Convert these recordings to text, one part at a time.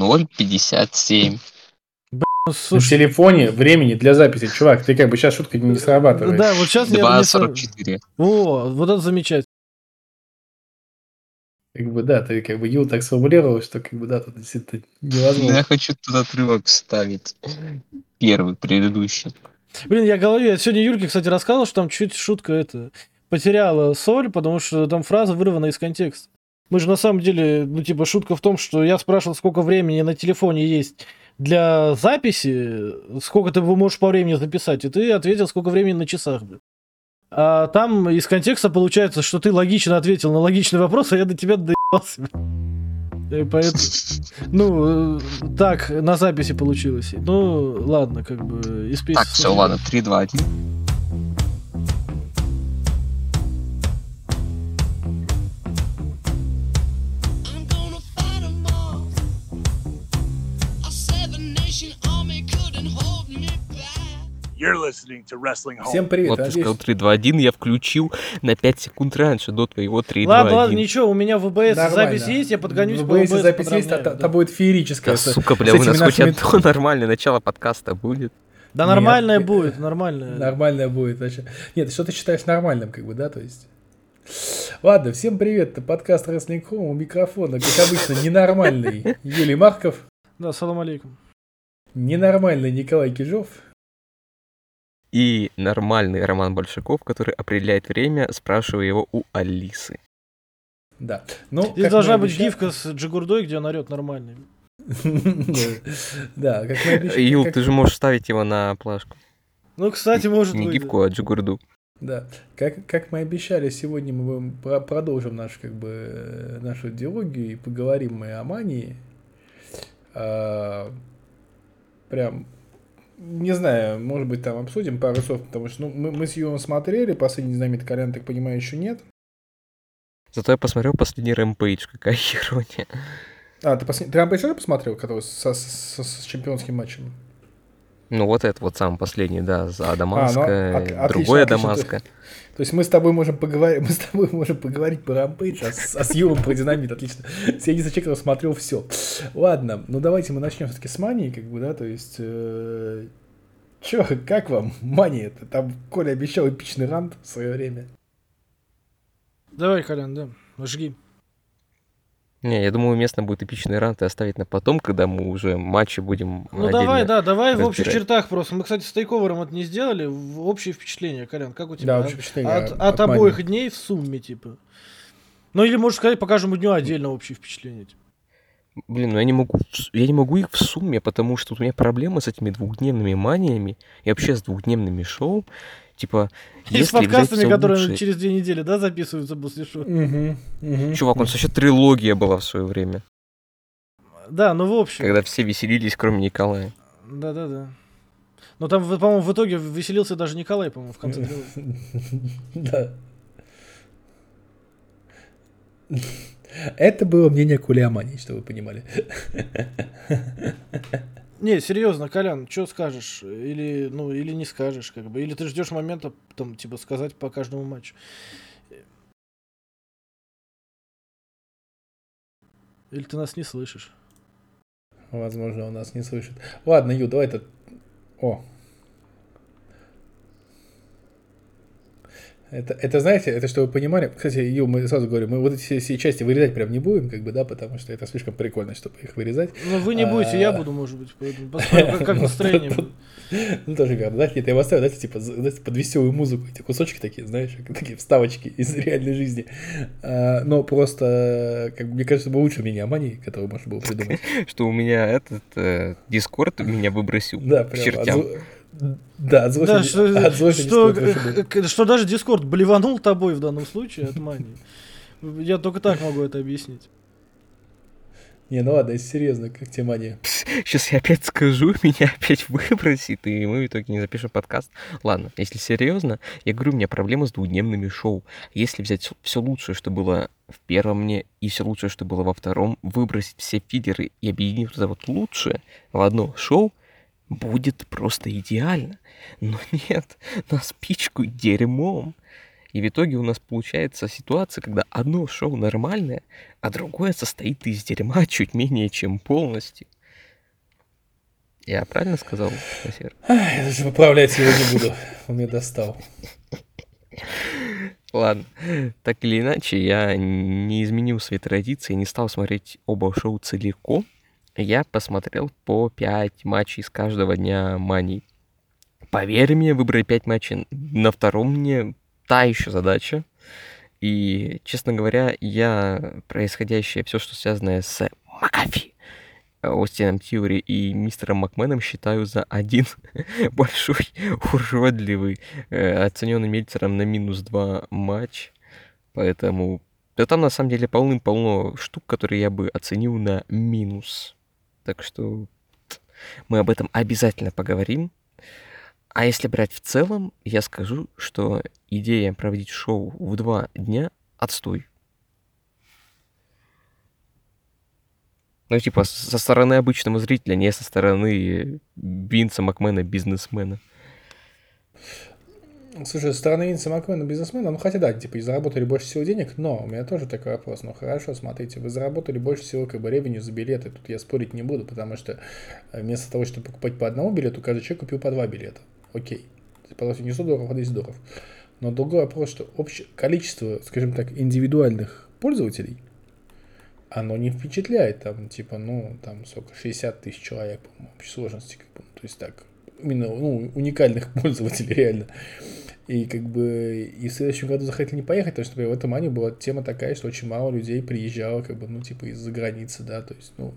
0,57. Ну, слушай, телефоне времени для записи, чувак, ты как бы сейчас шутка не срабатывает. да, вот сейчас я... не сра- 2,44. О, вот это замечательно. Как бы, да, ты как бы Ю так сформулировал, что как бы, да, тут действительно Ну, Я невозможно. хочу туда отрывок вставить. Первый, предыдущий. Блин, я говорю, я сегодня Юрке, кстати, рассказывал, что там чуть шутка это потеряла соль, потому что там фраза вырвана из контекста. Мы же на самом деле, ну, типа, шутка в том, что я спрашивал, сколько времени на телефоне есть для записи, сколько ты можешь по времени записать, и ты ответил, сколько времени на часах. блин. А там из контекста получается, что ты логично ответил на логичный вопрос, а я до тебя доебался. Поэтому, ну, э, так на записи получилось. Ну, ладно, как бы из. Так, все, ладно, 3, 2, 1. Всем привет, Вот ты сказал 3, 2, 1, я включил на 5 секунд раньше, до твоего 3, 2, Ладно, ладно, 1. ничего, у меня в ВБС запись есть, я подгонюсь В по ВБС ВБС. запись есть, та будет с- сука, бля, у этими нас хоть нашими- одно нормальное начало подкаста будет. Да Нет, нормальное нет. будет, нормальное. Нормальное будет. вообще. Нет, что ты считаешь нормальным, как бы, да, то есть. Ладно, всем привет, это подкаст Wrestling Home, у микрофона, как обычно, ненормальный Юлий Марков, Да, салам алейкум. ненормальный Николай Кижов, И нормальный Роман Большаков, который определяет время, спрашивая его у Алисы. да. Ну, как должна быть обещали- гифка с Джигурдой, где он орет нормальный. Да, как мы обещали. Юл, ты же можешь ставить его на плашку. Ну, кстати, может Не быть. гифку, а джигурду. Да, как, как мы обещали, сегодня мы будем про- продолжим наш, как бы, э, нашу диалогию и поговорим мы о мании. А, прям, не знаю, может быть, там обсудим пару слов, потому что ну, мы, мы с Юлом смотрели, последний Динамит, ты, Колян, так понимаю, еще нет. Зато я посмотрел последний Rampage, какая ирония. А, ты, послед... ты Rampage уже посмотрел, который со- со- с чемпионским матчем? Ну вот это вот самый последний, да, за Дамаска, А, ну, от- другое отлично. Дамаска. То есть мы с тобой можем поговорить, мы с тобой можем поговорить про Rampage, а с, а с Юром про Динамит, отлично. Я не зачекал, смотрел все. Ладно, ну давайте мы начнем все-таки с Мании, как бы, да, то есть... э, Чё, как вам Мания? Там Коля обещал эпичный рант в свое время. Давай, Колян, да, жги. Не, я думаю, уместно будет эпичный рант и оставить на потом, когда мы уже матчи будем Ну давай, да, давай в общих разбирать. чертах просто. Мы, кстати, с тейковером это не сделали. Общее впечатление, Колян, как у тебя? Да, От- общее впечатление От, от от обоих дней в сумме, типа. Ну или можешь сказать, по каждому дню отдельно общее впечатление. типа. Блин, ну я не могу, я не могу их в сумме, потому что у меня проблемы с этими двухдневными маниями и вообще с двухдневными шоу. Типа, И с подкастами, которые лучшее- через две недели, да, записываются после шоу. Угу, угу. Чувак, у нас вообще трилогия была в свое время, Да, ну в общем. когда все веселились, кроме Николая. Да, да, да. Но там, в- по-моему, в итоге веселился даже Николай, по-моему, в конце трилогии. Да. Это было мнение Мании, чтобы вы понимали. Не, серьезно, Колян, что скажешь? Или, ну, или не скажешь, как бы. Или ты ждешь момента, там, типа, сказать по каждому матчу. Или ты нас не слышишь? Возможно, он нас не слышит. Ладно, Ю, давай это... О. Это, это, знаете, это чтобы вы понимали, кстати, Ю, мы сразу говорим, мы вот эти все, все части вырезать прям не будем, как бы, да, потому что это слишком прикольно, чтобы их вырезать. Ну, вы не будете, я А. буду, может быть, поэтому посмотрим, как, как настроение будет. Ну, тоже верно. Знаете, это я поставил, знаете, типа, знаете, под веселую музыку, эти кусочки такие, знаешь, как такие вставочки из реальной жизни. А, но просто, как бы, мне кажется, было лучше мнение о мании, которое можно было придумать. Что у меня этот э, Дискорд меня выбросил Да, прям Да, от злости, Да, что, от злости что, к- что даже Дискорд блеванул тобой в данном случае от мании. Я только так могу это объяснить. Не, ну ладно, если серьезно, как тебе мания? Сейчас я опять скажу, меня опять выбросит, и мы в итоге не запишем подкаст. Ладно, если серьезно, я говорю, у меня проблема с двухдневными шоу. Если взять все лучшее, что было в первом мне, и все лучшее, что было во втором, выбросить все фидеры и объединить это вот лучшее в одно шоу, будет просто идеально. Но нет, нас пичкают дерьмом. И в итоге у нас получается ситуация, когда одно шоу нормальное, а другое состоит из дерьма чуть менее чем полностью. Я правильно сказал? Ай, Я даже поправлять его не буду. Он меня достал. Ладно, так или иначе, я не изменил свои традиции, не стал смотреть оба шоу целиком. Я посмотрел по 5 матчей с каждого дня Мани. Поверь мне, выбрать 5 матчей на втором мне та еще задача. И, честно говоря, я происходящее, все, что связанное с Макафи, Остином Тьюри и мистером Макменом считаю за один большой уродливый, э, оцененный Мельцером на минус 2 матч. Поэтому... Да там на самом деле полным-полно штук, которые я бы оценил на минус. Так что мы об этом обязательно поговорим. А если брать в целом, я скажу, что идея проводить шоу в два дня — отстой. Ну, типа, со стороны обычного зрителя, не со стороны Винса Макмена, бизнесмена. Слушай, со стороны Винса Макмена, бизнесмена, ну хотя да, типа, и заработали больше всего денег, но у меня тоже такой вопрос. Ну хорошо, смотрите, вы заработали больше всего как бы ревеню за билеты, тут я спорить не буду, потому что э, вместо того, чтобы покупать по одному билету, каждый человек купил по два билета. Окей. Потратил не 100 долларов, а 200 долларов. Но другой вопрос, что общее количество, скажем так, индивидуальных пользователей, оно не впечатляет, там, типа, ну, там, сколько, 60 тысяч человек, по-моему, общей сложности, как бы, то есть так, именно, ну, уникальных пользователей, реально. И как бы и в следующем году захотели не поехать, потому что, например, в этом ане была тема такая, что очень мало людей приезжало, как бы, ну, типа, из-за границы, да, то есть, ну,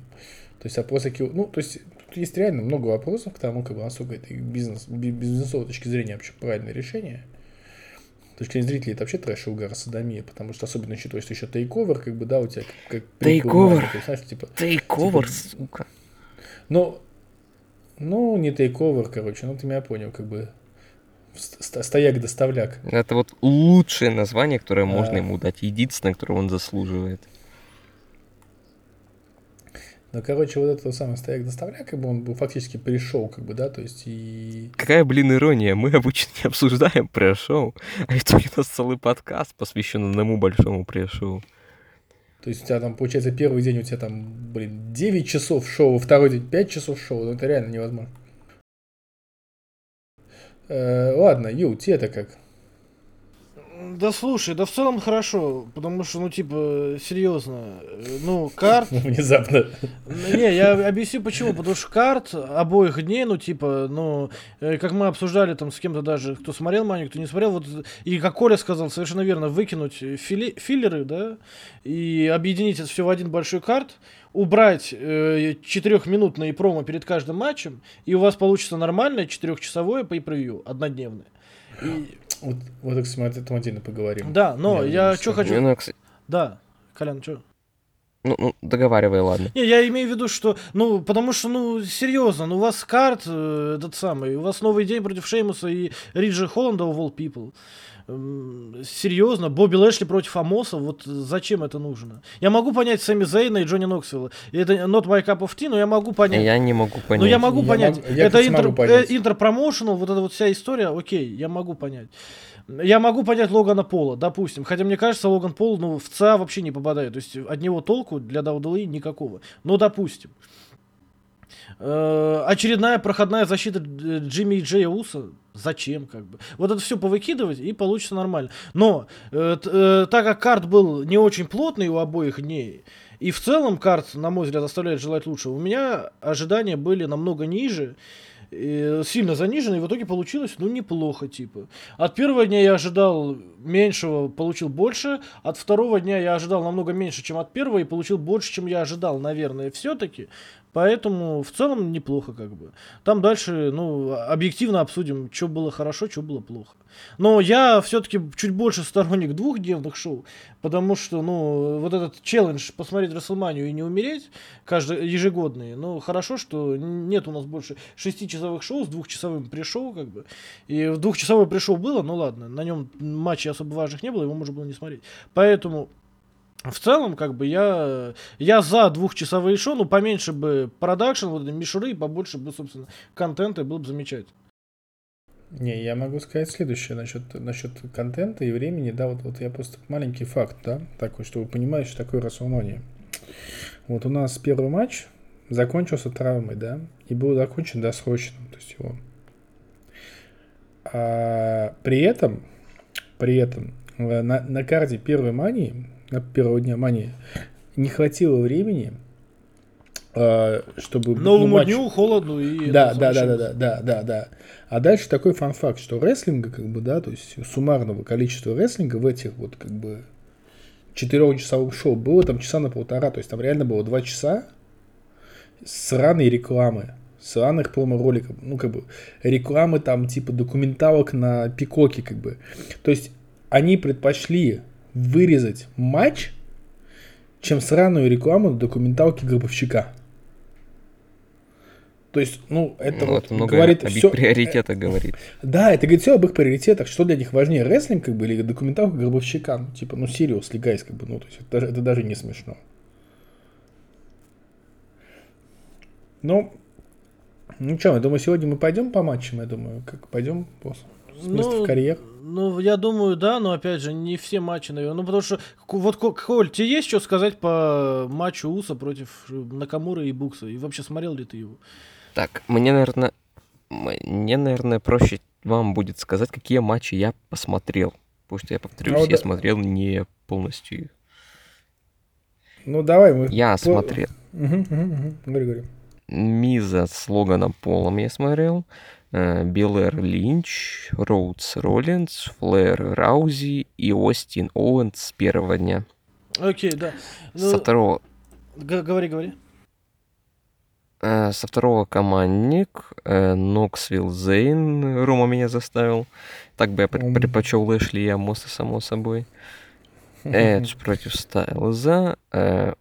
то есть вопросы, какие- ну, то есть тут есть реально много вопросов к тому, как бы, насколько это бизнес, би- бизнесовой точки зрения вообще правильное решение. С точки зрения зрителей это вообще трэш и угар садомия, потому что особенно учитывая, что еще тейковер, как бы, да, у тебя как, знаешь, типа, Тейковер, Типа, сука. ну, ну, не тейковер, короче, ну ты меня понял, как бы ст- стояк-доставляк. Это вот лучшее название, которое можно ему дать. Единственное, которое он заслуживает. Ну, короче, вот этот самый стояк-доставляк, как бы он был фактически пришел, как бы, да, то есть и... Какая, блин, ирония. Мы обычно не обсуждаем пресс-шоу, а итоге у нас целый подкаст посвящен одному большому пресс-шоу. То есть у тебя там, получается, первый день у тебя там, блин, 9 часов шоу, второй день 5 часов шоу, ну это реально невозможно. Э, ладно, Ю, тебе это как? Да слушай, да в целом хорошо, потому что, ну, типа, серьезно, э, ну, карт, Внезапно. Не, я объясню почему. Потому что карт обоих дней, ну, типа, ну, э, как мы обсуждали там с кем-то даже, кто смотрел Маню, кто не смотрел, вот, и как Коля сказал, совершенно верно, выкинуть фили- филлеры, да, и объединить это все в один большой карт, убрать э, промо перед каждым матчем, и у вас получится нормальное четырехчасовое pay-per-view, однодневное. И- Вот, вот кстати, мы об этом отдельно поговорим. да, но Я я что хочу... Ну, кстати, Да, Колян, что? ну, ну, договаривай, ладно. Не, я имею в виду, что, ну, потому что, ну, серьезно, ну, у вас карт э, этот самый, у вас новый день против Шеймуса и Риджи Холланда, of all people. Серьезно, Бобби Лэшли против Амоса, вот зачем это нужно? Я могу понять Сами Зейна и Джонни Ноксвилла. Это not my cup of tea, но я могу понять. Я не могу понять. Ну, я могу Я понять. могу- я, это интер, могу понять. э, интерпромоушенал, вот эта вот вся история, окей, я могу понять. Я могу понять Логана Пола, допустим. Хотя мне кажется, Логан Пол ну, в ЦА вообще не попадает. То есть от него толку для WWE никакого. Но допустим. Э, очередная проходная защита э, Джимми и Джея Уса. Зачем, как бы? Вот это все повыкидывать, и получится нормально. Но, э, э, так как карт был не очень плотный у обоих дней, и в целом карт, на мой взгляд, оставляет желать лучшего, у меня ожидания были намного ниже, э, сильно занижены, и в итоге получилось, ну, неплохо, типа. От первого дня я ожидал меньшего, получил больше, от второго дня я ожидал намного меньше, чем от первого, и получил больше, чем я ожидал, наверное, все-таки. Поэтому в целом неплохо как бы. Там дальше, ну, объективно обсудим, что было хорошо, что было плохо. Но я все-таки чуть больше сторонник двухдневных шоу, потому что, ну, вот этот челлендж посмотреть Расселманию и не умереть, каждый ежегодный, ну, хорошо, что нет у нас больше шестичасовых шоу с двухчасовым пришоу, как бы. И в двухчасовое пришоу было, ну ладно, на нем матчей особо важных не было, его можно было не смотреть. Поэтому в целом, как бы, я, я за двухчасовые шоу, ну, поменьше бы продакшн, вот мишуры, и побольше бы, собственно, контента, и было бы замечательно. Не, я могу сказать следующее насчет, насчет контента и времени. Да, вот, вот я просто маленький факт, да, такой, чтобы вы понимали, что такое Расселмания. Вот у нас первый матч закончился травмой, да, и был закончен досрочно, то есть его. А при этом, при этом э, на, на карте первой мании, на первого дня мании, не хватило времени, а, чтобы... ну, Новому матч- дню, холоду и... да, да, да, да, да, да, да, да. А дальше такой фан-факт, что рестлинга, как бы, да, то есть суммарного количества рестлинга в этих вот, как бы, четырехчасовом шоу было там часа на полтора, то есть там реально было два часа сраной рекламы, сраных промо-роликов, ну, как бы, рекламы там, типа, документалок на пикоке, как бы. То есть они предпочли вырезать матч, чем сраную рекламу на документалке Гробовщика. То есть, ну, это Ну, вот это много говорит об их все... приоритетах говорит. Да, это говорит все об их приоритетах, что для них важнее, рестлинг, как бы, или документалка Гробовщика, ну, типа, ну, seriously, guys, как бы, ну, то есть, это, даже- это даже не смешно. Ну, ну что, я думаю, сегодня мы пойдем по матчам, я думаю, как пойдем после места в карьер. Ну, я думаю, да, но опять же, не все матчи, наверное. Ну, потому что, вот, Ко- Коль, тебе есть что сказать по матчу Уса против э, Накамура и Букса? И вообще смотрел ли ты его? Так, мне, наверное, мне, наверное, проще вам будет сказать, какие матчи я посмотрел. Потому что я повторюсь, Ну, я да. смотрел не полностью. их. Ну, давай мы... Я по- смотрел мгм. Говори, говори. Миза с Логаном Полом я смотрел. Э, Белэр Линч, Роудс Роллинс, Флэр Раузи и Остин Оуэнс с первого дня. Окей, да. Ну, Со второго г- говори, говори. Э, Со второго командник э, Ноксвилл Зейн. Рома меня заставил. Так бы я предпочел Лэшли и Омоса, само собой. Эдж против Стайлза. э,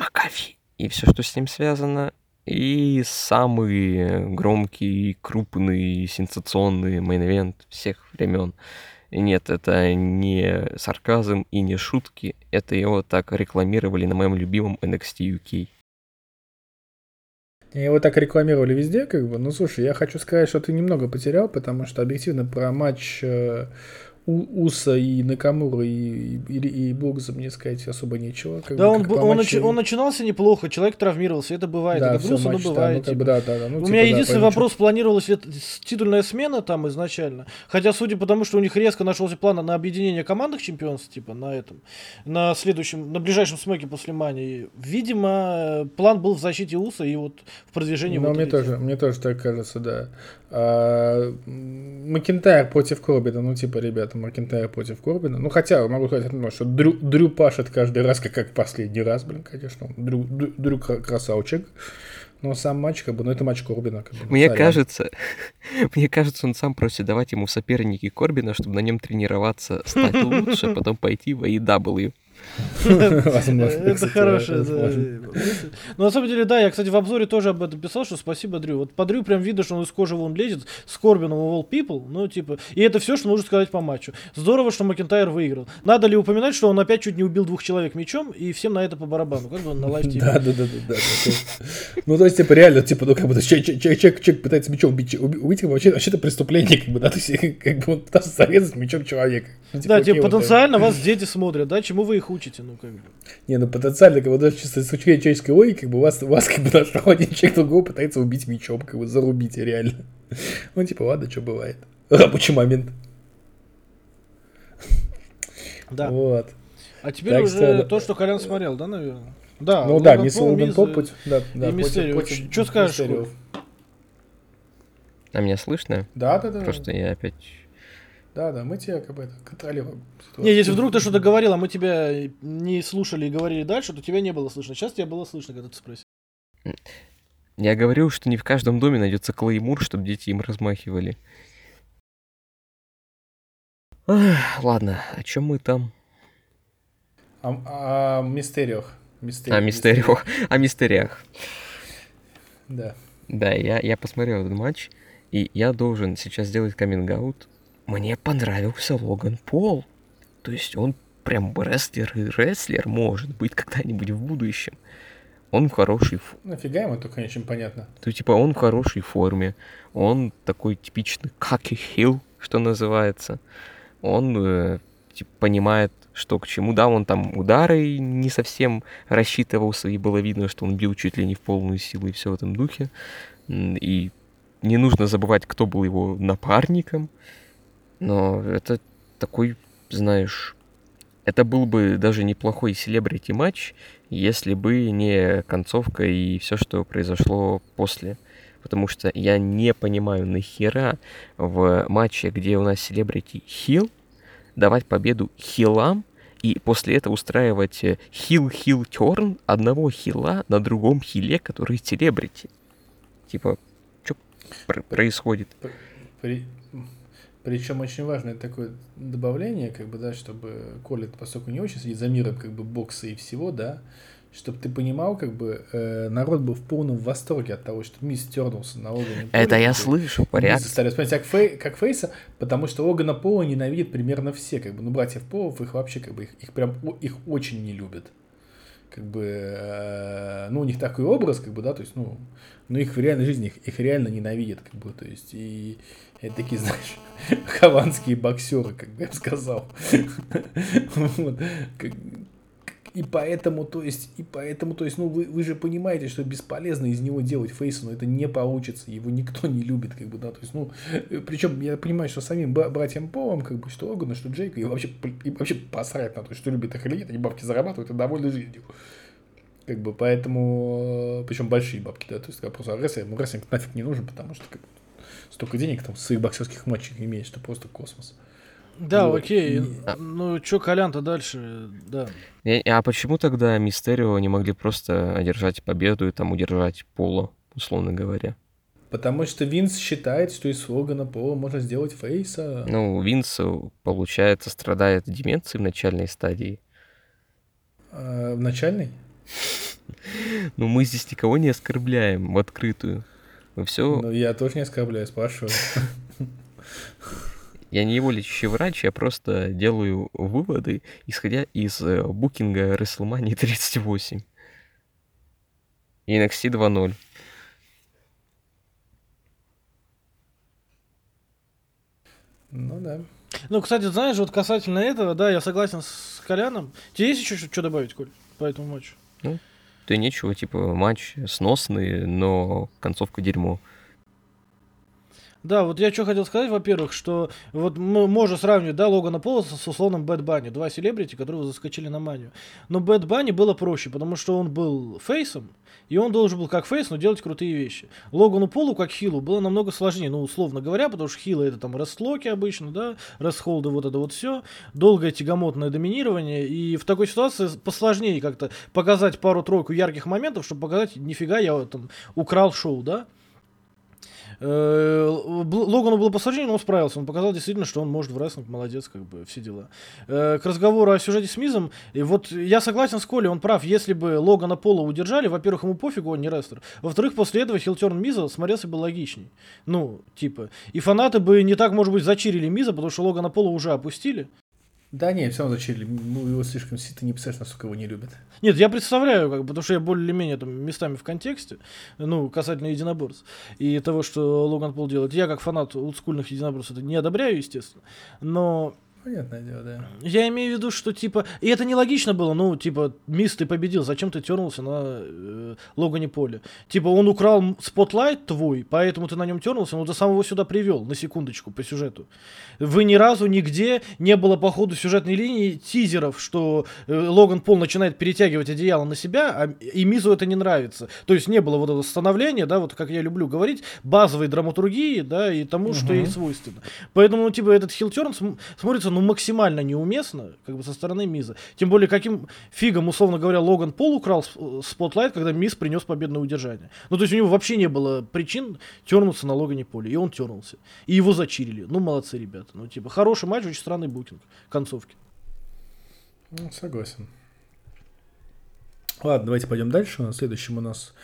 Макафи и все, что с ним связано. И самый громкий, крупный, сенсационный main event всех времен. И нет, это не сарказм и не шутки. Это его так рекламировали на моем любимом NXT UK. Его так рекламировали везде, как бы. Ну, слушай, я хочу сказать, что ты немного потерял, потому что объективно про матч э, У- Уса и Накамура и, и, и, Бокса мне сказать особо нечего. Как Да, бы, он, по он, матчу- он начинался неплохо, человек травмировался, это бывает. да, это всё, грустно, но матч, да, бывает. ну, типа. да, да, да, ну, У типа, меня да, единственный вопрос, планировалась ли титульная смена там изначально? Хотя, судя по тому, что у них резко нашелся план на объединение командных чемпионств, типа, на этом, на следующем, на ближайшем смеке после Мани, видимо, э, план был в защите Уса и вот в продвижении Ну, вот мне тоже, мне тоже так кажется, да. А, Макентайр против Корбина, ну, типа, ребята, Макентайр против Корбина. Ну, хотя, могу сказать, одно, что Дрю, Дрю пашет каждый раз, как, как последний раз, блин, конечно. Дрю, Дрю, Дрю кра- красавчик. Но сам матч, как бы, ну, это матч Корбина, как бы. ну, Мне сорян. кажется, мне кажется, он сам просит давать ему соперники Корбина, чтобы на нем тренироваться, стать лучше, потом пойти в AEW. Возможно, Это хорошая мысль. Но на самом деле, да, я, кстати, в обзоре тоже об этом писал, что спасибо Дрю. Вот по Дрю прям видно, что он из кожи вон лезет, с Корбином и All People, ну, типа, и это все, что нужно сказать по матчу. Здорово, что Макентайр выиграл. Надо ли упоминать, что он опять чуть не убил двух человек мечом, и всем на это по барабану, как бы на live Да, да, да, да, да. Ну, то есть, типа, реально, типа, ну, как бы, человек, пытается мечом убить, уби- убить, как бы, вообще, вообще это преступление, как бы, да, то есть, как бы, он пытался зарезать мечом человека. Ну, Да, типа, да. потенциально вас дети смотрят, да, чему вы их учите, ну, как бы. Не, ну потенциально, как бы даже чисто с учетом человеческой логики, как бы вас, вас как бы нашел один человек другого пытается убить мечом, как бы зарубить реально. Ну, типа, ладно, что бывает. Рабочий момент. Да. Вот. А теперь Так уже что, то, что Колян смотрел, да, наверное? Да, ну да, мисс Логан Миз, Пол, э, путь- да, да, и Мистерио. Чё скажешь? А меня слышно? Да, да, да. Просто я опять... Да, да, мы тебя как бы это контролируем. Не, если вдруг ты что-то говорил, а мы тебя не слушали и говорили дальше, то тебя не было слышно. Сейчас тебя было слышно, когда ты спросил. Я говорил, что не в каждом доме найдется клеймур, чтобы дети им размахивали. Ах, Ладно, о чем мы там? А, а мистериох. Мистерио, О мистериях. О мистериях. Да. Да, я, я посмотрел этот матч, и я должен сейчас сделать каминг-аут. Мне понравился Логан Пол. То есть он прям рестлер и рестлер может быть когда-нибудь в будущем. он в хорошей ф- Нафига ему только не очень понятно. То типа он в хорошей форме, он такой типичный каки хил, что называется. Он э, типа, понимает, что к чему. Да, он там удары не совсем рассчитывался, и было видно, что он бил чуть ли не в полную силу и все в этом духе. И не нужно забывать, кто был его напарником. Но это такой, знаешь, это был бы даже неплохой селебрити матч, если бы не концовка и все, что произошло после. Потому что я не понимаю, нахера в матче, где у нас селебрити хил, давать победу хилам и после этого устраивать хил-хил терн одного хила на другом хиле, который селебрити. Типа, что происходит? Причем очень важное такое добавление, как бы, да, чтобы Коля, поскольку не очень следит за миром, как бы, бокса и всего, да, чтобы ты понимал, как бы, э, народ был в полном восторге от того, что Мисс тернулся на Поле, Это я слышу по Мисс реакции. стали вспоминать как, фей, как Фейса, потому что Логана Пола ненавидят примерно все, как бы, ну, братьев Полов, их вообще, как бы, их, их прям, их очень не любят. Как бы, э, ну, у них такой образ, как бы, да, то есть, ну, но их в реальной жизни, их, их реально ненавидят, как бы, то есть, и это такие, знаешь, хованские боксеры, как бы я сказал. Вот. И поэтому, то есть, и поэтому, то есть, ну, вы, вы же понимаете, что бесполезно из него делать фейса, но это не получится, его никто не любит, как бы, да, то есть, ну, причем я понимаю, что самим бра- братьям Полом, как бы, что Огана, что Джейка, и вообще, и вообще посрать на то, что любит их или нет, они бабки зарабатывают и довольны жизнью. Как бы, поэтому, причем большие бабки, да, то есть, как просто рестлинг, рестлинг нафиг не нужен, потому что, как бы, столько денег там в своих боксерских матчах имеет, что просто космос. Да, Вот. окей. Не- Ну, чё, Колян-то дальше, да. А почему тогда Мистерио не могли просто одержать победу и там удержать Пола, условно говоря? Потому что Винс считает, что из Логана Пола можно сделать фейса. Ну, Винс, получается, страдает деменцией в начальной стадии. А, в начальной? Ну, мы здесь никого не оскорбляем в открытую. Мы все... Ну, я тоже не оскорбляю, спрашиваю. Я не его лечащий врач, я просто делаю выводы, исходя из э, букинга WrestleMania 38. И NXT 2.0. Ну да. Ну, кстати, знаешь, вот касательно этого, да, я согласен с Коляном. Тебе есть еще что добавить, Коль, по этому матчу? Да нечего, типа, матч сносный, но концовка дерьмо. Да, вот я что хотел сказать, во-первых, что вот мы можем сравнивать, да, Логана Пола с условным Bad Bunny, два селебрити, которые заскочили на манию. Но Bad Bunny было проще, потому что он был фейсом, и он должен был как фейс, но делать крутые вещи. Логану Полу, как хилу, было намного сложнее, ну, условно говоря, потому что хилы это там рестлоки обычно, да, рестхолды, вот это вот все, долгое тягомотное доминирование, и в такой ситуации посложнее как-то показать пару-тройку ярких моментов, чтобы показать, нифига, я там украл шоу, да. Э, Логану было посложнее, но он справился. Он показал действительно, что он может в рестлинг, молодец, как бы, все дела. Э, К разговору о сюжете с Мизом, и вот я согласен с Колей, он прав. Если бы Логана Пола удержали, во-первых, ему пофигу, он не рестлер. Во-вторых, после этого хилтерн Миза смотрелся бы логичней. Ну, типа. И фанаты бы не так, может быть, зачирили Миза, потому что Логана Пола уже опустили. Да нет, все равно зачали. Ну, его слишком сильно, ты не представляешь, насколько его не любят. Нет, я представляю, как, потому что я более-менее там местами в контексте, ну, касательно единоборств и того, что Логан Пол делает. Я, как фанат олдскульных единоборств, это не одобряю, естественно. Но Понятное дело, да. я имею в виду, что типа. И это нелогично было, ну, типа, Миз, ты победил, зачем ты тернулся на э, Логане Поле? Типа, он украл spotlight твой, поэтому ты на нем тернулся, но ты сам его сюда привел, на секундочку, по сюжету. Вы ни разу нигде не было по ходу сюжетной линии тизеров, что э, Логан Пол начинает перетягивать одеяло на себя, а, и Мизу это не нравится. То есть не было вот этого становления, да, вот как я люблю говорить, базовой драматургии, да, и тому, что ей свойственно. Поэтому, ну, типа, этот heel turn см- смотрится, ну, максимально неуместно, как бы со стороны Миза. Тем более, каким фигом, условно говоря, Логан Пол украл сп- spotlight, когда Миз принес победное удержание. Ну, то есть у него вообще не было причин тернуться на Логане Поле, и он тернулся. И его зачирили. Ну, молодцы, ребята. Ну, типа, хороший матч, очень странный букинг концовки. Ну, согласен. Ладно, давайте пойдем дальше. Следующим у нас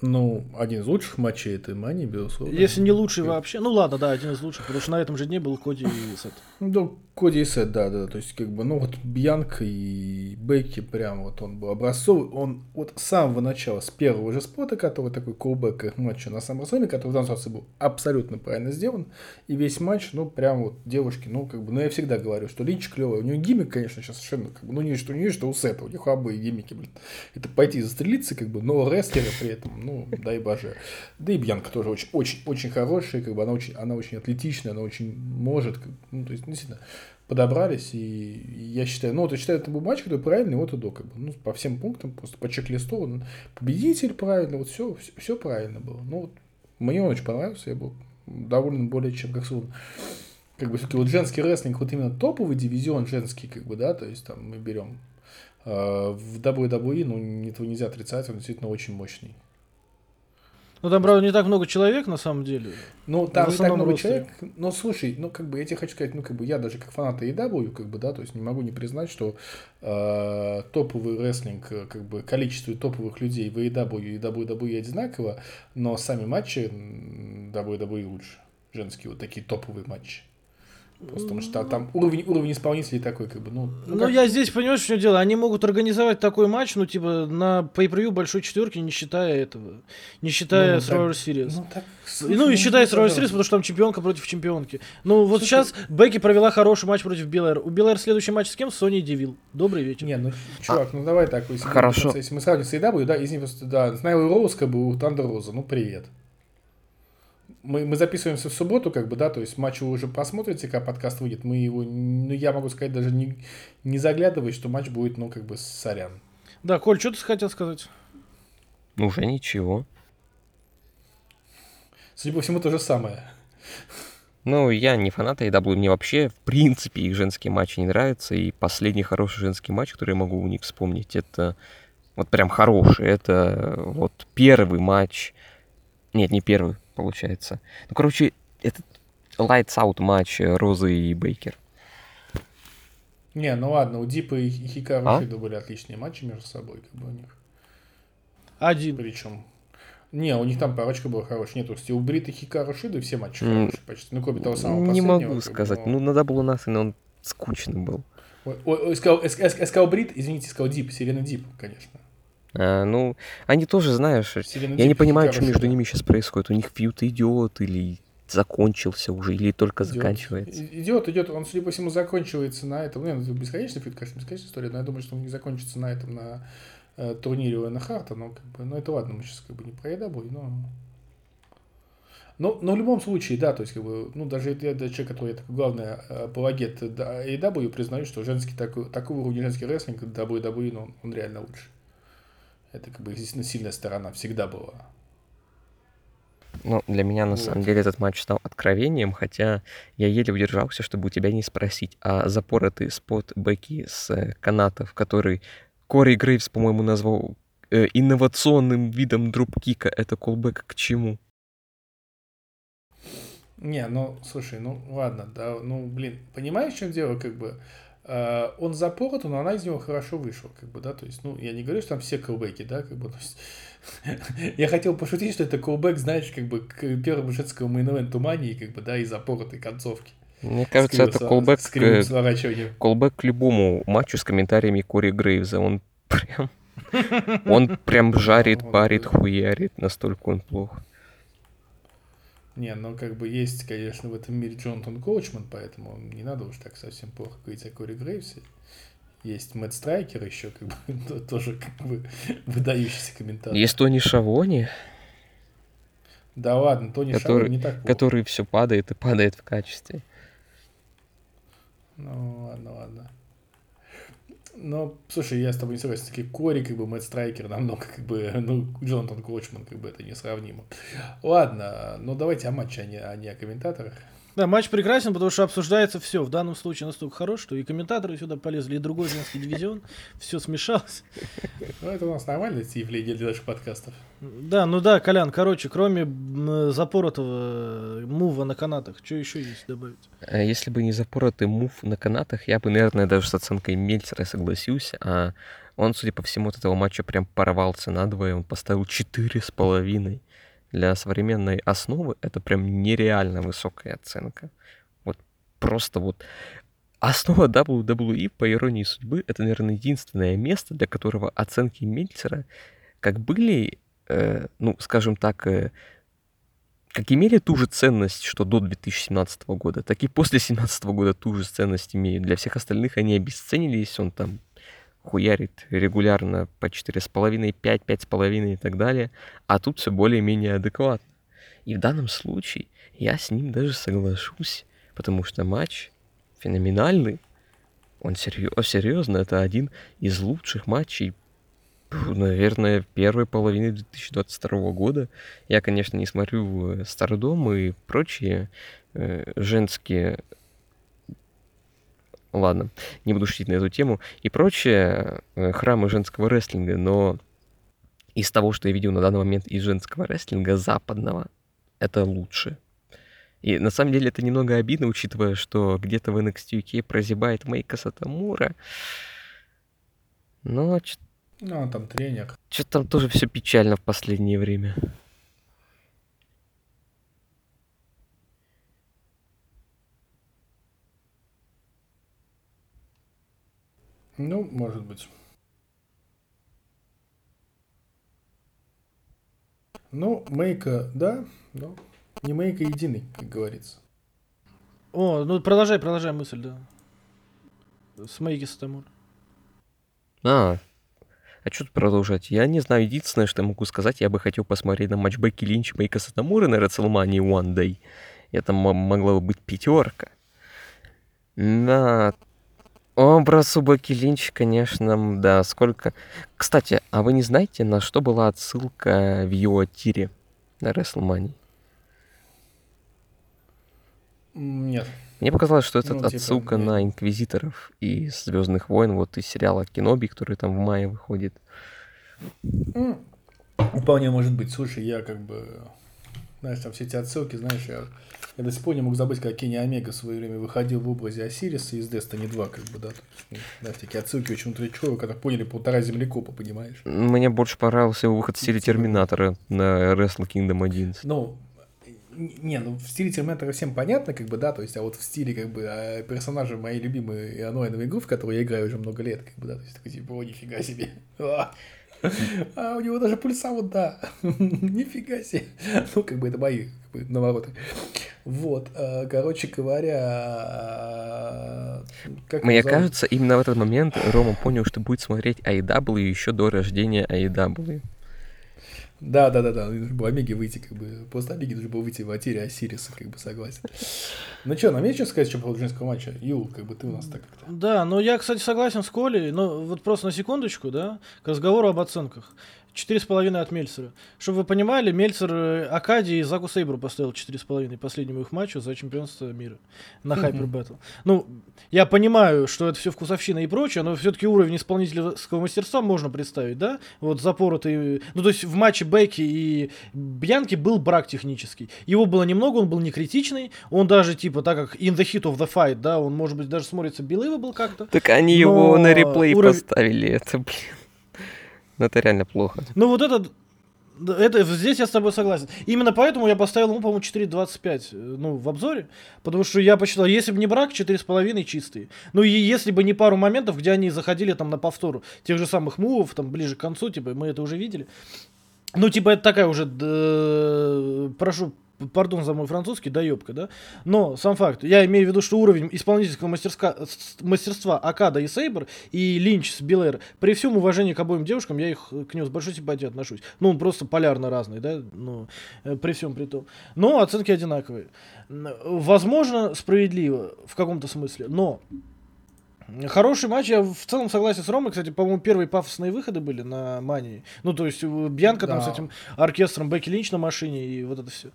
Ну, один из лучших матчей этой мании, безусловно. Если не лучший вообще. Ну ладно, да, один из лучших, потому что на этом же дне был Коди и Сет. Ну, Коди и Сет, да, да, то есть, как бы, ну, вот Бьянка и Бекки, прям вот он был образцовый, он вот с самого начала, с первого же спота, который такой колбэк матча на SummerSlam, который в данном случае был абсолютно правильно сделан, и весь матч, ну, прям вот девушки, ну, как бы, ну, я всегда говорю, что Линч клевый, у него гиммик, конечно, сейчас совершенно, как бы, ну, не что у нее, что у Сета, у них обои гиммики, блин, это пойти застрелиться, как бы, но рестлеры при этом, ну, дай боже. Да и Бьянка тоже очень, очень, очень хорошая, как бы, она очень, она очень атлетичная, она очень может, ну, то есть, действительно, подобрались, и я считаю, ну, вот я считаю, это был матч, который правильный от и до, как бы, ну, по всем пунктам, просто по чек-листу, он победитель правильно, вот все, все, правильно было. Ну, вот, мне он очень понравился, я был доволен более чем как сон. Как бы все-таки вот женский рестлинг, вот именно топовый дивизион женский, как бы, да, то есть там мы берем э, в WWE, ну, этого нельзя отрицать, он действительно очень мощный. Ну там, правда, не так много человек на самом деле. Ну, там не так много ростере. человек. Но слушай, ну, как бы, я тебе хочу сказать, ну, как бы, я даже как фанат AEW, как бы, да, то есть не могу не признать, что э, топовый рестлинг, как бы, количество топовых людей в AEW и WWE одинаково, но сами матчи WWE лучше. Женские вот такие топовые матчи. Просто потому что там уровень, уровень исполнителей такой, как бы, ну... Ну, как- я здесь, понимаешь, чем дело? Они могут организовать такой матч, ну, типа, на pay большой четверки, не считая этого. Не считая Ну, Survivor так- Series. Ну, так, И, ну, и считая Survivor Series, потому что там чемпионка против чемпионки. Ну, вот Слушай, сейчас Бекки провела хороший матч против Белэр. У Белэр следующий матч с кем? С Соней Девил. Добрый вечер. Не, ну, чувак, ну давай так. Если, мы- Хорошо. Если мы сравним с AEW, да, извини, просто, да, с Найлой Роуз, как бы, у Тандер Роза, ну, привет. Мы, мы записываемся в субботу, как бы, да, то есть матч вы уже посмотрите, когда подкаст выйдет. Мы его, ну, я могу сказать, даже не, не заглядывай, что матч будет, ну, как бы, сорян. Да, Коль, что ты хотел сказать? Ну, уже ничего. Судя по всему, то же самое. Ну, я не фанат AEW, мне вообще, в принципе, их женские матчи не нравятся, и последний хороший женский матч, который я могу у них вспомнить, это вот прям хороший, это вот первый матч, нет, не первый, получается. Ну, короче, это Lights Out матч э, Розы и Бейкер. Не, ну ладно, у Дипа и Хикару А? Шида были отличные матчи между собой, как бы, у них. Один. Причем... Не, у них там парочка была хорошая. Нет, у Брита и Хикару Шида все матчи М, хорошие почти. Ну, кроме того самого Не последнего, могу как бы, сказать, но- ну, на Double or Nothing он скучный был. Ой, ой, ой, сказал, сказал- Брит, извините, сказал Дип, Селена Дип, конечно. А, ну, они тоже, знаешь, Селена я не понимаю, что между ними сейчас происходит. У них feud идет или закончился уже, или только Идет. заканчивается. Идет, идет. Он, судя по всему, заканчивается на этом. Ну, это бесконечный feud, конечно, бесконечная история, но я думаю, что он не закончится на этом, на э, турнире Оуэна Харта. Но, как бы, ну, это ладно, мы сейчас как бы не про AEW, но... Но, но в любом случае, да, то есть, как бы, ну, даже я, да, человек, который такой главный э, апологет AEW, признаю, что женский такой, такого уровня женский рестлинг WWE, ну, он реально лучше. Это, как бы, естественно, сильная сторона всегда была. Ну, для меня, на Вот. самом деле, этот матч стал откровением, хотя я еле удержался, чтобы у тебя не спросить, а запоротый спот Бекки с э, канатов, который Кори Грейвс, по-моему, назвал э, инновационным видом дропкика, это колбэк к чему? Не, ну, слушай, ну, ладно, да, ну, блин, понимаешь, в чем дело, как бы, э, он запорот, но она из него хорошо вышла, как бы, да, то есть, ну, я не говорю, что там все колбеки, да, как бы, то есть, я хотел пошутить, что это колбек, знаешь, как бы, к первому женскому мейн-эвенту мании, как бы, да, и запоротой концовки. Мне кажется, это с кривым к- любому матчу с комментариями Кори Грейвза. Он прям, он прям жарит, парит, хуярит, настолько он плох. Не, ну, как бы, есть, конечно, в этом мире Джонатан Коучман, поэтому не надо уж так совсем плохо говорить о Кори Грейвсе. Есть Мэтт Страйкер еще, как бы, то- тоже, как бы, выдающийся комментатор. Есть Тони Шавони, Да ладно, Тони Который- Шарон не так плохо. который все падает и падает в качестве. Ну, ладно, ладно. Ну, слушай, я с тобой не согласен. Такие Кори, как бы, Мэтт Страйкер намного, как бы, ну, Джонатан Коучман, как бы, это несравнимо. Ладно, ну, давайте о матче, а не, а не о комментаторах. Да, матч прекрасен, потому что обсуждается все. В данном случае настолько хорош, что и комментаторы сюда полезли, и другой женский дивизион. Все смешалось. Ну, это у нас нормальное явление для наших подкастов. Да, ну да, Колян, короче, кроме запоротого э, мува на канатах, что еще есть добавить? А Если бы не запоротый мув на канатах, я бы, наверное, даже с оценкой Мельцера согласился, а Он, судя по всему, от этого матча прям порвался надвое. Он поставил четыре с половиной. Для современной основы это прям нереально высокая оценка. Вот просто вот Основа WWE, по иронии судьбы, это, наверное, единственное место, для которого оценки Мельцера как были, э, ну, скажем так, э, как имели ту же ценность, что до 2017 года, так и после 2017 года ту же ценность имеют. Для всех остальных они обесценились, он там хуярит регулярно по 4,5, 5, 5,5 и так далее, а тут все более-менее адекватно. И в данном случае я с ним даже соглашусь, потому что матч феноменальный. Он серьезно, серьезно, это один из лучших матчей, наверное, первой половины 2022 года. Я, конечно, не смотрю э, Стардом и прочие э, женские... Ладно, не буду шутить на эту тему. И прочие э, храмы женского рестлинга, но из того, что я видел на данный момент из женского рестлинга западного, это лучше. И на самом деле это немного обидно, учитывая, что где-то в NXT UK прозябает Мейка Сатамура. Но Ну, он там тренер. что-то там тоже все печально в последнее время. Ну, может быть. Ну, Мейка, да, но не Мейка единый, как говорится. О, ну продолжай, продолжай мысль, да. С Мейки Сатамур. А, а что тут продолжать? Я не знаю, единственное, что я могу сказать, я бы хотел посмотреть на матч Бекки Линч Мейка Сатамуры на WrestleMania One Day. Это м- могла бы быть пятерка. На образ у Бекки Линч, конечно, да, сколько... Кстати, а вы не знаете, на что была отсылка в ее тире на WrestleMania? Нет. Мне показалось, что это Ну, типа, отсылка я- на Инквизиторов из Звездных войн, вот из сериала Киноби, который там в мае выходит. Вполне может быть. Слушай, я как бы... Знаешь, там все эти отсылки, знаешь, я, я до сих пор не мог забыть, как Кенни Омега в свое время выходил в образе Осириса из Destiny 2, как бы, да. То есть, ну, знаешь, такие отсылки очень утречевые, когда поняли полтора землекопа, понимаешь? Мне больше понравился его выход в стиле Терминатора на Wrestle Kingdom 11. Ну, не, ну в стиле Терминатора всем понятно, как бы, да, то есть, а вот в стиле, как бы, а, персонажа моей любимой онлайновой игры, в которую я играю уже много лет, как бы, да, то есть, такой, типа, о, нифига себе. А, а у него даже пульса вот, да. Нифига себе. Ну, как бы, это мои как бы, навороты. Вот, а, короче говоря, а, как Мне зовут? кажется, именно в этот момент Рома понял, что будет смотреть AEW еще до рождения AEW. Да, да, да, да. Нужно было Омеге выйти, как бы. После Омеги нужно было выйти в Атире Осириса, как бы согласен. Ну что, нам есть что сказать еще по поводу женского матча? Юл, как бы ты у нас так как-то. Да, но я, кстати, согласен с Колей, но вот просто на секундочку, да, к разговору об оценках. Четыре с половиной от Мельцера. Чтобы вы понимали, Мельцер э, Акади и Заку Сейбру поставил четыре с половиной последнему их матчу за чемпионство мира на Hyper Battle. Ну, я понимаю, что это все вкусовщина и прочее, но все-таки уровень исполнительского мастерства можно представить, да? Вот запоротый... Ну, то есть в матче Бекки и Бьянки был брак технический. Его было немного, он был не критичный. Он даже, типа, так как in the heat of the fight, да, он, может быть, даже смотрится белый был как-то. Так они его Но на реплей уровень- поставили, это, блин. Ну, это реально плохо. Ну вот этот это, здесь я с тобой согласен. Именно поэтому я поставил ему, по-моему, 4.25 э, ну, в обзоре. Потому что я посчитал, если бы не брак, 4,5 чистые. Ну и если бы не пару моментов, где они заходили там на повтор тех же самых мувов, там ближе к концу, типа, мы это уже видели. Ну, типа, это такая уже, д- прошу, пардон за мой французский, доебка, да? Но сам факт, я имею в виду, что уровень исполнительского мастерска, мастерства Акада и Сейбр и Линч с Билэр, при всем уважении к обоим девушкам, я их к ним с большой симпатией отношусь. Ну, он просто полярно разный, да, ну, при всем при том. Но оценки одинаковые. Возможно, справедливо в каком-то смысле, но Хороший матч, я в целом согласен с Ромой. Кстати, по-моему, первые пафосные выходы были на Мании. Ну, то есть, Бьянка там Да. с этим оркестром, Бекки Линч на машине и вот это все.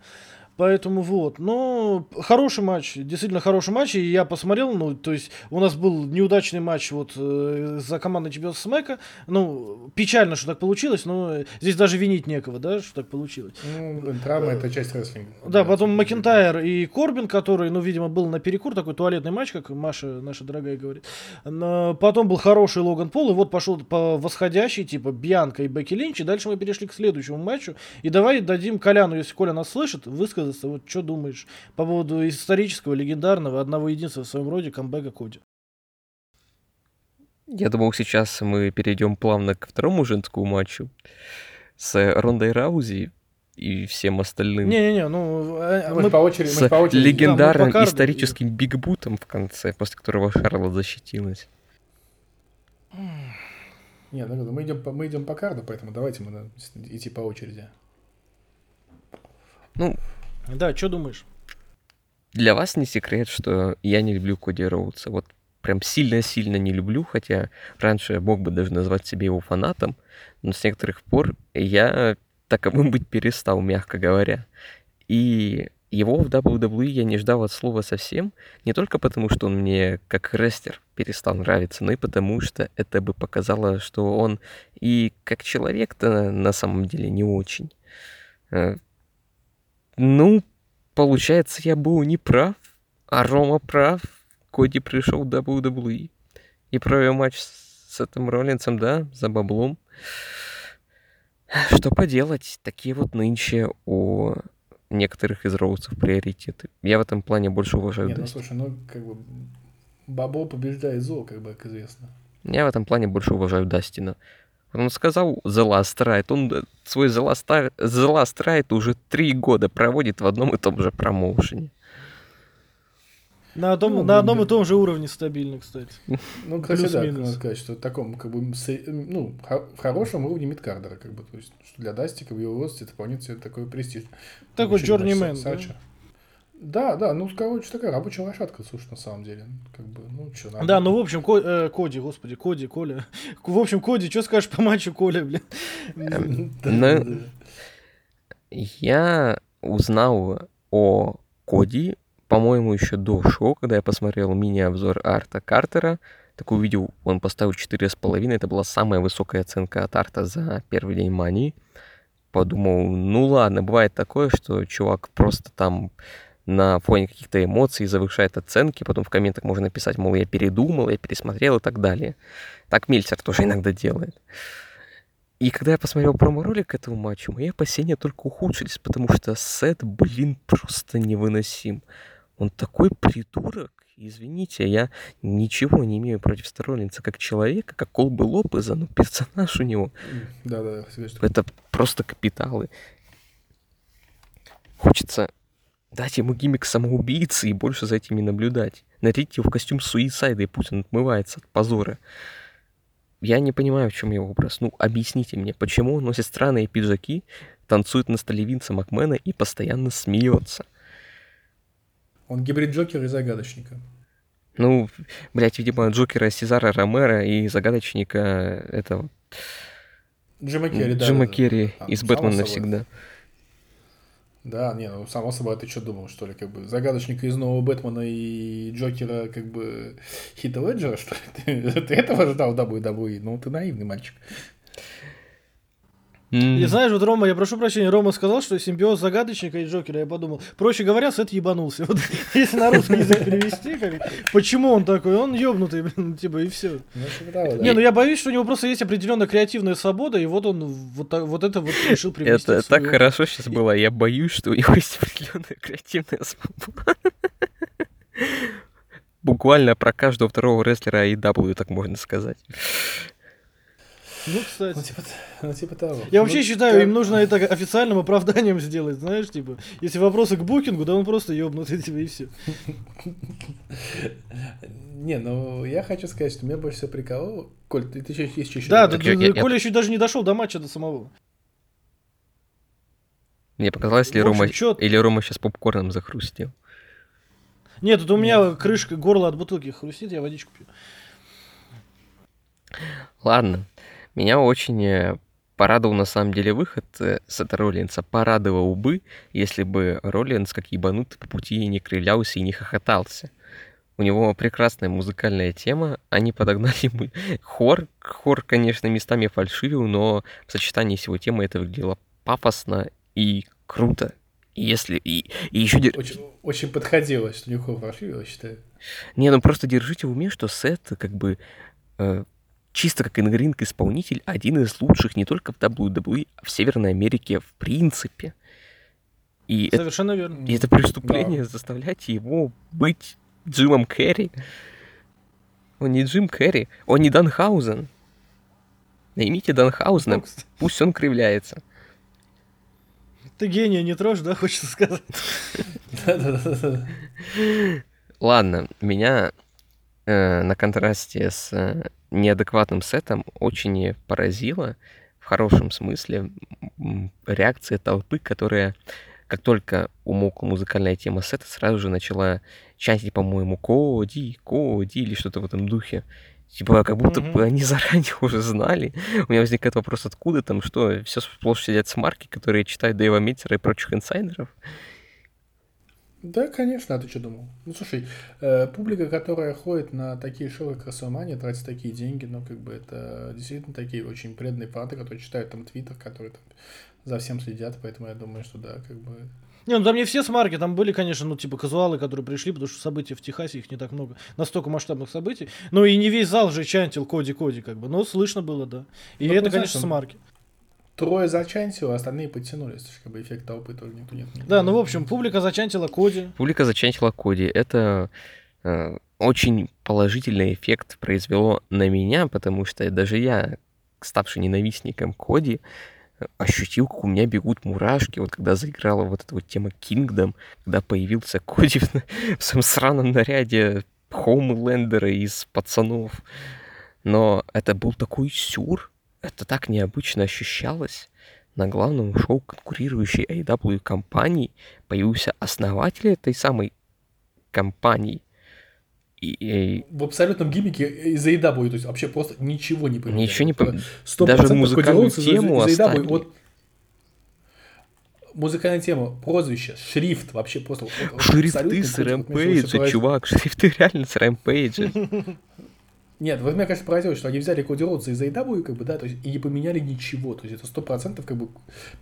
Поэтому вот. Но хороший матч, действительно хороший матч. И я посмотрел, ну, то есть у нас был неудачный матч вот э, за командой чемпионства Смэка. Ну, печально, что так получилось, но здесь даже винить некого, да, что так получилось. Ну, травма это часть рестлинга. Да, потом Макентайр и Корбин, который, ну, видимо, был на перекур, такой туалетный матч, как Маша, наша дорогая, говорит. Но Потом был хороший Логан Пол, и вот пошел по восходящей, типа Бьянка и Бекки Линч, и дальше мы перешли к следующему матчу. И давай дадим Коляну, если Коля нас слышит, высказаться, вот что думаешь по поводу исторического, легендарного, одного единства в своем роде камбэка Коди. Я думал, сейчас мы перейдем плавно к второму женскому матчу с Рондой Раузи и всем остальным. Не-не-не, ну... э, Ну, мы, мы- по очереди, мы с ж по очереди. легендарным Да, мы историческим бигбутом в конце, после которого Шарлот защитилась. Не, ну, мы идем, по, мы идем по карду, поэтому давайте мы идти по очереди. Ну, Да, что думаешь? для вас не секрет, что я не люблю Коди Роудса. Вот прям сильно-сильно не люблю, хотя раньше я мог бы даже назвать себя его фанатом, но с некоторых пор я таковым быть перестал, мягко говоря. И его в WWE я не ждал от слова совсем, не только потому, что он мне как рестлер перестал нравиться, но и потому, что это бы показало, что он и как человек-то на самом деле не очень. Ну, получается, я был не прав, а Рома прав. Коди пришел в WWE и провел матч с этим Роллинсом, да, за баблом. Что поделать, такие вот нынче у некоторых из роудсов приоритеты. Я в этом плане больше уважаю Не, ну слушай, ну как бы бабло побеждает зло, как бы, как известно. Я в этом плане больше уважаю Дастина. Он сказал The Last Ride. Он э, свой The Last, The Last Ride уже три года проводит в одном и том же промоушене. На одном, Ну, на одном да. и том же уровне стабильно, кстати. Ну, кстати, да, Плюс-минус. надо сказать, что в таком, как бы, с- ну, в хорошем уровне мидкардера, как бы, то есть, что для Дастика в его возрасте это вполне себе такой престиж. Такой journeyman, матч да? Да, да, ну, короче, такая рабочая лошадка, слушай, на самом деле. Как бы, ну, что, Да, ну в общем, Ко- э, Коди, господи, Коди, Коля. В общем, Коди, что скажешь по матчу Коля, блин? Ну, Я узнал о Коди, по-моему, еще до шоу, когда я посмотрел мини-обзор Арта Картера. Так увидел, он поставил 4,5. Это была самая высокая оценка от Арта за первый день мании. Подумал, ну ладно, бывает такое, что чувак просто там на фоне каких-то эмоций завышает оценки, потом в комментах можно написать, мол, я передумал, я пересмотрел и так далее. Так Мельцер тоже иногда делает. И когда я посмотрел промо-ролик к этому матчу, мои опасения только ухудшились, потому что Сет, блин, просто невыносим. Он такой придурок. Извините, я ничего не имею против Сторолинца как человека, как Колбы Лопеза, но персонаж у него Да, да, да. это просто капиталы. Хочется дать ему гиммик самоубийцы и больше за этим не наблюдать. Нарядить его в костюм суицайда, и пусть он отмывается от позора. Я не понимаю, в чем его образ. Ну, объясните мне, почему он носит странные пиджаки, танцует на столе Винса Макмена и постоянно смеется. Он гибрид Джокера и Загадочника. Ну, блядь, видимо, Джокера Сезара Ромера и загадочника этого Джима Керри, да. Джима да, да. Керри А, из Бэтмена само собой. Да, не, ну, само собой, ты что думал, что ли, как бы, загадочника из нового Бэтмена и Джокера, как бы, Хита Леджера, что ли? Ты, ты этого ждал в WWE? Ну, ты наивный мальчик. И знаешь, вот Рома, я прошу прощения, Рома сказал, что симбиоз загадочника и Джокера, я подумал, проще говоря, Сет ебанулся. Вот если на русский язык перевести, как, почему он такой? Он ебнутый, блин, типа, и все. Ну, типа того, да. Не, ну я боюсь, что у него просто есть определенная креативная свобода, и вот он вот, так- вот это вот решил привнести. Это свою- так хорошо сейчас было. Я боюсь, что у него есть определенная креативная свобода. Буквально про каждого второго рестлера AEW, так можно сказать. Ну, Ну, кстати. типа, ну, типа того. Я вообще Ну, считаю, как- им нужно это официальным оправданием сделать, знаешь, типа, если вопросы к букингу, да он просто ебнутый, типа, и все. Не, ну, я хочу сказать, что меня больше всего прикололо... Коль, ты, ты еще есть еще... Да, Коля еще даже не дошел до матча до самого. Мне показалось, ли Рома, чё- или Рома сейчас попкорном захрустил. Нет, тут у меня крышка, горло от бутылки хрустит, я водичку пью. Ладно. Меня очень э, порадовал на самом деле выход э, Сета Роллинса. Порадовал бы, если бы Роллинс, как ебанутый, по пути не кривлялся и не хохотался. У него прекрасная музыкальная тема. Они подогнали ему хор. Хор, конечно, местами фальшивил, но в сочетании с его темой это выглядело пафосно и круто. И если... И, и еще... Очень, очень подходило, что Нюхо фаршивил, я считаю. Не, ну просто держите в уме, что Сет как бы э, чисто как ингринг исполнитель один из лучших не только в WWE, а в Северной Америке в принципе. И это, Совершенно верно. и это преступление заставлять его быть Джимом Керри. Он не Джим Керри, он не Данхаузен. Наймите Данхаузена, Ну, пусть он кривляется. Ты гения не трожь, да, хочется сказать? Ладно, меня э, на контрасте с э, неадекватным сетом очень поразила в хорошем смысле реакция толпы, которая, как только умолкла музыкальная тема сета, сразу же начала чантить, по-моему, Коди, Коди или что-то в этом духе. Типа, как будто бы они заранее уже знали. У меня возникает вопрос, откуда там, что все сплошь сидят смарки, которые читают Дэйва Митцера и прочих инсайдеров. Да, конечно, а ты что думал? Ну, слушай, э, публика, которая ходит на такие шоу, как Расселмания, тратит такие деньги, ну, как бы это действительно такие очень преданные фанаты, которые читают там твиттер, которые там за всем следят, поэтому я думаю, что да, как бы... Не, ну там не все смарки, там были, конечно, ну, типа, казуалы, которые пришли, потому что событий в Техасе их не так много. Настолько масштабных событий. Ну, и не весь зал же чантил Коди-Коди, как бы. Но слышно было, да. И Ну, это, ну, конечно, смарки. Трое зачантило, а остальные подтянулись, то есть, как бы эффект толпы тоже никто нет. Да, ну, в общем, публика зачантила Коди. Публика зачантила Коди. Это э, очень положительный эффект произвело на меня, потому что даже я, ставший ненавистником Коди, ощутил, как у меня бегут мурашки, вот когда заиграла вот эта вот тема Kingdom, когда появился Коди в, в своем сраном наряде Хоумлендера из пацанов. Но это был такой сюр, это так необычно ощущалось. На главном шоу конкурирующей AEW компании появился основатель этой самой компании. И, и В абсолютном гиммике из-за AEW, то есть вообще просто ничего не поменяли. ничего не Вот, пом- сто Даже музыкальную тему AEW. оставили. Вот музыкальная тема, прозвище, шрифт, вообще просто... Шрифты с Рэмпейджа, чувак, шрифты реально с Рэмпейджа. Нет, вот меня, конечно, поразило, что они взяли Коди Роудса из AEW, как бы, да, то есть, и не поменяли ничего, то есть, это сто процентов, как бы,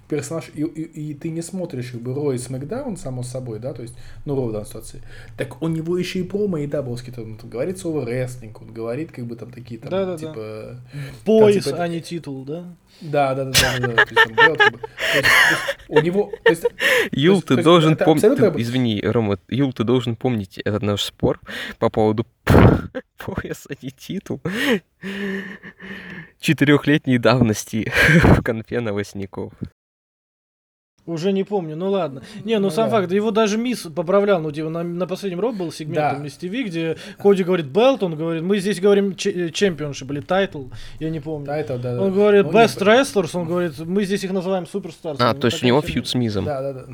персонаж, и, и- и ты не смотришь, как бы, Рой Смакдаун, само собой, да, то есть, ну, Роу в данной ситуации, так у него еще и промо AEW, там, он там говорит слово рестлинг, он говорит, как бы, там, такие, там, Да-да-да. типа, Пояс, типа, а не титул, да? да, да, да, да, да, да, то есть, там, бelt, как бы, то есть, то есть, у него, то есть, Юл, ты должен помнить... Извини, Рома, Юл, ты должен помнить этот наш спор по поводу пояса не титул четырехлетней давности в конфе новостников. Уже не помню, ну ладно. Не, ну, Ну сам да. факт, его даже Миз поправлял, ну, типа, на, на последнем Raw был сегмент Да. Miz TV, где Коди говорит belt, он говорит, мы здесь говорим championship или title, я не помню. это, да, да. Он говорит Ну, best нет, wrestlers, он говорит, мы здесь их называем superstars. А, то есть у него фьюд с Мизом. Да, да, да.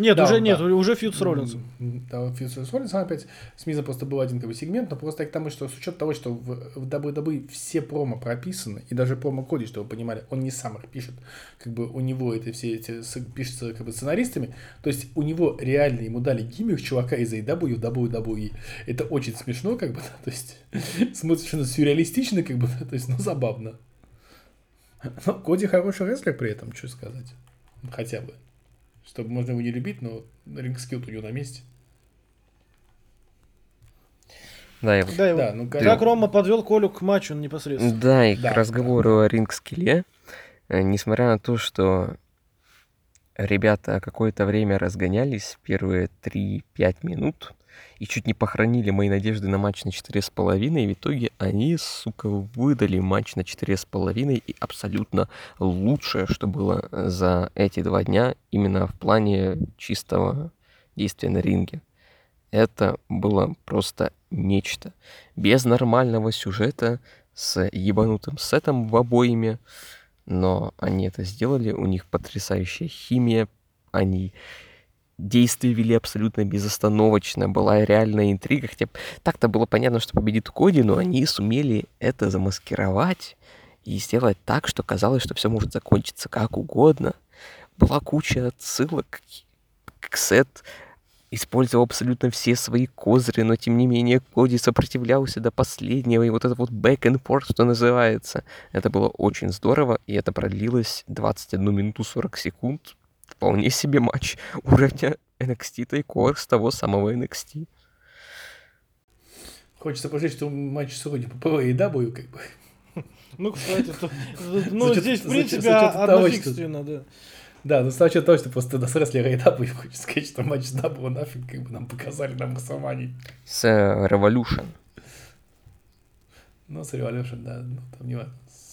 Нет, Да, уже он, нет, да. уже фьюд с Роллинсом. Да, фьюд с Роллинсом опять. С Мизом просто был один как бы, сегмент, но просто к тому, что с учетом того, что в, в WWE все промо прописаны, и даже промо Коди, чтобы вы понимали, он не сам их пишет, как бы у него это все эти пишется как бы сценаристами, то есть у него реально ему дали гиммик чувака из AEW в WWE. Это очень смешно, как бы, да, то есть смотришь на сюрреалистично, как бы, да, то есть, ну, забавно. Но Коди хороший рестлер при этом, что сказать. Хотя бы. Чтобы можно его не любить, но ринг скилл у него на месте. Да, я Да, его- Да, ну как- Как Рома подвел Колю к матчу непосредственно. Да, и Да, к разговору о ринг-скилле, э, несмотря на то, что ребята какое-то время разгонялись, первые 3-5 минут, и чуть не похоронили мои надежды на матч на 4,5, и в итоге они, сука, выдали матч на 4,5, и абсолютно лучшее, что было за эти два дня, именно в плане чистого действия на ринге. Это было просто нечто. Без нормального сюжета, с ебанутым сетом в обоими, но они это сделали, у них потрясающая химия, они действия вели абсолютно безостановочно, была реальная интрига, хотя так-то было понятно, что победит Коди, но они сумели это замаскировать и сделать так, что казалось, что все может закончиться как угодно. Была куча отсылок Сет, использовал абсолютно все свои козыри, но тем не менее Коди сопротивлялся до последнего, и вот это вот back and forth, что называется, это было очень здорово, и это продлилось 21 минуту 40 секунд. Вполне себе матч уровня NXT Takeover с того самого NXT. Хочется пожалеть, что матч сегодня по AEW, как бы. Ну, кстати, то- ну, За счет- здесь, в за принципе, за что- однофигственно, да. Да, ну с учетом того, что просто нас рестлеры AEW, хочется сказать, что матч с Дабл нафиг, как бы нам показали на Масамане. С э, Revolution. Ну, с Revolution, да, ну, там не важно.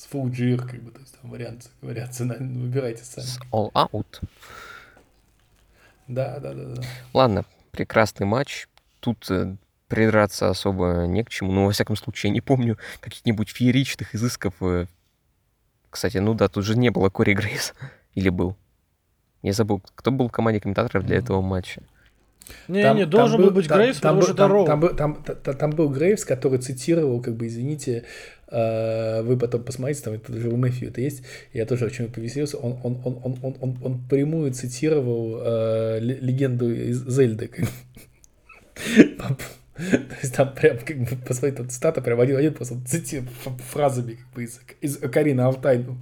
С Full Gear, как бы, то есть там варианты, вариации, выбирайте сами. С All Out. Да, да, да, да. Ладно, прекрасный матч. Тут э, придраться особо не к чему. Ну, во всяком случае, я не помню каких-нибудь фееричных изысков. э. Кстати, ну да, тут же не было Кори Грейс. Или был? Я забыл, кто был в команде комментаторов для этого матча. Не, Там- не, там должен был быть там- Грейвс, там потому был- что там-. Там был- там- та- там был Грейвс, который цитировал, как бы, извините, вы потом посмотрите, там это даже у Мэфью это есть, я тоже очень повеселился, он, он, он, он, он, он, он прямую цитировал э, ле- легенду из Зельды. То есть там прям, как бы, посмотрите, там цитата прям один в один, просто цитирует фразами, как бы, из, из Карина Алтай, ну,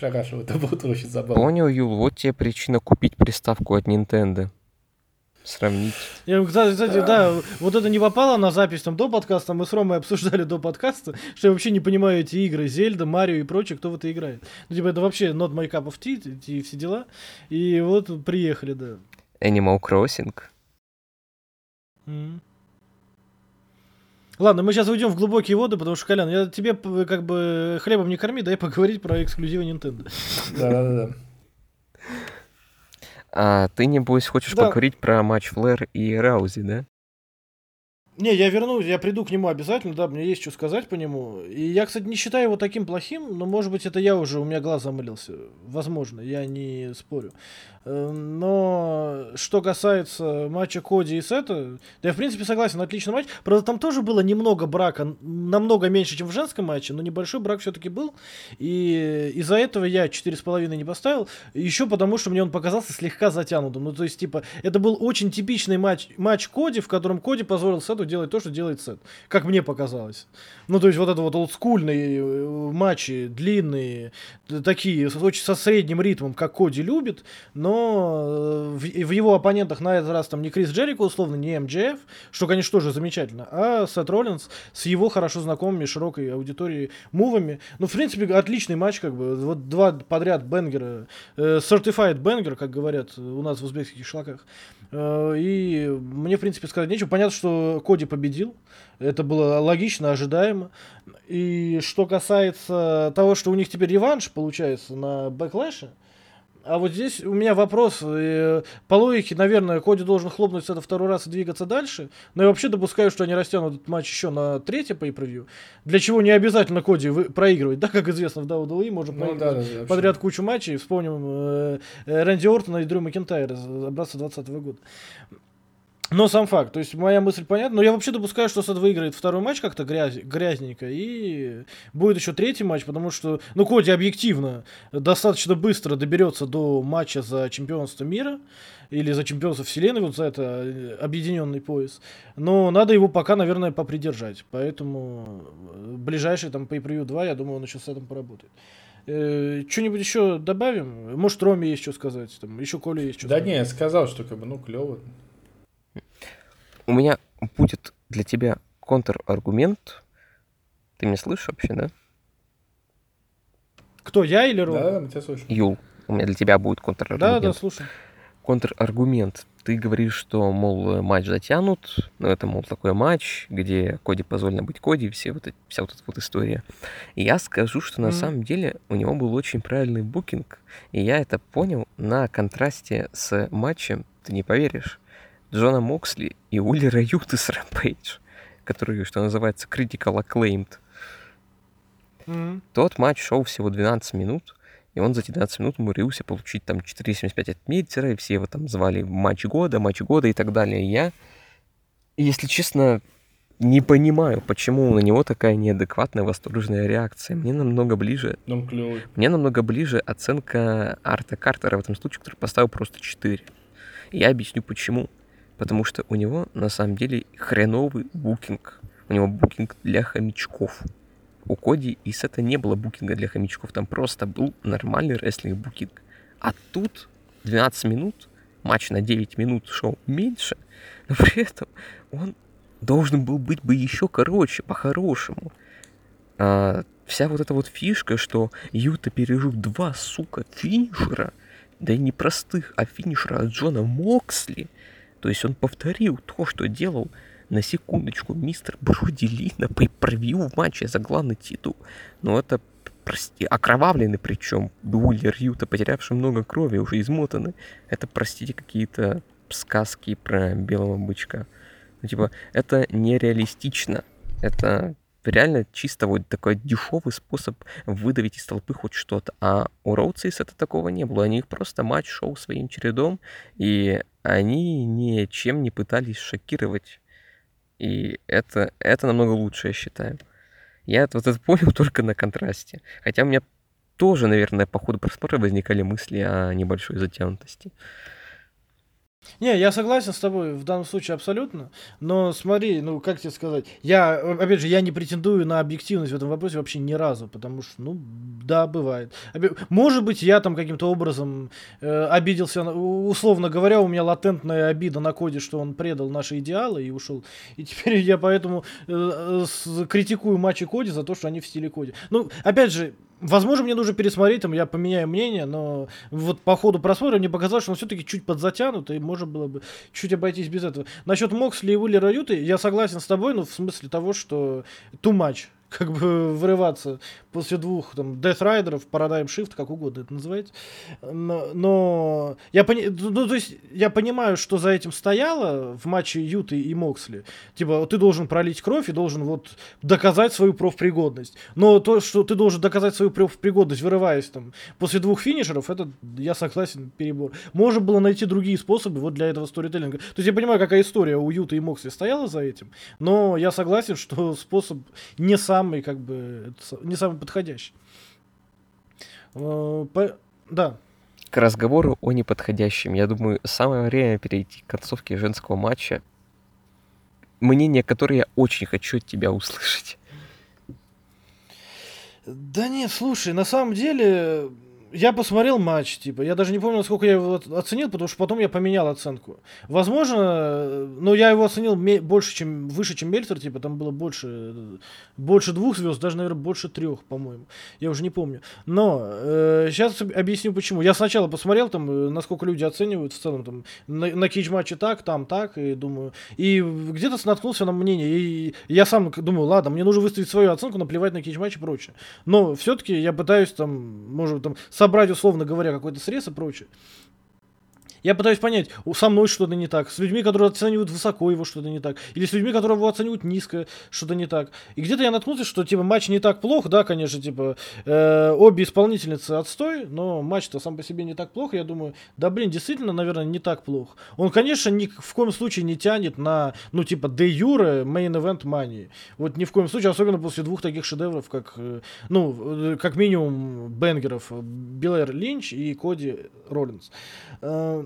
Шарашева, это было очень забавно. Понял, Юл, вот тебе причина купить приставку от Nintendo. Сравнить. Я, кстати, кстати, да, вот это не попало на запись там до подкаста, мы с Ромой обсуждали до подкаста, что я вообще не понимаю эти игры, Зельда, Марио и прочее, кто в это играет. Ну, типа, это вообще not my cup of tea, эти все дела. И вот приехали, да. Animal Crossing. М. Ладно, мы сейчас уйдем в глубокие воды, потому что, Колян, я тебе как бы хлебом не корми, дай поговорить про эксклюзивы Nintendo. Да-да-да. А ты, небось, хочешь Да. поговорить про матч Флэр и Раузи, да? Не, я вернусь, я приду к нему обязательно, да, мне есть что сказать по нему. И я, кстати, не считаю его таким плохим, но, может быть, это я уже, у меня глаз замылился. Возможно, я не спорю. Э, Но что касается матча Коди и Сета, да я, в принципе, согласен, отличный матч. Правда, там тоже было немного брака, намного меньше, чем в женском матче, но небольшой брак все-таки был. И из-за этого я 4,5 не поставил. Еще потому, что мне он показался слегка затянутым. Ну, то есть, типа, это был очень типичный матч, матч Коди, в котором Коди позволил Сету делать то, что делает Сет. Как мне показалось. Ну, то есть, вот это вот олдскульные э, матчи, длинные, т- такие, очень со средним ритмом, как Коди любит, но э, в, в его оппонентах на этот раз там не Крис Джерико, условно, не МДФ, что, конечно, тоже замечательно, а Сет Роллинс с его хорошо знакомыми широкой аудиторией мувами. Ну, в принципе, отличный матч, как бы, вот два подряд бенгера, э, certified бенгер, как говорят у нас в узбекских шлаках. Э, И мне, в принципе, сказать нечего. Понятно, что Коди победил. Это было логично, ожидаемо. И что касается того, что у них теперь реванш получается на Backlash е, а вот здесь у меня вопрос. э, По логике, наверное, Коди должен хлопнуть это второй раз и двигаться дальше. Но я вообще допускаю, что они растянут этот матч еще на третье pay-per-view. Для чего не обязательно Коди вы- проигрывать. Да, как известно, в WWE можно Ну, проигрывать да, да, да, вообще. подряд кучу матчей. Вспомним э, э, Рэнди Ортона и Дрю Макентайра образца 2020 года. Но сам факт, то есть моя мысль понятна, но я вообще допускаю, что Сет выиграет второй матч как-то грязь, грязненько, и будет еще третий матч, потому что, ну, Коди объективно достаточно быстро доберется до матча за чемпионство мира, или за чемпионство вселенной, вот за это э, объединенный пояс, но надо его пока, наверное, попридержать, поэтому э, ближайший там pay 2, я думаю, он еще с этим поработает. Э, Что-нибудь еще добавим? Может, Роме есть что сказать? Там, еще Коля есть что Да сказать? не, я сказал, что как бы, ну, клево. У меня будет для тебя контраргумент. Ты меня слышишь вообще, да? Кто, я или Рома? Да, да, мы тебя слышим. Юл, у меня для тебя будет Да, контраргумент. да, слушай. контраргумент. Ты говоришь, что, мол, матч затянут, но это, мол, такой матч, где Коди позволено быть Коди, все вот эти- вся вот эта вот история. И я скажу, что на Мгм. самом деле у него был очень правильный букинг, и я это понял на контрасте с матчем, ты не поверишь, Джона Моксли и Уллера Юты с Rampage, который, что называется, critical acclaimed. Мгм. Тот матч шел всего 12 минут, и он за эти 12 минут умудрился получить там 4,75 от Мельцера, и все его там звали матч года, матч года и так далее. И я, если честно, не понимаю, почему на него такая неадекватная восторженная реакция. Мне намного ближе, Ну, клевый. мне намного ближе оценка Арта Картера в этом случае, который поставил просто 4. Я объясню почему. Потому что у него на самом деле хреновый букинг. У него букинг для хомячков. У Коди и Сета не было букинга для хомячков, там просто был нормальный рестлинг букинг. А тут 12 минут, матч на 9 минут шел меньше, но при этом он должен был быть бы еще короче, по-хорошему. А, вся вот эта вот фишка, что Юта пережил два, сука, финишера, да и не простых, а финишера от Джона Моксли. То есть он повторил то, что делал на секундочку мистер Броди Ли на pay в матче за главный титул. Но это, прости, окровавленный причем, Уиллер Юта, потерявший много крови, уже измотанный. Это, простите, какие-то сказки про белого бычка. Ну, типа, это нереалистично. Это реально чисто вот такой дешевый способ выдавить из толпы хоть что-то. А у Роудсейс это такого не было. Они просто матч шел своим чередом, и они ничем не пытались шокировать. И это, это намного лучше, я считаю. Я вот это понял только на контрасте. Хотя у меня тоже, наверное, по ходу просмотра возникали мысли о небольшой затянутости. Не, я согласен с тобой в данном случае абсолютно, но смотри, ну как тебе сказать, я, опять же, я не претендую на объективность в этом вопросе вообще ни разу, потому что, ну, да, бывает. Может быть, я там каким-то образом э, обиделся, условно говоря, у меня латентная обида на коде, что он предал наши идеалы и ушел, и теперь я поэтому э, э, с- критикую матчи Коди за то, что они в стиле Коди. Ну, опять же, Возможно, мне нужно пересмотреть, там я поменяю мнение, но вот по ходу просмотра мне показалось, что он все-таки чуть подзатянут, и можно было бы чуть обойтись без этого. Насчет Моксли и Уиллера Юты, я согласен с тобой, ну, в смысле того, что too much, как бы вырываться после двух там Death Rider'ов, Paradigm Shift, как угодно это называется. Но, но я, пони- ну, то есть, я понимаю, что за этим стояло в матче Юты и Моксли. Типа, ты должен пролить кровь и должен вот доказать свою профпригодность. Но то, что ты должен доказать свою профпригодность, вырываясь там после двух финишеров, это, я согласен, перебор. Можно было найти другие способы вот для этого сторителлинга. То есть я понимаю, какая история у Юты и Моксли стояла за этим, но я согласен, что способ не самый, как бы, не самый подходящий. Э, по- Да, К разговору о неподходящем, я думаю, самое время перейти к концовке женского матча. Мнение, которое я очень хочу от тебя услышать. Да нет, слушай, на самом деле я посмотрел матч, типа, я даже не помню, насколько я его оценил, потому что потом я поменял оценку. Возможно, э, но я его оценил больше, чем выше, чем Мельцер, типа, там было больше, э, больше двух звезд, даже, наверное, больше трех, по-моему. Я уже не помню. Но сейчас объясню почему. Я сначала посмотрел, там, э, насколько люди оценивают в целом, там, на, на кейдж-матче так, там так, и думаю, и где-то наткнулся на мнение, и я сам думаю, ладно, мне нужно выставить свою оценку, наплевать на кейдж-матч и прочее. Но все-таки я пытаюсь там, может, там, собрать, условно говоря, какой-то срез и прочее. Я пытаюсь понять, со мной что-то не так, с людьми, которые оценивают высоко его что-то не так, или с людьми, которые его оценивают низко, что-то не так. И где-то я наткнулся, что типа матч не так плох, да, конечно, типа э, обе исполнительницы отстой, но матч-то сам по себе не так плохо. Я думаю, да блин, действительно, наверное, не так плохо. Он, конечно, ни в коем случае не тянет на, ну типа, де юре main event мании. Вот ни в коем случае, особенно после двух таких шедевров, как, э, ну, э, как минимум бенгеров Билэр Линч и Коди Роллинс. Э,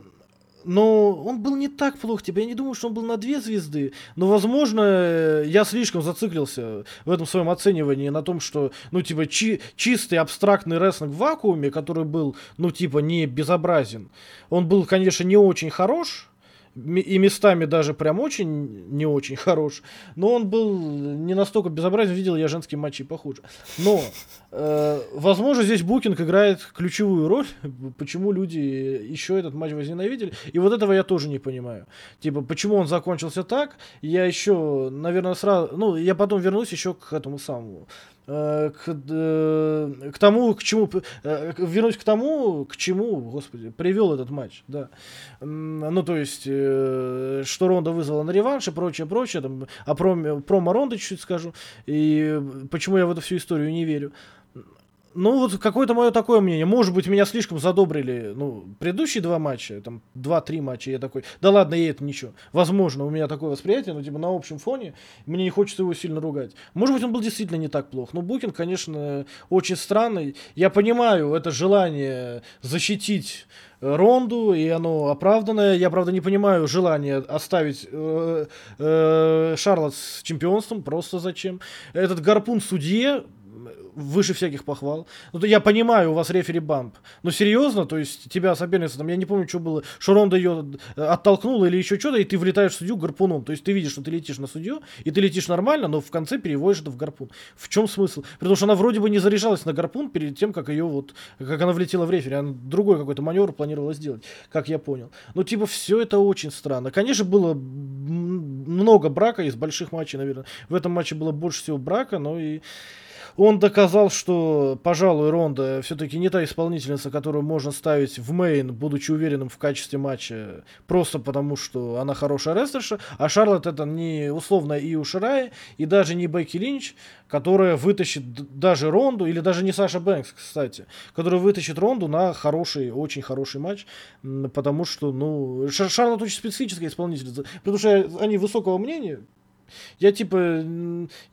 но он был не так плох, типа, я не думаю, что он был на две звезды, но, возможно, я слишком зациклился в этом своем оценивании на том, что, ну, типа, чи- чистый абстрактный рестлинг в вакууме, который был, ну, типа, не безобразен, он был, конечно, не очень хорош, и местами даже прям очень не очень хорош, но он был не настолько безобразен, видел я женские матчи похуже. Но, э, возможно, здесь букинг играет ключевую роль, почему люди еще этот матч возненавидели, и вот этого я тоже не понимаю. Типа, почему он закончился так, я еще, наверное, сразу, ну, я потом вернусь еще к этому самому, к, э, к тому, к чему, э, вернусь к тому, к чему, господи, привел этот матч, да. Ну, то есть, э, что Ронда вызвала на реванш и прочее, прочее, там, о промо, промо Ронды чуть-чуть скажу, и почему я в эту всю историю не верю. Ну, вот какое-то мое такое мнение. Может быть, меня слишком задобрили, ну, предыдущие два матча, там, два-три матча, я такой, да ладно, и это ничего. Возможно, у меня такое восприятие, но, типа, на общем фоне мне не хочется его сильно ругать. Может быть, он был действительно не так плох. Но Букин, конечно, очень странный. Я понимаю это желание защитить э, Ронду, и оно оправданное. Я, правда, не понимаю желание оставить э, э, Шарлот с чемпионством. Просто зачем? Этот гарпун судье выше всяких похвал. Ну, то я понимаю, у вас рефери бамп. Но серьезно, то есть тебя соперница, там, я не помню, что было, что Ронда ее э, оттолкнула или еще что-то, и ты влетаешь в судью гарпуном. То есть ты видишь, что ты летишь на судью, и ты летишь нормально, но в конце переводишь это в гарпун. В чем смысл? Потому что она вроде бы не заряжалась на гарпун перед тем, как ее вот, как она влетела в рефери. Она другой какой-то маневр планировала сделать, как я понял. Ну, типа, все это очень странно. Конечно, было много брака из больших матчей, наверное. В этом матче было больше всего брака, но и он доказал, что, пожалуй, Ронда все-таки не та исполнительница, которую можно ставить в мейн, будучи уверенным в качестве матча, просто потому, что она хорошая рестлерша, а Шарлотт это не условно и у Ширай, и даже не Бекки Линч, которая вытащит даже Ронду, или даже не Саша Бэнкс, кстати, которая вытащит Ронду на хороший, очень хороший матч, потому что, ну, Шар- Шарлотт очень специфическая исполнительница, потому что они высокого мнения, я типа,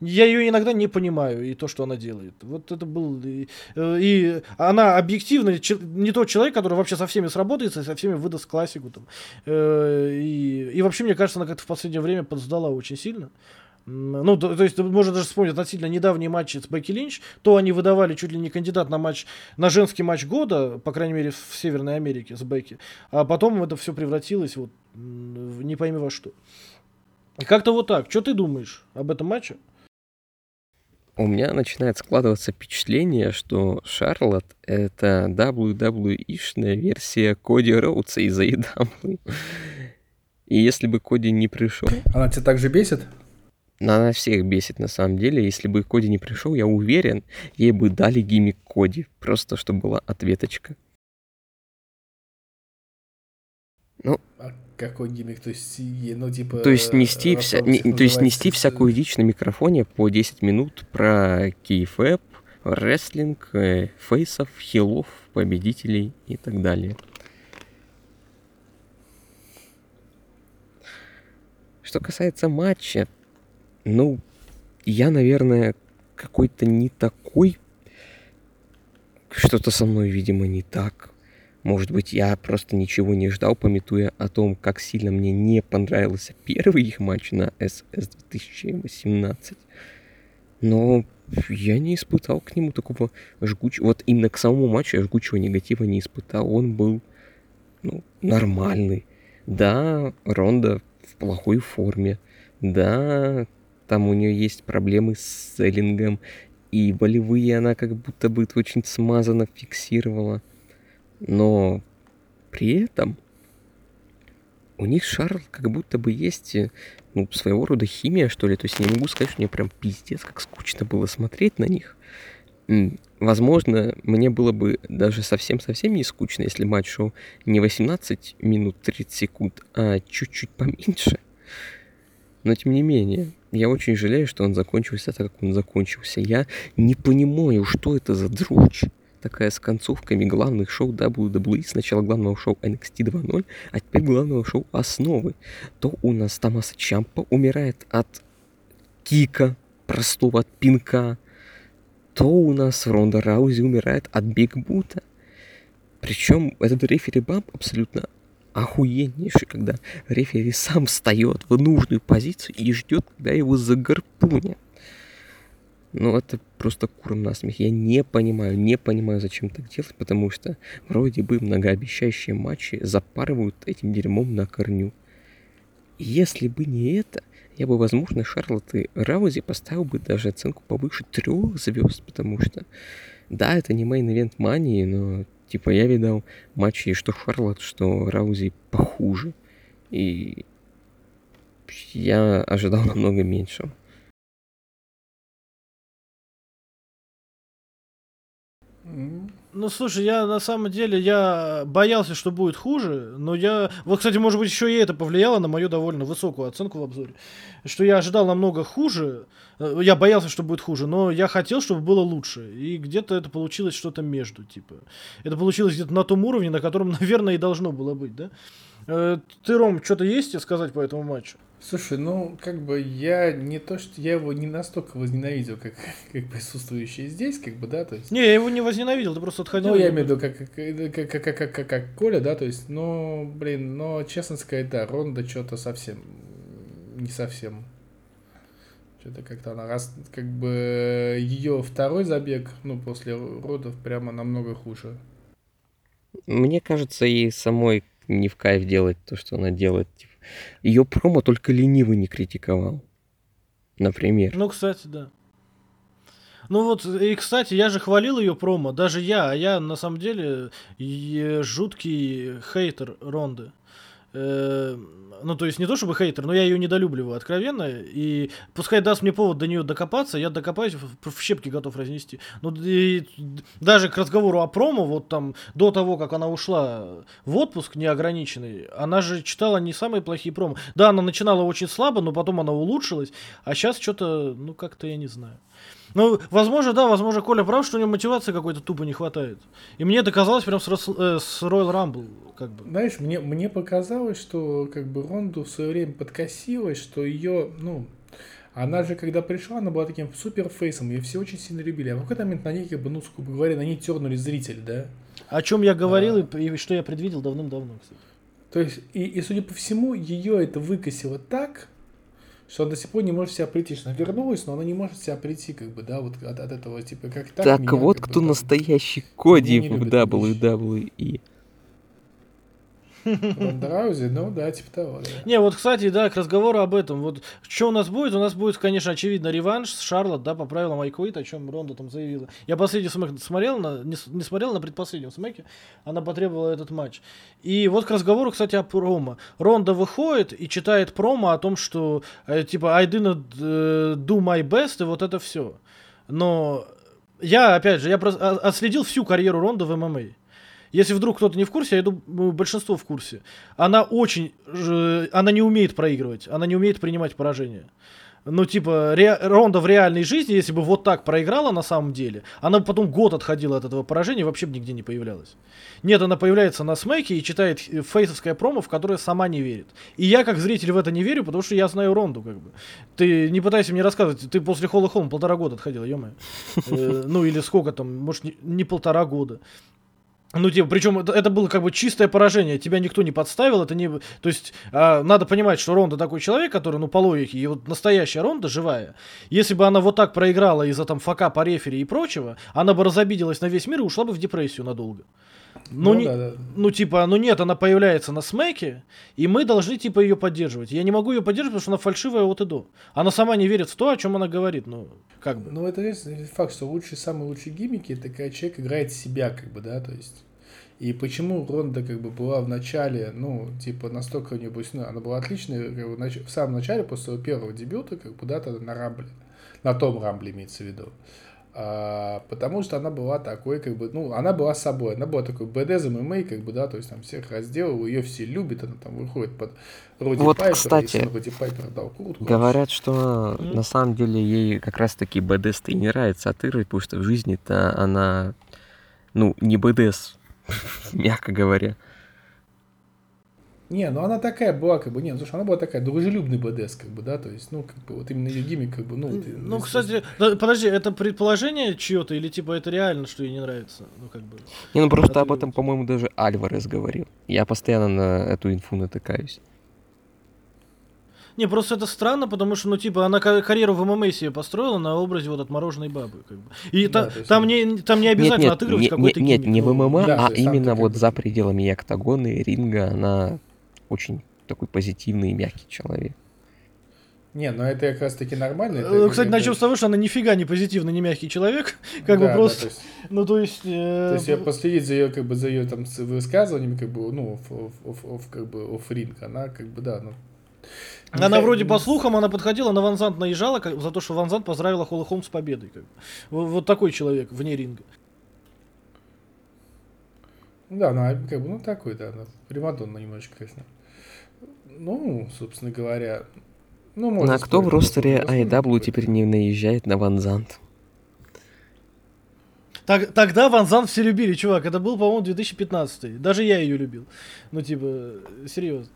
я ее иногда не понимаю и то, что она делает. Вот это был и, э, и она объективно не тот человек, который вообще со всеми сработается со всеми выдаст классику там. Э, И, и вообще мне кажется, она как-то в последнее время подсдала очень сильно. Ну, то, то есть, можно даже вспомнить относительно недавние матчи с Бекки Линч, то они выдавали чуть ли не кандидат на матч, на женский матч года, по крайней мере, в Северной Америке с Бекки, а потом это все превратилось вот не пойми во что. И Как-то вот так. Что ты думаешь об этом матче? У меня начинает складываться впечатление, что Шарлот — это WWE-шная версия Коди Роудса из AEW. И если бы Коди не пришел, Она тебя так же бесит? она всех бесит на самом деле. Если бы Коди не пришел, я уверен, ей бы дали гиммик Коди, просто чтобы была ответочка. А какой гиммик? То есть, ну, типа... То есть нести, вся, Рафаэль не- то есть нести всякую дичь на микрофоне по 10 минут про кейфэп, рестлинг, э, фейсов, хилов, победителей и так далее. Что касается матча, ну, я, наверное, какой-то не такой. Что-то со мной, видимо, не так. Может быть, я просто ничего не ждал, пометуя о том, как сильно мне не понравился первый их матч на SS 2018. Но я не испытал к нему такого жгучего... Вот именно к самому матчу я жгучего негатива не испытал. Он был, ну, нормальный. Да, Ронда в плохой форме. Да, там у нее есть проблемы с селлингом. И болевые она как будто бы очень смазанно фиксировала. Но при этом у них Шарль как будто бы есть э, ну, своего рода химия, что ли. То есть я не могу сказать, что мне прям пиздец, как скучно было смотреть на них. Возможно, мне было бы даже совсем-совсем не скучно, если матч шел не 18 минут 30 секунд, а чуть-чуть поменьше. Но тем не менее, я очень жалею, что он закончился так, как он закончился. Я не понимаю, что это за дрочь такая с концовками главных шоу WWE, сначала главного шоу NXT 2.0, а теперь главного шоу Основы. То у нас Томаса Чампа умирает от кика, простого от пинка, то у нас Ронда Раузи умирает от Биг Бута. Причем этот рефери бамп абсолютно охуеннейший, когда рефери сам встает в нужную позицию и ждет, когда его загарпунят. Ну, это просто куром насмех. Я не понимаю, не понимаю, зачем так делать, потому что вроде бы многообещающие матчи запарывают этим дерьмом на корню. Если бы не это, я бы, возможно, Шарлотт и Раузи поставил бы даже оценку повыше трех звезд, потому что, да, это не main event мании, но, типа, я видал матчи, что Шарлотт, что Раузи похуже. И я ожидал намного меньшего. Ну, слушай, я на самом деле, я боялся, что будет хуже, но я... Вот, кстати, может быть, еще и это повлияло на мою довольно высокую оценку в обзоре. Что я ожидал намного хуже, э, я боялся, что будет хуже, но я хотел, чтобы было лучше. И где-то это получилось что-то между, типа. Это получилось где-то на том уровне, на котором, наверное, и должно было быть, да? Э, Ты, Ром, что-то есть сказать по этому матчу? Слушай, ну, как бы я не то, что я его не настолько возненавидел, как, как присутствующие здесь, как бы, да, то есть... Не, я его не возненавидел, ты просто отходил. Ну, я имею в виду, как, как, как, как, как, как, как Коля, да, то есть, ну, блин, но, честно сказать, да, Ронда что-то совсем, не совсем. Что-то как-то она раз, как бы, ее второй забег, ну, после родов, прямо намного хуже. Мне кажется, ей самой не в кайф делать то, что она делает. Типа, ее промо только ленивый не критиковал. Например. Ну, кстати, да. Ну вот, и, кстати, я же хвалил ее промо, даже я, а я, на самом деле, жуткий хейтер Ронды. Э, ну, то есть не то чтобы хейтер, но я ее недолюбливаю откровенно. И пускай даст мне повод до нее докопаться, я докопаюсь, в, в щепки готов разнести. Ну, и даже к разговору о промо, вот там, до того, как она ушла в отпуск неограниченный, она же читала не самые плохие промо. Да, она начинала очень слабо, но потом она улучшилась, а сейчас что-то, ну, как-то я не знаю. Ну, возможно, да, возможно, Коля прав, что у него мотивации какой-то тупо не хватает. И мне это казалось прям с, э, с Royal Rumble, как бы. Знаешь, мне, мне показалось, что как бы Ронду в свое время подкосилось, что ее, ну, она же, когда пришла, она была таким суперфейсом, ее все очень сильно любили. А в какой-то момент на ней, как бы, ну, скупо говоря, на ней тернули зрители, да? О чем я говорил и, и что я предвидел давным-давно, кстати. То есть, и, и судя по всему, ее это выкосило так, что она до сих пор не может себя прийти. Что она вернулась, но она не может себя прийти, как бы, да, вот от, от этого, типа, как так. Так, меня, вот как бы, кто там, настоящий Коди в. WWE. Ронда Раузи, ну да, типа того, да. Не, вот, кстати, да, к разговору об этом. Вот что у нас будет? У нас будет, конечно, очевидно, реванш с Шарлот, да, по правилам Айкуит, о чем Ронда там заявила. Я последний смэк смотрел, на, не, не смотрел на предпоследнем смеке, она потребовала этот матч. И вот к разговору, кстати, о промо. Ронда выходит и читает промо о том, что, э, типа, I didn't э, do my best, и вот это все. Но я, опять же, я просто о- отследил всю карьеру Ронда в ММА. Если вдруг кто-то не в курсе, я думаю, большинство в курсе. Она очень... ж- Она не умеет проигрывать. Она не умеет принимать поражение. Ну, типа, ре- Ронда в реальной жизни, если бы вот так проиграла на самом деле, она бы потом год отходила от этого поражения и вообще бы нигде не появлялась. Нет, она появляется на смеке и читает э, фейсовское промо, в которое сама не верит. И я, как зритель, в это не верю, потому что я знаю Ронду, как бы. Ты не пытайся мне рассказывать, ты после Холла Холм полтора года отходил, ё Ну, или сколько там, может, не полтора года. Ну, типа, причем это, было как бы чистое поражение, тебя никто не подставил, это не... То есть, а, надо понимать, что Ронда такой человек, который, ну, по логике, и вот настоящая Ронда, живая, если бы она вот так проиграла из-за там фака по рефери и прочего, она бы разобиделась на весь мир и ушла бы в депрессию надолго. Ну, Ну не- да, да. ну, типа, ну нет, она появляется на смеке, и мы должны, типа, ее поддерживать. Я не могу ее поддерживать, потому что она фальшивая от и до. Она сама не верит в то, о чем она говорит, ну, как бы. Ну, это есть факт, что лучшие, самые лучшие гиммики, это когда человек играет себя, как бы, да, то есть. И почему Ронда, как бы, была в начале, ну, типа, настолько у нее, ну, она была отличной как бы, в самом начале, после своего первого дебюта, как бы, да, тогда на Рамбле, на том Рамбле имеется в виду. А, потому что она была такой, как бы, ну, она была собой, она была такой БД ММА, как бы, да, то есть там всех разделывала, ее все любят, она там выходит под Роди Вот, Пайпер, кстати, и сын Роди Пайпер дал куртку. Говорят, что Мгм. на самом деле ей как раз-таки БДС и не нравится отыгрывать, потому что в жизни-то она, ну, не БДС, мягко говоря. Не, ну она такая была, как бы, не, ну, слушай, она была такая дружелюбный БДС, как бы, да, то есть, ну, как бы, вот именно ее гиммик, как бы, ну... ты- Ну, ну, кстати, да, подожди, это предположение чье-то или типа это реально, что ей не нравится? Ну, как бы. Не, ну просто об Отыгрывать. этом, по-моему, даже Альварес говорил. Я постоянно на эту инфу натыкаюсь. Не, просто это странно, потому что, ну, типа, она ка- карьеру в ММА себе построила на образе вот отмороженной бабы, как бы. И Да, та- там, не, там не Нет, обязательно нет, отыгрывать не, какой-то не- нет, гиммик, не в. ММА, Да, а именно вот за пределами октагона и ринга она очень такой позитивный и мягкий человек. Не, ну это как раз таки нормально. это Э, Кстати, бы- начнем с того, что она нифига не позитивный, не мягкий человек. Как Да, бы да, просто. то есть, Ну, то есть. э, то есть я последить за ее, как бы, за ее там с- высказываниями, как бы, ну, оф, оф, оф, оф, как бы, оф ринг, она, как бы, да, ну... Она Миха- вроде по слухам, она подходила, на Ванзант наезжала как- за то, что Ванзант поздравила Холла Холм с победой. Как бы. Вот, вот такой человек вне ринга. Да, ну, а как бы, ну, такой, да, ну, примадонна немножечко, конечно. Ну, собственно говоря, ну, можно На кто в ростере IW будет. теперь не наезжает на Ванзант? Так, тогда Ван Зан все любили, чувак. Это был, по-моему, 2015. Даже я ее любил. Ну, типа, серьезно.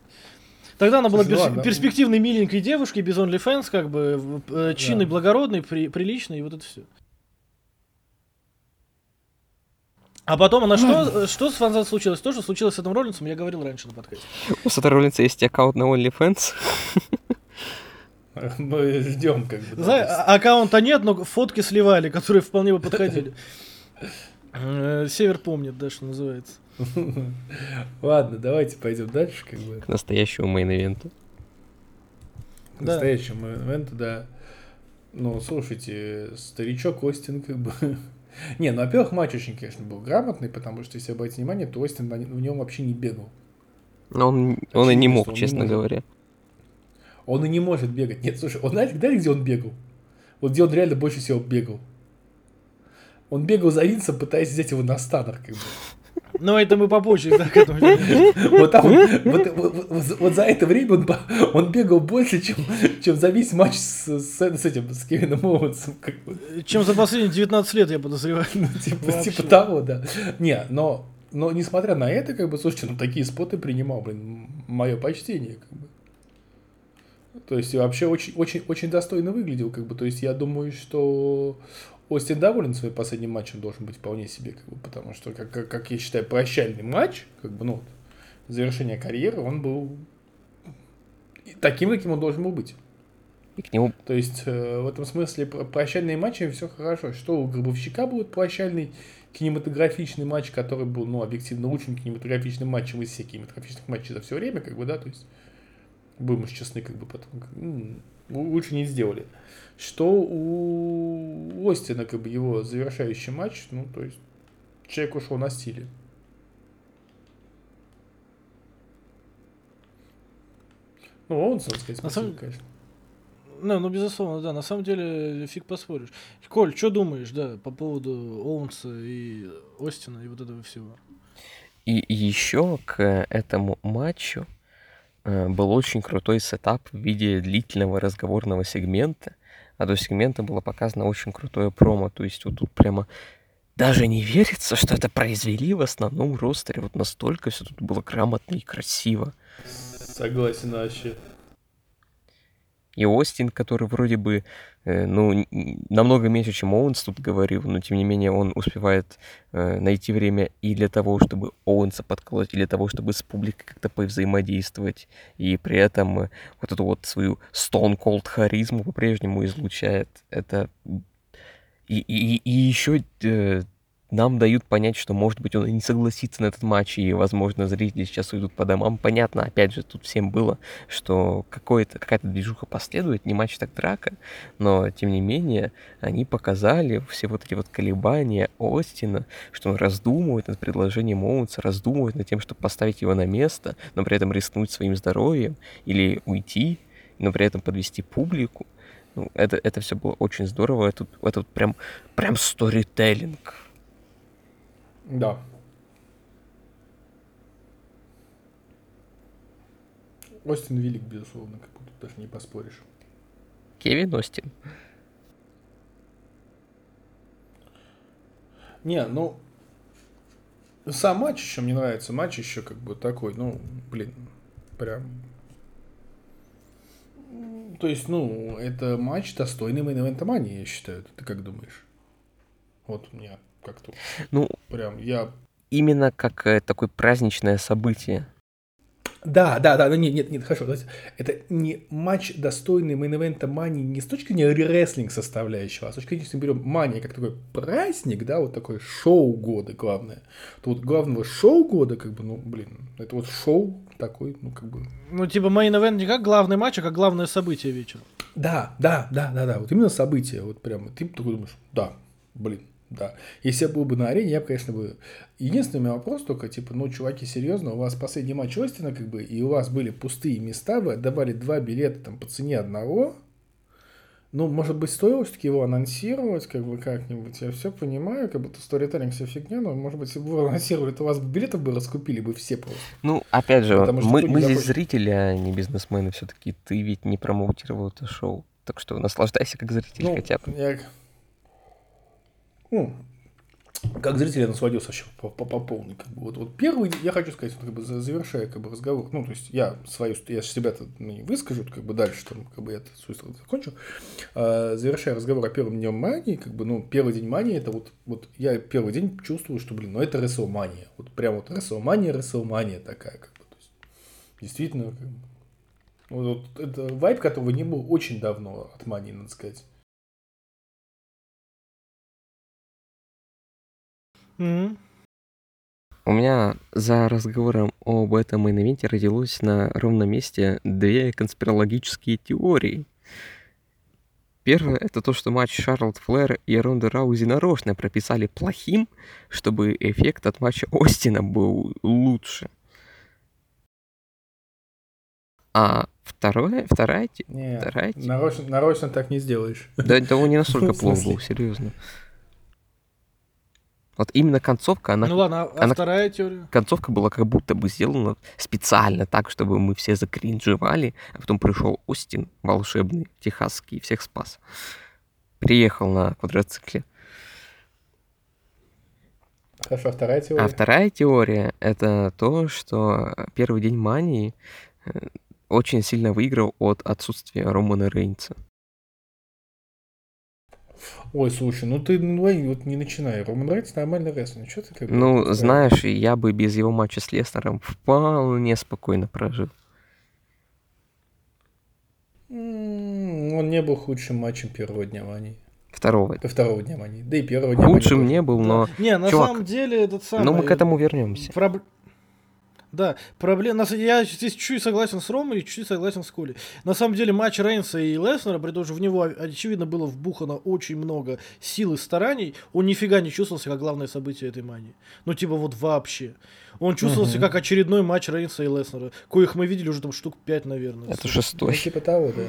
Тогда она была Слушай, ну перс- ладно. перспективной миленькой девушкой, без OnlyFans, как бы, э, чинной, Да. благородной, при- приличной, и вот это все. А потом она что, э, что с Ван Зан случилось? То, что случилось с Эдом Роллинсом, я говорил раньше на подкасте. У Сета Роллинса есть аккаунт на OnlyFans. Мы ждем, как бы. да, Зна- то есть- а- аккаунта нет, но фотки сливали, которые вполне бы подходили. Э, Север помнит, да, что называется. Ладно, давайте пойдем дальше, как бы. К настоящему мейн-ивенту. К Да. настоящему моменту, да. Ну, слушайте, старичок Остин, как бы... Не, ну, во-первых, матч очень, конечно, был грамотный, потому что, если обратить внимание, то Остин в нем вообще не бегал. Но он, он и не мог, он не честно может. говоря. Он и не может бегать. Нет, слушай, он знаете, знаете, где он бегал? Вот где он реально больше всего бегал. Он бегал за Винсом, пытаясь взять его на станер, как бы. Но это мы попозже, да, к этому вернемся. Вот, за это время он, бегал больше, чем, чем за весь матч с, с, с этим, с Кевином Оуэнсом. Чем за последние 19 лет, я подозреваю. Ну, типа, типа того, да. Не, но, но несмотря на это, как бы, слушайте, ну такие споты принимал, блин, мое почтение, как бы. То есть вообще очень, очень, очень достойно выглядел, как бы. То есть я думаю, что Остин доволен своим последним матчем должен быть вполне себе, как бы, потому что, как, как, как я считаю, прощальный матч, как бы, ну, завершение карьеры, он был таким, каким он должен был быть. И к нему То есть э, в этом смысле про- прощальные матчи все хорошо. Что у Гробовщика будет прощальный кинематографичный матч, который был, ну, объективно лучшим кинематографичным матчем из всех кинематографичных матчей за все время, как бы, да, то есть будем уж честны, как бы потом как, лу- лучше не сделали. Что у Остина, как бы, его завершающий матч, ну, то есть человек ушел на стиле. Ну, Оуэнсон, сказать, На спасибо, самом- конечно. Ну, ну, безусловно, да. На самом деле, фиг поспоришь. Коль, что думаешь, да, по поводу Оуэнса и Остина и вот этого всего? И еще к этому матчу э, был очень крутой сетап в виде длительного разговорного сегмента. А до сегмента было показано очень крутое промо. То есть вот тут прямо даже не верится, что это произвели в основном ростере. Вот настолько все тут было грамотно и красиво. Согласен вообще. И Остин, который вроде бы, э, ну, намного меньше, чем Оуэнс тут говорил, но тем не менее он успевает э, найти время и для того, чтобы Оуэнса подколоть, и для того, чтобы с публикой как-то повзаимодействовать, и при этом э, вот эту вот свою Stone Cold харизму по-прежнему излучает. Это... И, и, и еще нам дают понять, что, может быть, он и не согласится на этот матч, и, возможно, зрители сейчас уйдут по домам. Понятно, опять же, тут всем было, что какая-то движуха последует, не матч, так драка, но, тем не менее, они показали все вот эти вот колебания Остина, что он раздумывает над предложением Оуэнса, раздумывает над тем, чтобы поставить его на место, но при этом рискнуть своим здоровьем или уйти, но при этом подвести публику. Ну, это, это все было очень здорово. Это, это прям, прям сторителлинг. Да. Остин велик, безусловно, как будто даже не поспоришь. Кевин Остин. Не, ну, сам матч еще мне нравится. Матч еще как бы такой, ну, блин, прям... То есть, ну, это матч достойный мейн-эвента я считаю. Ты как думаешь? Вот у меня как-то Ну, прям, я именно как э, такое праздничное событие. Да, да, да, ну нет, нет, нет, хорошо. давайте. Это не матч, достойный main event а Мани не с точки зрения рестлинг составляющего, а с точки зрения, если мы берем Мани как такой праздник, да, вот такое шоу года главное, то вот главного шоу года, как бы, ну, блин, это вот шоу такой, ну, как бы... Ну, типа, main event не как главный матч, а как главное событие вечера. Да, да, да, да, да, вот именно событие, вот прям, ты такой думаешь, да, блин, да. Если я был бы на арене, я бы, конечно, бы... Единственный вопрос только, типа, ну, чуваки, серьезно, у вас последний матч Остина, как бы, и у вас были пустые места, вы отдавали два билета там по цене одного, Ну, может быть, стоило все-таки его анонсировать, как бы как-нибудь. Я все понимаю, как будто сторителлинг вся фигня, но, может быть, если бы вы анонсировали, то у вас билетов бы раскупили бы все просто. Ну, опять же, Потому мы, мы здесь зрители, а не бизнесмены все-таки. Ты ведь не промоутировал это шоу. Так что наслаждайся как зритель Ну, хотя бы. я... Ну, как зритель я насладился вообще по, по, по полной. Как бы. вот, вот первый, я хочу сказать, вот, как бы, за- завершая как бы, разговор, ну, то есть я свою, я себя-то не выскажу, как бы дальше, там, как бы я свою сторону закончу. А, завершая разговор о первом дне мании, как бы, ну, первый день мании, это вот, вот я первый день чувствую, что, блин, ну, это рестлмания. Вот прям вот рестлмания, рестлмания такая, как бы, то есть, действительно, как бы, вот, вот это вайб, которого не было очень давно от мании, надо сказать. Мгм. У меня за разговором об этом main event е родилось на ровном месте две конспирологические теории. Первое — это то, что матч Шарлотт Флэр и Ронда Раузи нарочно прописали плохим, чтобы эффект от матча Остина был лучше. А второе, вторая, те- Не, вторая те- нарочно, нарочно так не сделаешь. Да, это он не настолько В плохо смысле? был, серьезно. Вот именно концовка, она Ну ладно, а, а она- вторая теория? концовка была как будто бы сделана специально так, чтобы мы все закринжевали, а потом пришел Остин волшебный, техасский, всех спас. Приехал на квадроцикле. Хорошо, вторая теория. А вторая теория — это то, что первый день мании э, очень сильно выиграл от отсутствия Романа Рейнса. Ой, слушай, ну ты ну, вот не начинай. Роман Рейнс нормальный рестлер. Что ты как Ну, знаешь, я бы без его матча с Леснером вполне спокойно прожил. Он не был худшим матчем первого дня Мании. Второго. До второго дня Мании. Да и первого дня Худшим не был, но... Не, на чувак, самом деле этот самый... Но мы к этому вернемся. Проб- Да, проблема. Я здесь чуть-чуть согласен с Ромой и чуть-чуть согласен с Колей. На самом деле матч Рейнса и Леснера, при том, что в него очевидно было вбухано очень много сил и стараний, он нифига не чувствовался как главное событие этой мании. Ну, типа вот вообще. Он чувствовался как очередной матч Рейнса и Леснера, коих мы видели уже там штук 5, наверное. Это Ну, шестой. типа того, да.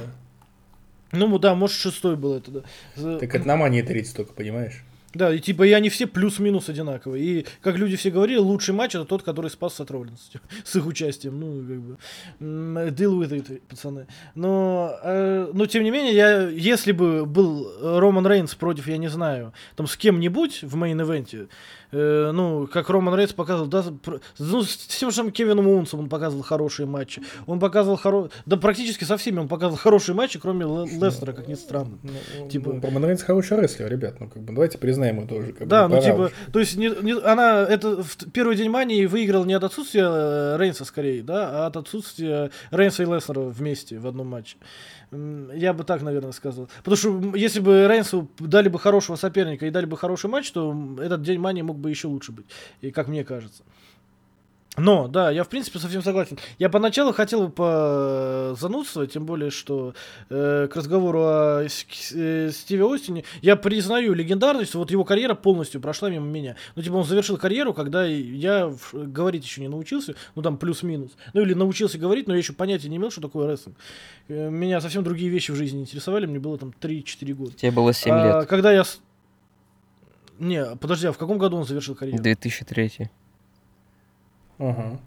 Ну, да, может, шестой был это, да. Так это на Мании 30 только, понимаешь? Да, и типа и они все плюс-минус одинаковые. И, как люди все говорили, лучший матч это тот, который спас Сет Роллинс. С их участием. Ну, как бы. м, deal with it, пацаны. Но, э, но тем не менее, я, если бы был Роман Рейнс против, я не знаю, там с кем-нибудь в main event е, э, ну, как Роман Рейнс показывал, да, ну, с тем же Кевином Оуэнсом он показывал хорошие матчи. Он показывал хоро... Да практически со всеми он показывал хорошие матчи, кроме Ле- Леснера, как ни странно. Ну, Типа- ну, Роман Рейнс хороший рестлер, ребят. Ну, как бы, давайте признаем его тоже. Как бы, Да, ну пора типа, уже. то есть не, не- она это в первый день мании выиграл не от отсутствия э, Рейнса скорее, да, а от отсутствия Рейнса и Леснера вместе в одном матче. Я бы так, наверное, сказал. Потому что если бы Рейнсу дали бы хорошего соперника и дали бы хороший матч, то этот день мании мог бы еще лучше быть, и как мне кажется. Но, да, я в принципе совсем согласен. Я поначалу хотел бы позанудствовать, тем более, что э, к разговору о э, Стиве Остине, я признаю легендарность, вот его карьера полностью прошла мимо меня. Ну, типа, он завершил карьеру, когда я говорить еще не научился, ну, там, плюс-минус. Ну, или научился говорить, но я еще понятия не имел, что такое рестлинг. Э, Меня совсем другие вещи в жизни интересовали, мне было там 3-4 года. Тебе было 7 А, лет. Когда я... Не, подожди, а в каком году он завершил карьеру? 2003. Ага.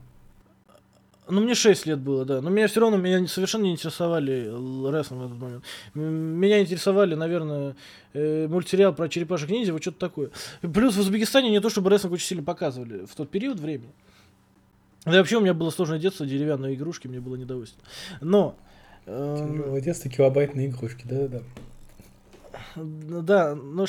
Ну, мне 6 лет было, да. Но меня все равно меня совершенно не интересовали рестлинг в этот момент. Меня интересовали, наверное, э, мультсериал про черепашек ниндзя, вот что-то такое. Плюс в Узбекистане не то, чтобы рестлинг очень сильно показывали в тот период времени. Да и вообще у меня было сложное детство, деревянные игрушки, мне было недовольственно. Но... эм, Тяжелое детство, килобайтные игрушки, да-да-да. Да, но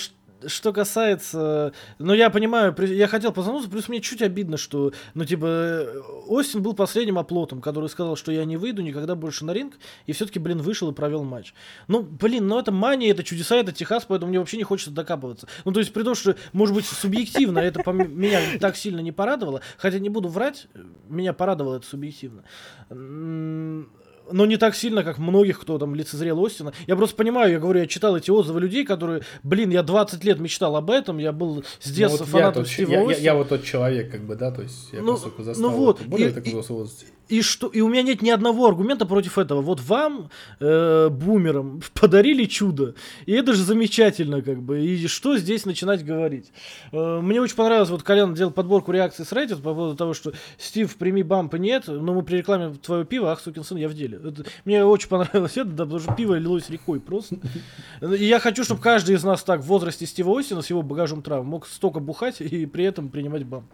что касается... Ну, я понимаю, я хотел позвониться, плюс мне чуть обидно, что, ну, типа, Остин был последним оплотом, который сказал, что я не выйду никогда больше на ринг, и все-таки, блин, вышел и провел матч. Ну, блин, ну это мания, это чудеса, это Техас, поэтому мне вообще не хочется докапываться. Ну, то есть, при том, что, может быть, субъективно это меня так сильно не порадовало, хотя не буду врать, меня порадовало это субъективно. Но не так сильно, как многих, кто там лицезрел Остина. Я просто понимаю, я говорю, я читал эти отзывы людей, которые, блин, я 20 лет мечтал об этом, я был с Ну, детства вот я, фанатом тот, Стива я, я- Остина. я вот тот человек, как бы, да, то есть я Ну, поскольку ну застал вот, это более и- так и-. И что? И у меня нет ни одного аргумента против этого. Вот вам, э, бумерам, подарили чудо. И это же замечательно, как бы. И что здесь начинать говорить? Э, мне очень понравилось, вот Колян делал подборку реакций с Reddit по поводу того, что Стив, прими бампа нет, но мы при рекламе твое пиво, ах, сукин сын, я в деле. Это- мне очень понравилось это, да, потому что пиво лилось рекой просто. И я хочу, чтобы каждый из нас так в возрасте Стива Остина с его багажом травм мог столько бухать и при этом принимать бамп.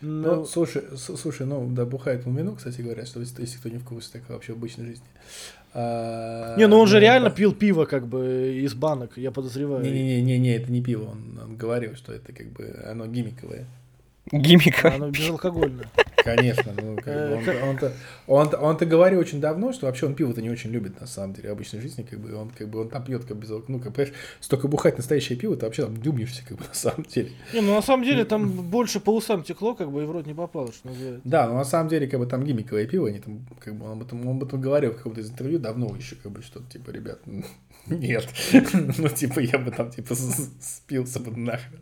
Ну, Ну, слушай, слушай, ну, да, бухает он вино, кстати говоря, что если, кто не в курсе, так вообще в обычной жизни. А, Не, ну он же ну, реально пил пиво, как бы, из банок, я подозреваю. Не-не-не, это не пиво, он, он говорил, что это как бы оно гиммиковое. Гиммика. Оно безалкогольное. Конечно, ну, как бы Э, он-то, он-то, он-то, говорил очень давно, что вообще он пиво-то не очень любит, на самом деле, в обычной жизни, как бы, он, как бы, он там пьет, как без алк- ну, как, понимаешь, столько бухать настоящее пиво, ты вообще там дюбнешься, как бы, на самом деле. Не, ну на самом деле там больше по усам текло, как бы, и в рот не попало, что называется. Да, но на самом деле, как бы, там гиммиковое пиво, они там, как бы, он об этом, он об этом говорил в каком-то из интервью давно еще, как бы, что, типа, ребят, нет, ну, типа, я бы там, типа, спился бы нахрен.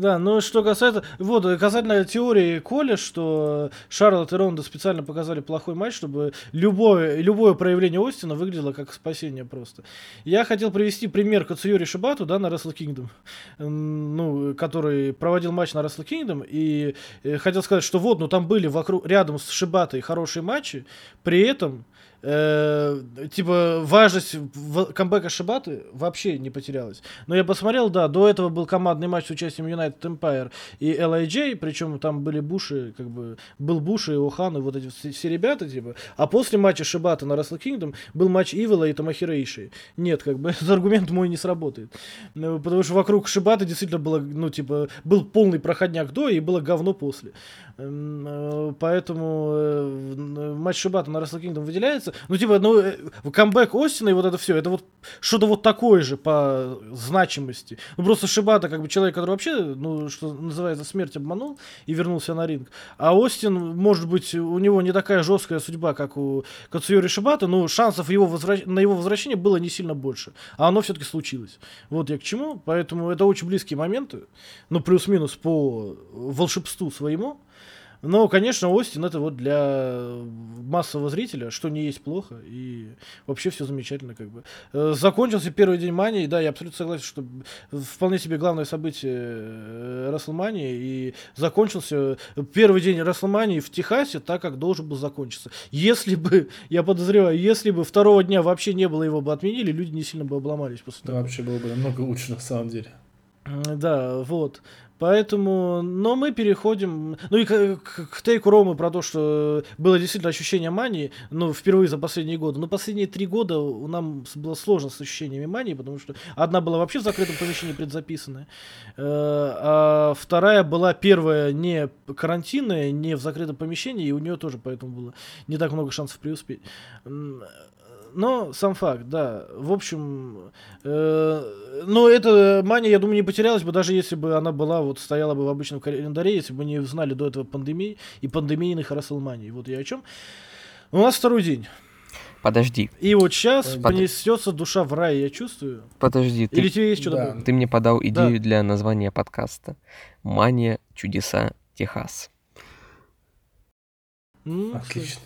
Да, ну что касается... Вот, касательно теории Коля, что Шарлотт и Ронда специально показали плохой матч, чтобы любое, любое проявление Остина выглядело как спасение просто. Я хотел привести пример Кацуюри Шибату, да, на Wrestle Kingdom, ну, который проводил матч на Wrestle Kingdom, и э, хотел сказать, что вот, ну там были вокруг, рядом с Шибатой хорошие матчи, при этом э, типа важность камбэка Шибаты вообще не потерялась. Но я посмотрел, да, до этого был командный матч с участием United Empire и LIJ, причем там были Буши, как бы, был Буши и Охан, и вот эти все, все ребята, типа. А после матча Шибата на Wrestle Kingdom был матч Ивела и Тамахира Иши. Нет, как бы, этот аргумент мой не сработает. Ну, потому что вокруг Шибата действительно было, ну, типа, был полный проходняк до и было говно после. Э, Поэтому э, матч Шибата на Wrestle Kingdom выделяется. Ну, типа, ну, э, камбэк Остина и вот это все, это вот что-то вот такое же по значимости. Ну, просто Шибата, как бы, человек, который вообще, ну, что называется, смерть обманул и вернулся на ринг. А Остин, может быть, у него не такая жесткая судьба, как у Кацуюри Шибата, но шансов его возвращ- на его возвращение было не сильно больше. А оно все-таки случилось. Вот я к чему. Поэтому это очень близкие моменты. Ну, плюс-минус по волшебству своему. Но, конечно, Остин это вот для массового зрителя, что не есть плохо, и вообще все замечательно, как бы. Э, Закончился первый день Мании, да, я абсолютно согласен, что вполне себе главное событие э, Расселмании, и закончился первый день Расселмании в Техасе так, как должен был закончиться. Если бы, я подозреваю, если бы второго дня вообще не было, его бы отменили, люди не сильно бы обломались после Это того. вообще было бы намного лучше, на самом деле. Да, вот. Поэтому, но мы переходим, ну и к, к- к тейку Ромы про то, что было действительно ощущение мании, ну, впервые за последние годы. Но последние три года нам было сложно с ощущениями мании, потому что одна была вообще в закрытом помещении предзаписанная, э, а вторая была первая не карантинная, не в закрытом помещении, и у нее тоже поэтому было не так много шансов преуспеть. Но сам факт, да. В общем, э, но эта мания, я думаю, не потерялась бы, даже если бы она была, вот стояла бы в обычном календаре, если бы не знали до этого пандемии и пандемийных Расселманий. Вот я о чем. У нас второй день. Подожди, И вот сейчас Под- понесется душа в рай, я чувствую. подожди. Ты, Или тебе есть что Да. добавить? ты мне подал идею Да. для названия подкаста. Мания, чудеса, Техас. М, Отлично.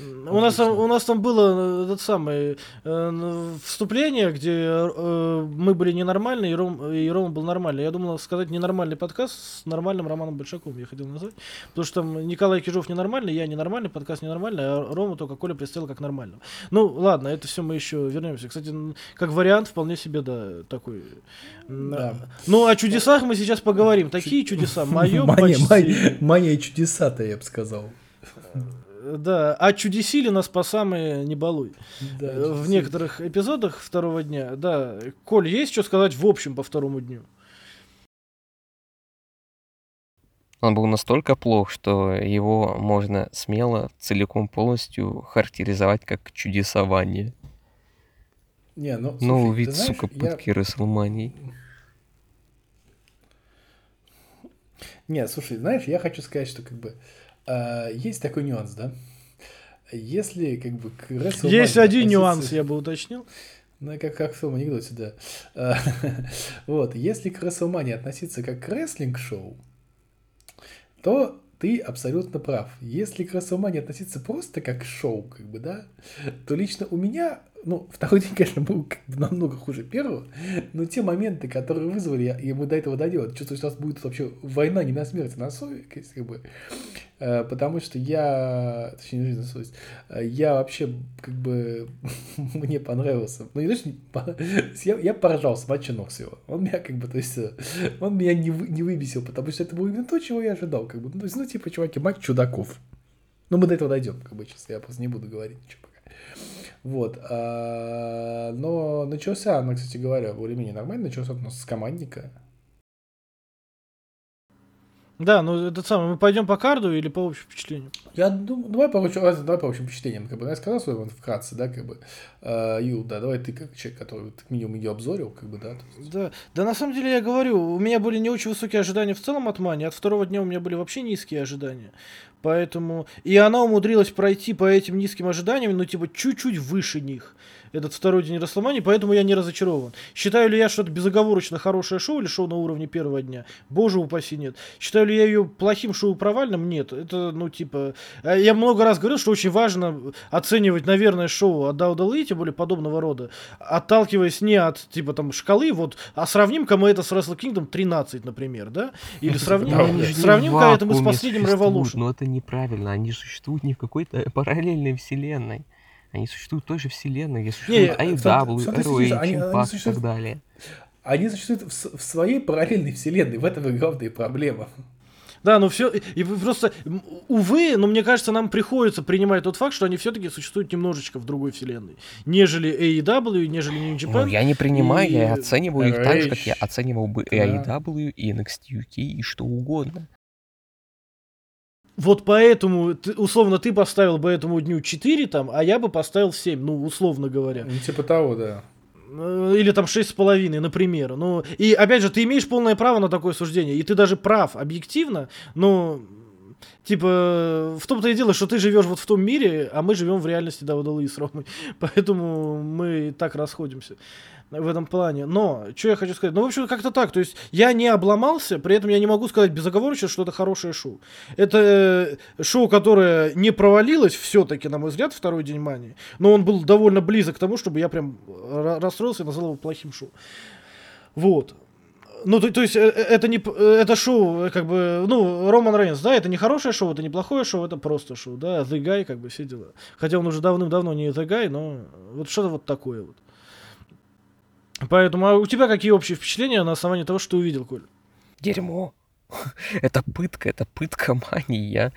У нас, у нас там было э, этот самый э, вступление, где э, мы были ненормальные, и, Ром, и Рома был нормальный. Я думал сказать ненормальный подкаст с нормальным Романом Большаковым, я хотел назвать. Потому что там Николай Кижов ненормальный, я ненормальный, подкаст ненормальный, а Рома только Коля представил как нормального. Ну, ладно, это все мы еще вернемся. Кстати, как вариант, вполне себе, да, такой. Да. Ну, о чудесах мы сейчас поговорим. Такие чудеса, мое Мания, почти. мания, мания чудеса-то, я бы сказал. Да, а чудесили нас по самые не балуй. Да, Э, в некоторых эпизодах второго дня. Да, Коль, есть что сказать в общем по второму дню? Он был настолько плох, что его можно смело, целиком полностью характеризовать как чудесование. Не, ну, ну, слушай, вид, ты знаешь, сука, я- пытки Расселмании. Не, слушай, знаешь, я хочу сказать, что как бы а, есть такой нюанс, да? Если как бы к WrestleMania есть один относиться- нюанс, я бы уточнил. Ну, как, как в том анекдоте, да. А, Вот, если к WrestleMania относиться как к рестлинг-шоу, то ты абсолютно прав. Если к WrestleMania относиться просто как к шоу, как бы, да, то лично у меня, ну, второй день, конечно, был намного хуже первого, но те моменты, которые вызвали, я- мы до этого дойдем, чувствую, что нас будет вообще война не на смерть, а на совесть, как бы, Э, потому что я, точнее, не жизнь на совесть, э, я вообще, как бы, мне понравился, ну, не то, я, я поражал с матча Ноксио, он меня, как бы, то есть, э, он меня не, вы- не выбесил, потому что это было именно то, чего я ожидал, как бы, ну, то есть, ну, типа, чуваки, матч чудаков, ну, мы до этого дойдем, как бы, сейчас я просто не буду говорить ничего. Вот. а, Но начался, она, кстати говоря, более-менее нормально, начался у нас с командника. Да, ну этот самый, мы пойдем по карду или по общему впечатлению? Я думаю, давай по давай по общим впечатлениям, как бы, ну, я сказал свой вот вкратце, да, как бы, А, Юл, да, давай ты как человек, который как минимум ее обзорил, как бы, да, есть- Да, да, на самом деле я говорю, у меня были не очень высокие ожидания в целом от Мани, от второго дня у меня были вообще низкие ожидания. Поэтому... И она умудрилась пройти по этим низким ожиданиям, ну, типа, чуть-чуть выше них. Этот второй день Расселмани, поэтому я не разочарован. Считаю ли я, что это безоговорочно хорошее шоу или шоу на уровне первого дня? Боже упаси, нет. Считаю ли я ее плохим шоу провальным? Нет. Это, ну, типа... э, Я много раз говорил, что очень важно оценивать, наверное, шоу от Дауда Лэй, тем более подобного рода, отталкиваясь не от, типа, там, шкалы, вот, а сравним-ка мы это с Wrestle Kingdom 13, например, да? Или сравним-ка это мы с последним Revolution. Но это неправильно. Они существуют не в какой-то параллельной вселенной. Они существуют в той же вселенной, где существуют Не, в том- AEW, ROH, суть, они- они Impact и так далее. Они существуют в, в своей параллельной вселенной, в этом и главная проблема. Да, ну все, и просто, увы, но мне кажется, нам приходится принимать тот факт, что они все-таки существуют немножечко в другой вселенной, нежели AEW, нежели New Japan. Ну, я не принимаю, я и оцениваю их так же, как я оценивал бы. AEW, и NXT UK, и что угодно. Вот поэтому, ты- условно, ты поставил бы этому дню 4 там, а я бы поставил 7, ну, условно говоря. Ну, типа того, да. Э, Или там шесть с половиной, например. Ну, и опять же, ты имеешь полное право на такое суждение. И ты даже прав объективно, но типа в том-то и дело, что ты живешь вот в том мире, а мы живем в реальности Давуда Луи с Ромой. Поэтому мы так расходимся в этом плане. Но, что я хочу сказать? Ну, в общем, как-то так. То есть, я не обломался, при этом я не могу сказать безоговорочно, что это хорошее шоу. Это э, шоу, которое не провалилось все-таки, на мой взгляд, второй день мании. Но он был довольно близок к тому, чтобы я прям ра- расстроился и назвал его плохим шоу. Вот. Ну, то, то есть, э, э, это не это шоу, как бы, ну, Роман Рейнс, да, это не хорошее шоу, это не плохое шоу, это просто шоу, да, The Guy, как бы, все дела. Хотя он уже давным-давно не The Guy, но вот что-то вот такое вот. Поэтому, а у тебя какие общие впечатления на основании того, что ты увидел, Коль? Дерьмо. это пытка, это пытка мании. Я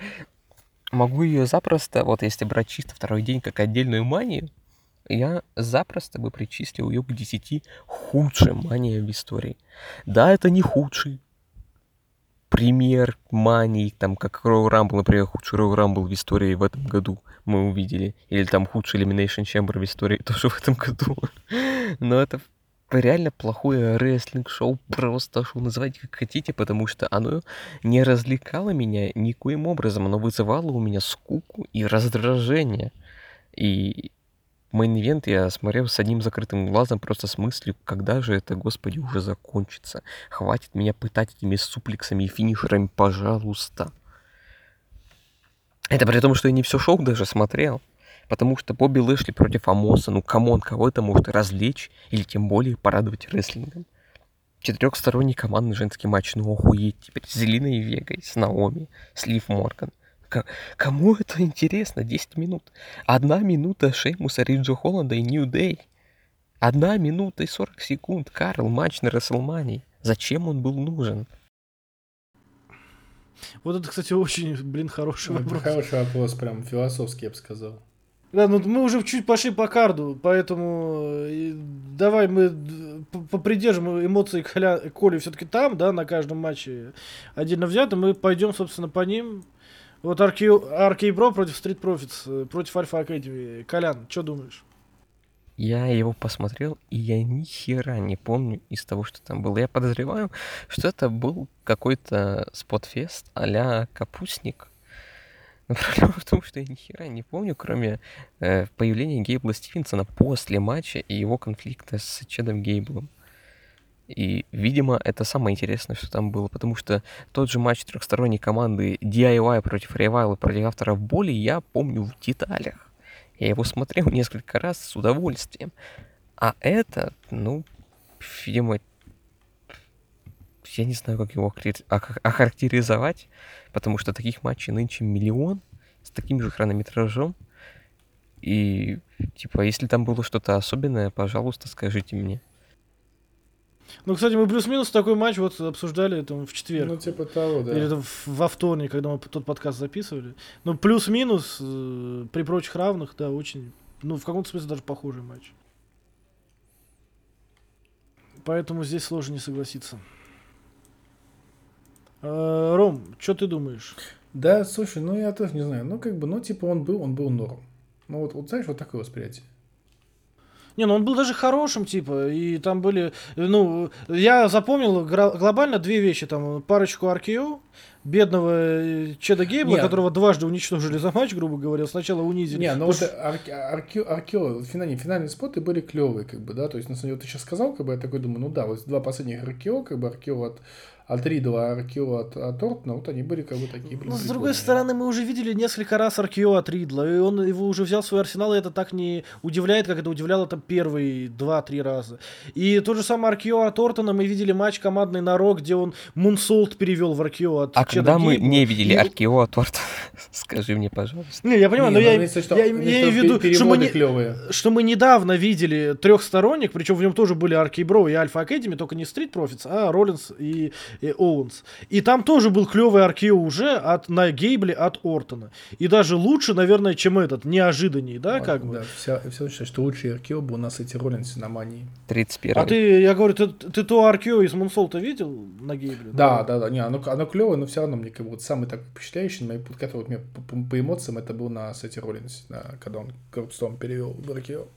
могу ее запросто, вот если брать чисто второй день как отдельную манию, я запросто бы причислил ее к 10 худшим маниям в истории. Да, это не худший пример мании, там, как Royal Rumble, например, худший Royal Rumble в истории в этом году мы увидели. Или там худший Elimination Chamber в истории тоже в этом году. Но это реально плохое рестлинг-шоу, просто шоу, называйте как хотите, потому что оно не развлекало меня никоим образом, оно вызывало у меня скуку и раздражение. И main event я смотрел с одним закрытым глазом, просто с мыслью, когда же это, господи, уже закончится. Хватит меня пытать этими суплексами и финишерами, пожалуйста. Это при том, что я не все шоу даже смотрел. Потому что Бобби Лэшли против Омоса, ну come on, кого это может развлечь или тем более порадовать рестлингом? Четырехсторонний командный женский матч, ну охуеть, теперь с Зелиной Вегой, с Наоми, с Лив Морган. К- кому это интересно? 10 минут. Одна минута Шеймуса, Риджо Холланда и Нью Дэй. Одна минута и 40 секунд. Карл, матч на Расселмании. Зачем он был нужен? Вот это, кстати, очень, блин, хороший Это вопрос. хороший вопрос, прям философский, я бы сказал. Да, ну мы уже чуть пошли по карду, поэтому э, давай мы п- попридержим эмоции Коля, Коли все-таки там, да, на каждом матче отдельно взято. Мы пойдем, собственно, по ним. Вот Аркей Бро против Street Profits, э, против Альфа Academy. Колян, что думаешь? Я его посмотрел, и я ни хера не помню из того, что там было. Я подозреваю, что это был какой-то спотфест а-ля капустник. Но проблема в том, что я ни хера не помню, кроме э, появления Гейбла Стивенсона после матча и его конфликта с Чедом Гейблом. И, видимо, это самое интересное, что там было, потому что тот же матч трехсторонней команды DIY против Revival против авторов боли я помню в деталях. Я его смотрел несколько раз с удовольствием. А это, ну, видимо, я не знаю, как его охарактеризовать, потому что таких матчей нынче миллион с таким же хронометражом. И, типа, если там было что-то особенное, пожалуйста, скажите мне. Ну, кстати, мы плюс-минус такой матч вот обсуждали там в четверг. Ну, типа того, да. Или там в- во вторник, когда мы тот подкаст записывали. Ну, плюс-минус, э, при прочих равных, да, очень, ну, в каком-то смысле даже похожий матч. Поэтому здесь сложно не согласиться. Э, Ром, что ты думаешь? Да, слушай, ну я тоже не знаю. Ну, как бы, ну, типа, он был, он был норм. Ну, вот, вот знаешь, вот такое восприятие. Не, ну он был даже хорошим, типа, и там были, ну, я запомнил глобально две вещи, там, парочку RKO, бедного э, Чеда Гейбла, Не. которого дважды уничтожили за матч, грубо говоря, сначала унизили. Не, ну вот Арке- Аркео, финальные, финальные споты были клевые, как бы, да, то есть, на самом деле, ты сейчас сказал, как бы, я такой думаю, ну да, вот два последних Аркео, как бы, Аркео от, от Ридла, а RKO от, от Ортона, вот они были, как бы, такие, блин, Ну, с другой стороны, мы уже видели несколько раз RKO от Ридла, и он его уже взял в свой арсенал, и это так не удивляет, как это удивляло там первые два-три раза. И тот же самый RKO от Ортона, мы видели матч командный на Raw, где он moonsault перевел в RKO от А Чеда когда мы Гейбла. не видели И- RKO от Орта, скажи мне, пожалуйста. Не, я понимаю, Не, но ну, я, я что- им- имеется я имею в виду, что мы не, клевые. что мы недавно видели трехсторонник, причем в нем тоже были RK-Bro и Alpha Academy, только не Street Profits, а Роллинс и, и Оуэнс. И там тоже был клевый Аркео уже от, на Гейбле от Ортона. И даже лучше, наверное, чем этот, неожиданней, да, как бы. Да, все, все считают, что лучший Аркео был у нас эти Роллинсы на мании. 31 А ты, я говорю, ты, ты то Аркео из Мунсолта видел на Гейбле? Да, да, да, не, оно, оно клевое, но все равно мне как бы вот самый так впечатляющий, на мои- который вот мне по, по- по эмоциям, это был на сете Роллинс, да, когда он Крупстом перевел в Аркео.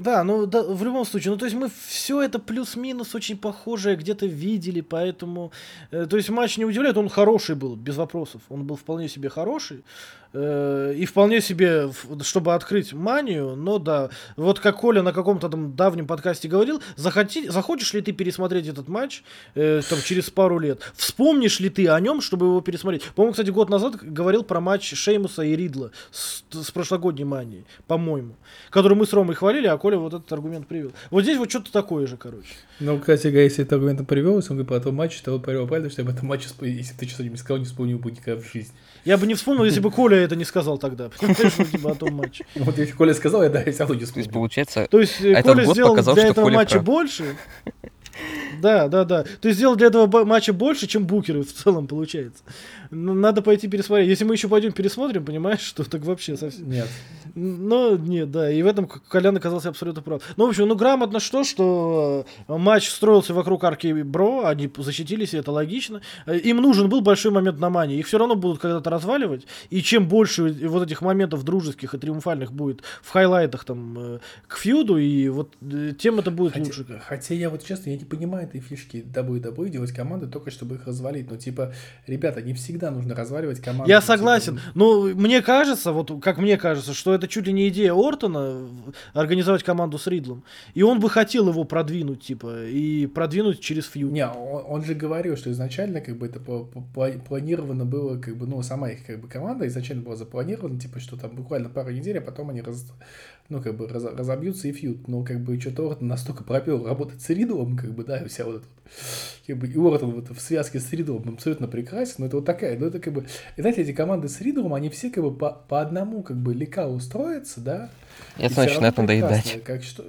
Да, ну да, в любом случае, ну то есть мы все это плюс-минус очень похожее где-то видели, поэтому, э, то есть матч не удивляет, он хороший был, без вопросов, он был вполне себе хороший и вполне себе, чтобы открыть манию, но да, вот как Коля на каком-то там давнем подкасте говорил, захоти, захочешь ли ты пересмотреть этот матч э, там через пару лет, вспомнишь ли ты о нем, чтобы его пересмотреть? По-моему, кстати, год назад говорил про матч Шеймуса и Ридла с, с прошлогодней манией, по-моему, который мы с Ромой хвалили, а Коля вот этот аргумент привел. Вот здесь вот что-то такое же, короче. Ну, кстати если это аргументом привел, если он говорит про тот матч, то вот привел правильно, что я об этом матче, если ты что-то не сказал, не вспомнил бы никогда в жизни. Я бы не вспомнил, если бы Коля это не сказал тогда. Понимаешь, ну, типа о том матче. Вот если Коля сказал, я да, я равно не То есть, вспомнил. получается, То есть э, Коля год сделал показал, для этого Коля матча прав. больше. Да, да, да. То есть сделал для этого матча больше, чем букеры в целом получается. Ну, надо пойти пересмотреть. Если мы еще пойдем пересмотрим, понимаешь, что так вообще совсем. Нет. Ну, нет, да, и в этом Колян оказался абсолютно прав. Ну, в общем, ну, грамотно что, что э, матч строился вокруг арки Бро, они защитились, и это логично. Э, Им нужен был большой момент на мане, их все равно будут когда-то разваливать, и чем больше вот этих моментов дружеских и триумфальных будет в хайлайтах там э, к фьюду, и вот тем это будет Хотя, лучше. хотя я вот честно, я не понимаю этой фишки WWE делать команды только чтобы их развалить. Ну, типа, ребята, не всегда нужно разваливать команду. Я Ну, типа, согласен. Но мне кажется, вот как мне кажется, что это чуть ли не идея Ортона организовать команду с Ридлом. И он бы хотел его продвинуть, типа, и продвинуть через фьюд. Не, он, он же говорил, что изначально как бы это по- по- пла- планировано было, как бы, ну, сама их как бы команда изначально была запланирована, типа, что там буквально пару недель, а потом они раз, ну, как бы раз- разобьются и фьют. Но как бы что-то Ортон настолько пропел работать с Ридлом, как бы, да, и вся вот эта как бы, и Ортон вот в связке с Ридлом абсолютно прекрасен, но это вот такая, ну, это как бы, и знаете, эти команды с Ридлом, они все как бы по, по одному как бы лекалу строятся, да, это начинает надоедать. Как что...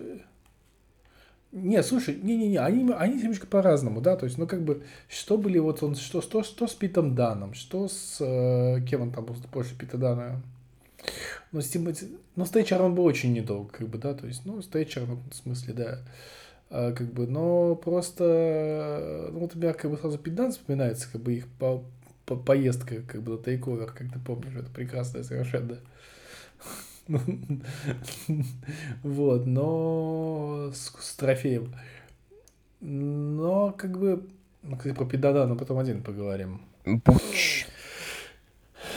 Не, слушай, не-не-не, они, они немножко по-разному, да, то есть, ну, как бы, что были вот он, что, что, что с Питом Даном, что с, э, кем он там был после Пита Дана, ну, с Тимоти, ну, с Тейчером он был очень недолго, как бы, да, то есть, ну, с Тейчером, в смысле, да, А, как бы, но просто, ну, вот у меня, как бы, сразу Пит Дан вспоминается, как бы, их по, по- поездка, как бы, на тейковер, как ты помнишь, это прекрасное совершенно. Вот, но с, трофеем. Но, как бы, ну, кстати, про Пидана, но потом один поговорим. Буч.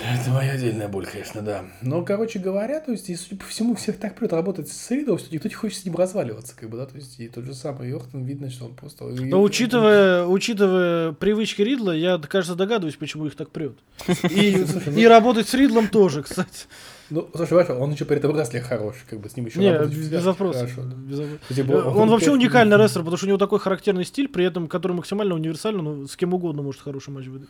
Это моя отдельная боль, конечно, да. Но, короче говоря, то есть, и, судя по всему, всех так прет работать с Ридом, что никто не хочет с ним разваливаться, как бы, да, то есть, и тот же самый Йохтон, видно, что он просто... Но учитывая, учитывая привычки Ридла, я, кажется, догадываюсь, почему их так прет. И, и работать с Ридлом тоже, кстати. Ну, слушай, Ваша, он еще этом рестлер хороший, как бы, с ним еще Не, без вопросов. да. без Э, Он вообще уникальный рестлер, потому что у него такой характерный стиль, при этом который максимально универсальный, ну, с кем угодно может хороший матч выдать.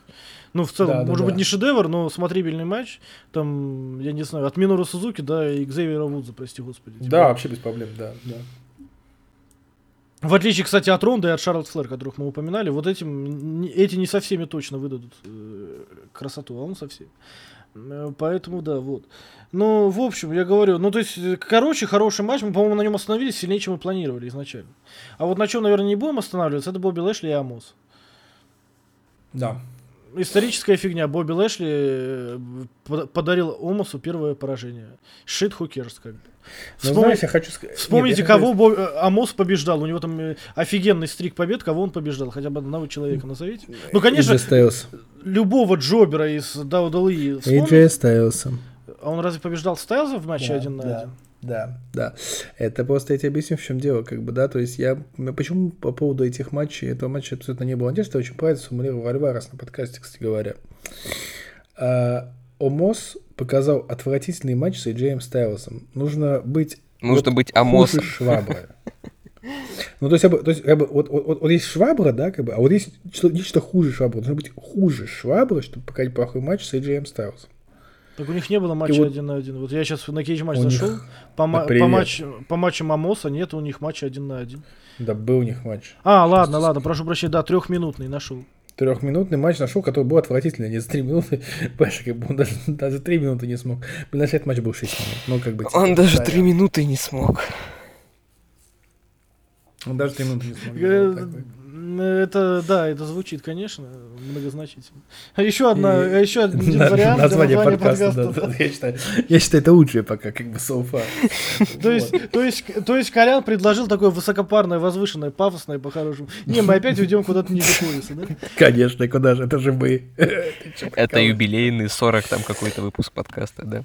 Ну, в целом, Да, да, может да. быть, не шедевр, но смотрибельный матч. Там, я не знаю, от Минору Сузуки, да, и Кзейвера Вудза, прости господи. Типа, Да, вообще без проблем, да, да. В отличие, кстати, от Ронда и от Шарлотт Флэр, которых мы упоминали, вот этим, эти не со всеми точно выдадут э, красоту, а он со всеми. Э, Поэтому, да, вот. Ну, в общем, я говорю, ну, то есть, э, короче, хороший матч, мы, по-моему, на нем остановились сильнее, чем мы планировали изначально. А вот на чем, наверное, не будем останавливаться, это Бобби Лэшли и Амос. Да. Историческая фигня. Бобби Лэшли э, под- подарил Омосу первое поражение. Who cares, как бы. Ну, знаешь, я хочу сказать... Вспомните, Нет, кого Бо- э, Амос побеждал. У него там э, офигенный стрик побед, кого он побеждал. Хотя бы одного человека назовите. Ну, конечно, любого Джобера из вспомните. AJ Styles. А он разве побеждал Стайлза в матче Да, один на да, один? Да, да. Это просто я тебе объясню, в чем дело, как бы, да, то есть я, почему по поводу этих матчей, этого матча абсолютно не было надежды, очень правильно сформулировал Альварес на подкасте, кстати говоря. А, Омос показал отвратительный матч с AJ Стайлсом. Нужно быть Нужно вот быть хуже Амосом. швабры. Ну, то есть, я бы- то есть как бы, вот, вот, вот- вот есть швабра, да, как бы, а вот есть что- нечто хуже швабры. Нужно быть хуже швабры, чтобы показать плохой матч с AJ Стайлсом. Так у них не было матча вот- один на один. Вот я сейчас на кейдж матч У них- зашел. По, ма- по, матч, по матчам Амоса нет у них матча один на один. Да, был у них матч. А, ладно, ладно, прошу прощения, да, трехминутный нашел. трехминутный матч нашел, который был отвратительный. Не за три минуты. Понимаешь, как бы он даже, даже три минуты не смог. Блин, этот матч был 6 минут. Ну, как бы... Он типа, даже да, три минуты не смог. Он даже три минуты не смог. Это, да, это звучит, конечно, многозначительно. А еще одна, И- а еще один На- вариант Название подкаста, подкаста. да, да, я считаю, я считаю, это лучшее пока, как бы, so far. То есть, то есть, то есть Колян предложил такое высокопарное, возвышенное, пафосное по-хорошему. Не, мы опять уйдем куда-то ниже пояса, да? Конечно, куда же, это же мы. Это юбилейный 40 там какой-то выпуск подкаста, да.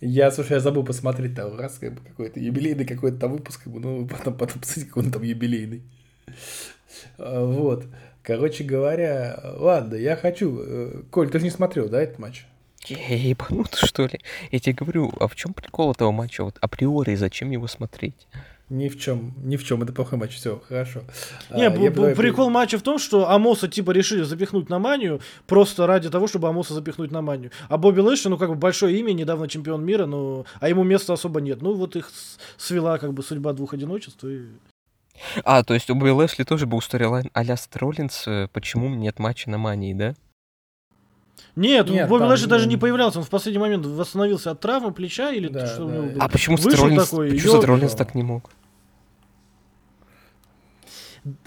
Я, слушай, я забыл посмотреть там раз, как бы, какой-то юбилейный какой-то там выпуск, как бы, ну, потом, потом посмотрите, какой он там юбилейный. А, Вот. Короче говоря, ладно, я хочу... э, Коль, ты же не смотрел, да, этот матч? Я ебанут, что ли? Я тебе говорю, а в чем прикол этого матча? Вот априори зачем его смотреть? Ни в чем, ни в чем, это плохой матч, все, хорошо. Не, А, б- я б- прикол матча в том, что Амоса типа решили запихнуть на манию, просто ради того, чтобы Амоса запихнуть на манию. А Бобби Лэшли, ну как бы большое имя, недавно чемпион мира, но а ему места особо нет. Ну вот их с- свела как бы судьба двух одиночеств. И... А, то есть у Бобби Лэшли тоже был сторилайн а-ля Сет Роллинс, э, почему нет матча на Мании, да? Нет, Нет, Бобби там, Лэшли даже не появлялся, он в последний момент восстановился от травмы плеча или Да, что у да. него было. А почему Сет Вышел Роллинс, такой, почему Сет «Ё- Роллинс так не мог?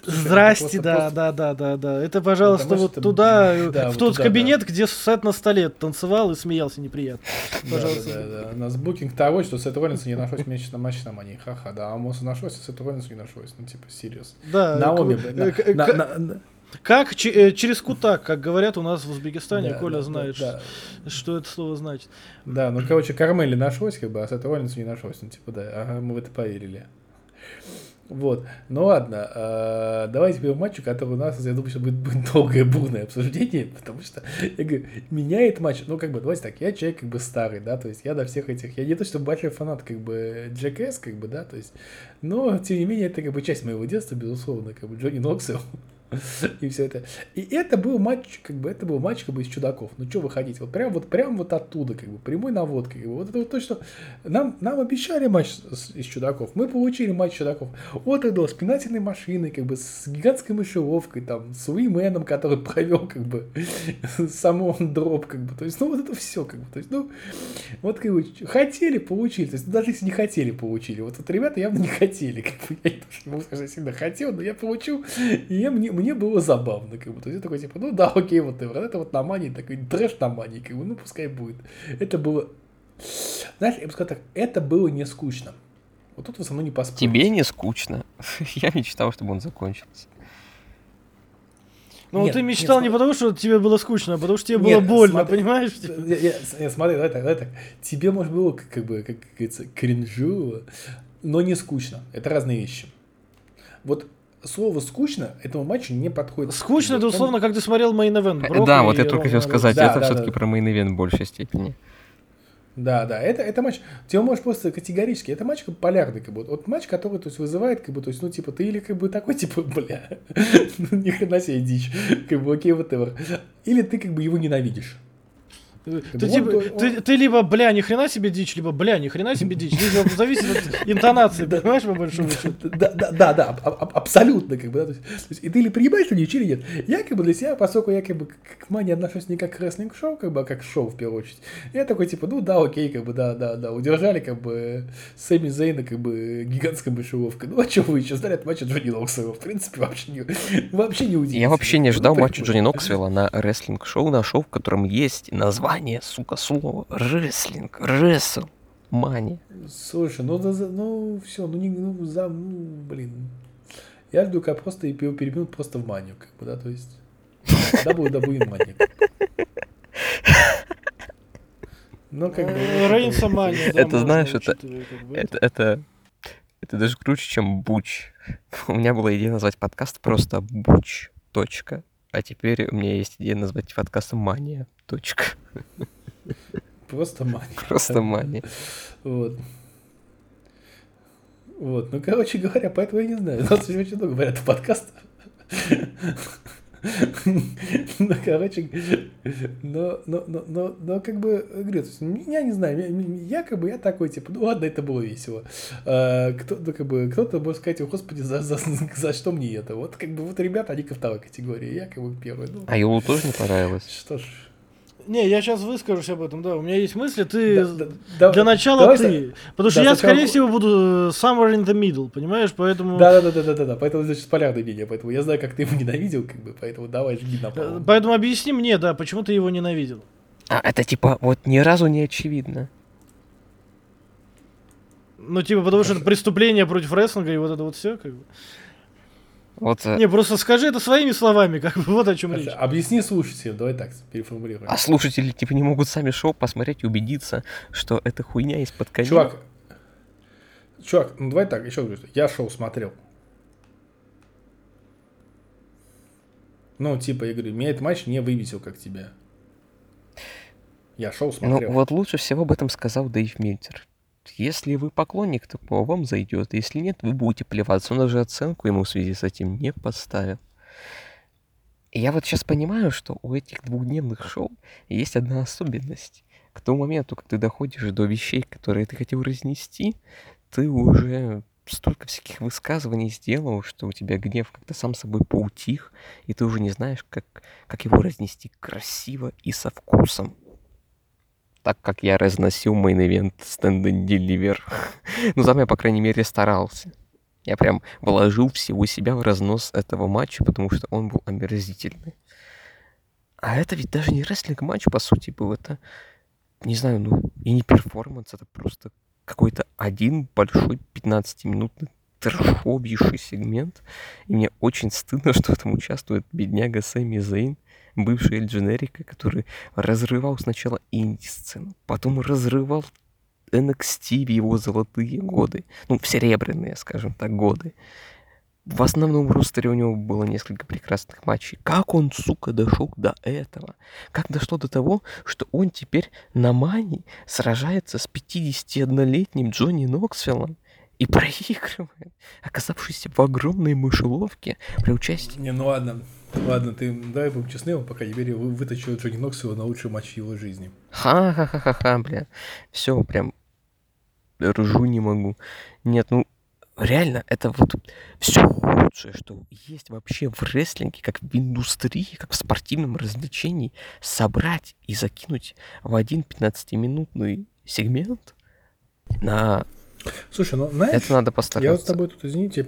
Здрасте, да, да, да, да, да. Это, пожалуйста, вот туда, э, да, в тот туда, кабинет, где Сет на столе танцевал и смеялся неприятно. Да, Пожалуйста. Да, да, да. У нас букинг того, что Сет Роллинса не нашлось месяц на матч на Мании. Ха-ха, да. А Моса нашлось, а Сет Роллинса не нашлось. Ну, типа, серьез. Да, Наоми, на- э, к- на- к- на- на- Как э, через кутак, как говорят у нас в Узбекистане, да, Коля да, знает, да, что это слово значит. Да, ну, короче, Кармели нашлось, как бы, а Сет Роллинса не нашлось. Ну, типа, да, ага, мы в это поверили. Вот. Ну ладно, э, давайте перейдем к матчу, который у нас, я думаю, что будет, будет долгое бурное обсуждение, потому что, я говорю, меняет матч, ну, как бы, давайте так, я человек, как бы, старый, да, то есть я до всех этих, я не то, что большой фанат, как бы, Джекс, как бы, да, то есть, но, тем не менее, это, как бы, часть моего детства, безусловно, как бы, Джонни Ноксвилл, и все это. И это был матч, как бы, это был матч, как бы, из чудаков. Ну, что выходить? Вот прям вот, прям вот оттуда, как бы, прямой наводкой. Как бы. Вот это вот то, что нам, нам обещали матч с- из чудаков. Мы получили матч чудаков. Вот это с пинательной машиной, как бы, с гигантской мышеловкой, там, с Уименом, который провел, как бы, самон дроп, как бы. То есть, ну, вот это все, как бы. То есть, ну, вот, как бы, хотели, получили. То есть, ну, даже если не хотели, получили. Вот, вот ребята явно не хотели, как бы. Я не то, что могу сказать, сильно хотел, но я получил, и я- мне, мне было забавно, как бы. То есть, я такой, типа, ну да, окей, вот, вот это вот на мании, такой трэш на мании, как бы, ну, пускай будет. Это было, знаешь, я бы сказал так, это было не скучно. Вот тут вы со мной не поспорите. Тебе не скучно? Я мечтал, чтобы он закончился. Ну, Нет, ты нет, мечтал не потому, что тебе было скучно, а потому что тебе Нет, было больно, смотри, понимаешь? Я, смотри, давай так, давай так. Тебе, может, было, как, как бы, как говорится, кринжово, но не скучно. Это разные вещи. Вот слово «скучно» этому матчу не подходит. Скучно это условно, как ты смотрел main event. Э, Брок Да, вот я только хотел сказать, Да, это да, все-таки да. про main в большей степени. Да, да, это, это матч, тебе можешь просто категорически, это матч как бы полярный, как бы, вот матч, который, то есть, вызывает, как бы, то есть, ну, типа, ты или, как бы, такой, типа, бля, ну, ни хрена себе дичь, как бы, окей, whatever, или ты, как бы, его ненавидишь. Ты, бы типа, он- ты, ты либо бля, ни хрена себе дичь, либо бля, ни хрена себе дичь. Здесь вот зависит от интонации, понимаешь, по большому счету. Да, да, да, да, аб- аб- абсолютно, как бы, да, то есть, то есть, и ты или принимаешь дичь, или нет. Я, как бы, для себя, поскольку я, как бы, к к мане отношусь не как к рестлинг-шоу, как бы, а как к шоу, в первую очередь, я такой, типа, ну, да, окей, как бы, да, да, да, удержали, как бы, Сэмми Зейна, как бы, гигантской мышеловкой. Ну, а что вы еще знали от матча Джонни Ноксвелла? В принципе, вообще не, вообще не удивительно. Я вообще не Ну, ждал матча вот. Джонни Ноксвилла на рестлинг-шоу, на шоу, в котором есть название, сука, слова рестлинг, ресл, мания. Слушай, ну, да, ну, все, ну, не, ну, за, ну, блин. Я жду, как просто его перебьют просто в манию, как бы, да, то есть, WWE мания. Ну, как бы... Э, Рейнса Мания, Это, знаешь, это-. Это, это, это даже круче, чем Буч. У меня была идея назвать подкаст просто Буч. Точка. А теперь у меня есть идея назвать подкаст Мания. Точка. Просто мания. Просто Мания. Вот. Вот, ну, короче говоря, поэтому я не знаю. У нас очень много говорят подкастов. Ну, короче, но, но, но, но, но как бы, говорю, я не знаю, я, я как бы, я такой, типа, ну ладно, это было весело. А, кто, ну, как бы, кто-то может сказать, «О, господи, за, за, за что мне это? Вот, как бы, вот ребята, они ко второй категории, я как бы первый. Ну, А Юлу тоже не понравилось? что ж. Не, я сейчас выскажусь об этом, да. У меня есть мысли, ты... Да, да, да, Для начала давай ты. Потому что да, я, сначала скорее всего, буду э, somewhere in the middle, понимаешь? Поэтому... Да, да, да, да, да, да, да. Поэтому значит полярное мнение. Поэтому я знаю, как ты его ненавидел, как бы, поэтому давай жги на Э, пол. Поэтому объясни мне, да, почему ты его ненавидел. А, это типа вот ни разу не очевидно. Ну, типа, потому что это преступление против рестлинга и вот это вот все, как бы. Вот, э, Не, просто скажи это своими словами, как бы, вот о чем речь. Объясни слушателям, давай так переформулируем. а слушатели типа не могут сами шоу посмотреть и убедиться, что это хуйня из-под коней. Чувак, чувак, ну давай так, еще говорю, я шоу смотрел. Ну, типа, я говорю, меня этот матч не выбесил, как тебя. Я шоу Ну, смотрел. вот лучше всего об этом сказал Дэйв Мельтер. Если вы поклонник, то по вам зайдет. Если нет, вы будете плеваться. Он даже оценку ему в связи с этим не поставил. Я вот сейчас понимаю, что у этих двухдневных шоу есть одна особенность. К тому моменту, как ты доходишь до вещей, которые ты хотел разнести, ты уже столько всяких высказываний сделал, что у тебя гнев как-то сам собой поутих, и ты уже не знаешь, как, как его разнести красиво и со вкусом так как я разносил main event Stand and Deliver. ну, там я, по крайней мере, старался. Я прям вложил всего себя в разнос этого матча, потому что он был омерзительный. А это ведь даже не рестлинг-матч, по сути, был. Это, не знаю, ну, и не перформанс, это просто какой-то один большой 15-минутный трэшовейший сегмент. И мне очень стыдно, что в этом участвует бедняга Сэмми Зейн, бывший Эль Дженерико, который разрывал сначала инди-сцену, потом разрывал NXT в его золотые годы. Ну, в серебряные, скажем так, годы. В основном ростере у него было несколько прекрасных матчей. Как он, сука, дошел до этого? Как дошло до того, что он теперь на мани сражается с 51-летним Джонни Ноксвиллом и проигрывает, оказавшись в огромной мышеловке при участии... Не, ну ладно. Ладно, ты давай будем честны, он пока теперь вы- вытащил Джонни Ноксвилла на лучший матч его жизни. Ха-ха-ха-ха, бля. Все, прям ржу не могу. Нет, ну, реально, это вот все лучшее, что есть вообще в рестлинге, как в индустрии, как в спортивном развлечении, собрать и закинуть в один 15-минутный сегмент на... Слушай, ну знаешь, Это надо я вот с постараться. тобой тут, извините,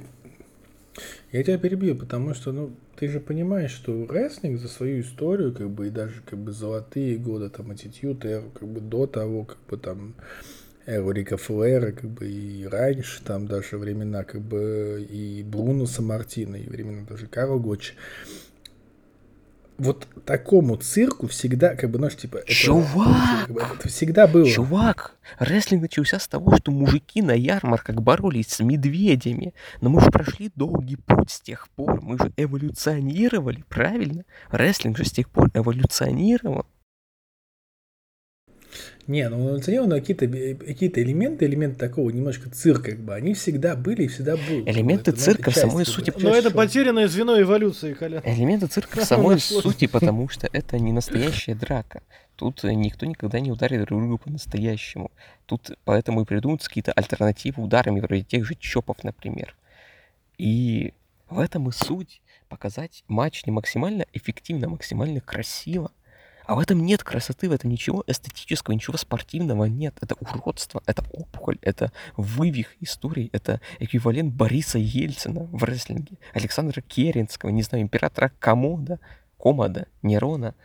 я тебя перебью, потому что, ну, ты же понимаешь, что рестлинг за свою историю, как бы, и даже, как бы, золотые годы, там, Attitude Era, как бы, до того, как бы, там, эру Рика Флэра, как бы, и раньше, там, даже времена, как бы, и Бруно Самартина, и времена даже Карл Гоч, вот такому цирку всегда, как бы, знаешь, типа... это- Чувак! как бы, это всегда было. Чувак, рестлинг начался с того, что мужики на ярмарках боролись с медведями. Но мы же прошли долгий путь с тех пор. Мы же эволюционировали, правильно? Рестлинг же с тех пор эволюционировал. Не, ну эволюционированы какие-то какие элементы, элементы такого немножко цирка, как бы, они всегда были и всегда будут. Элементы Это, цирка в самой сути- Но это потерянное звено эволюции, Колян. Элементы цирка в самой сути, потому что это не настоящая драка. Тут э, никто никогда не ударит друг друга по-настоящему. Тут поэтому и придумываются какие-то альтернативы ударами, вроде тех же чопов, например. И в этом и суть. Показать матч не максимально эффективно, а максимально красиво. А в этом нет красоты, в этом ничего эстетического, ничего спортивного нет. Это уродство, это опухоль, это вывих истории, это эквивалент Бориса Ельцина в рестлинге, Александра Керенского, не знаю, императора Комода, Комода, Нерона.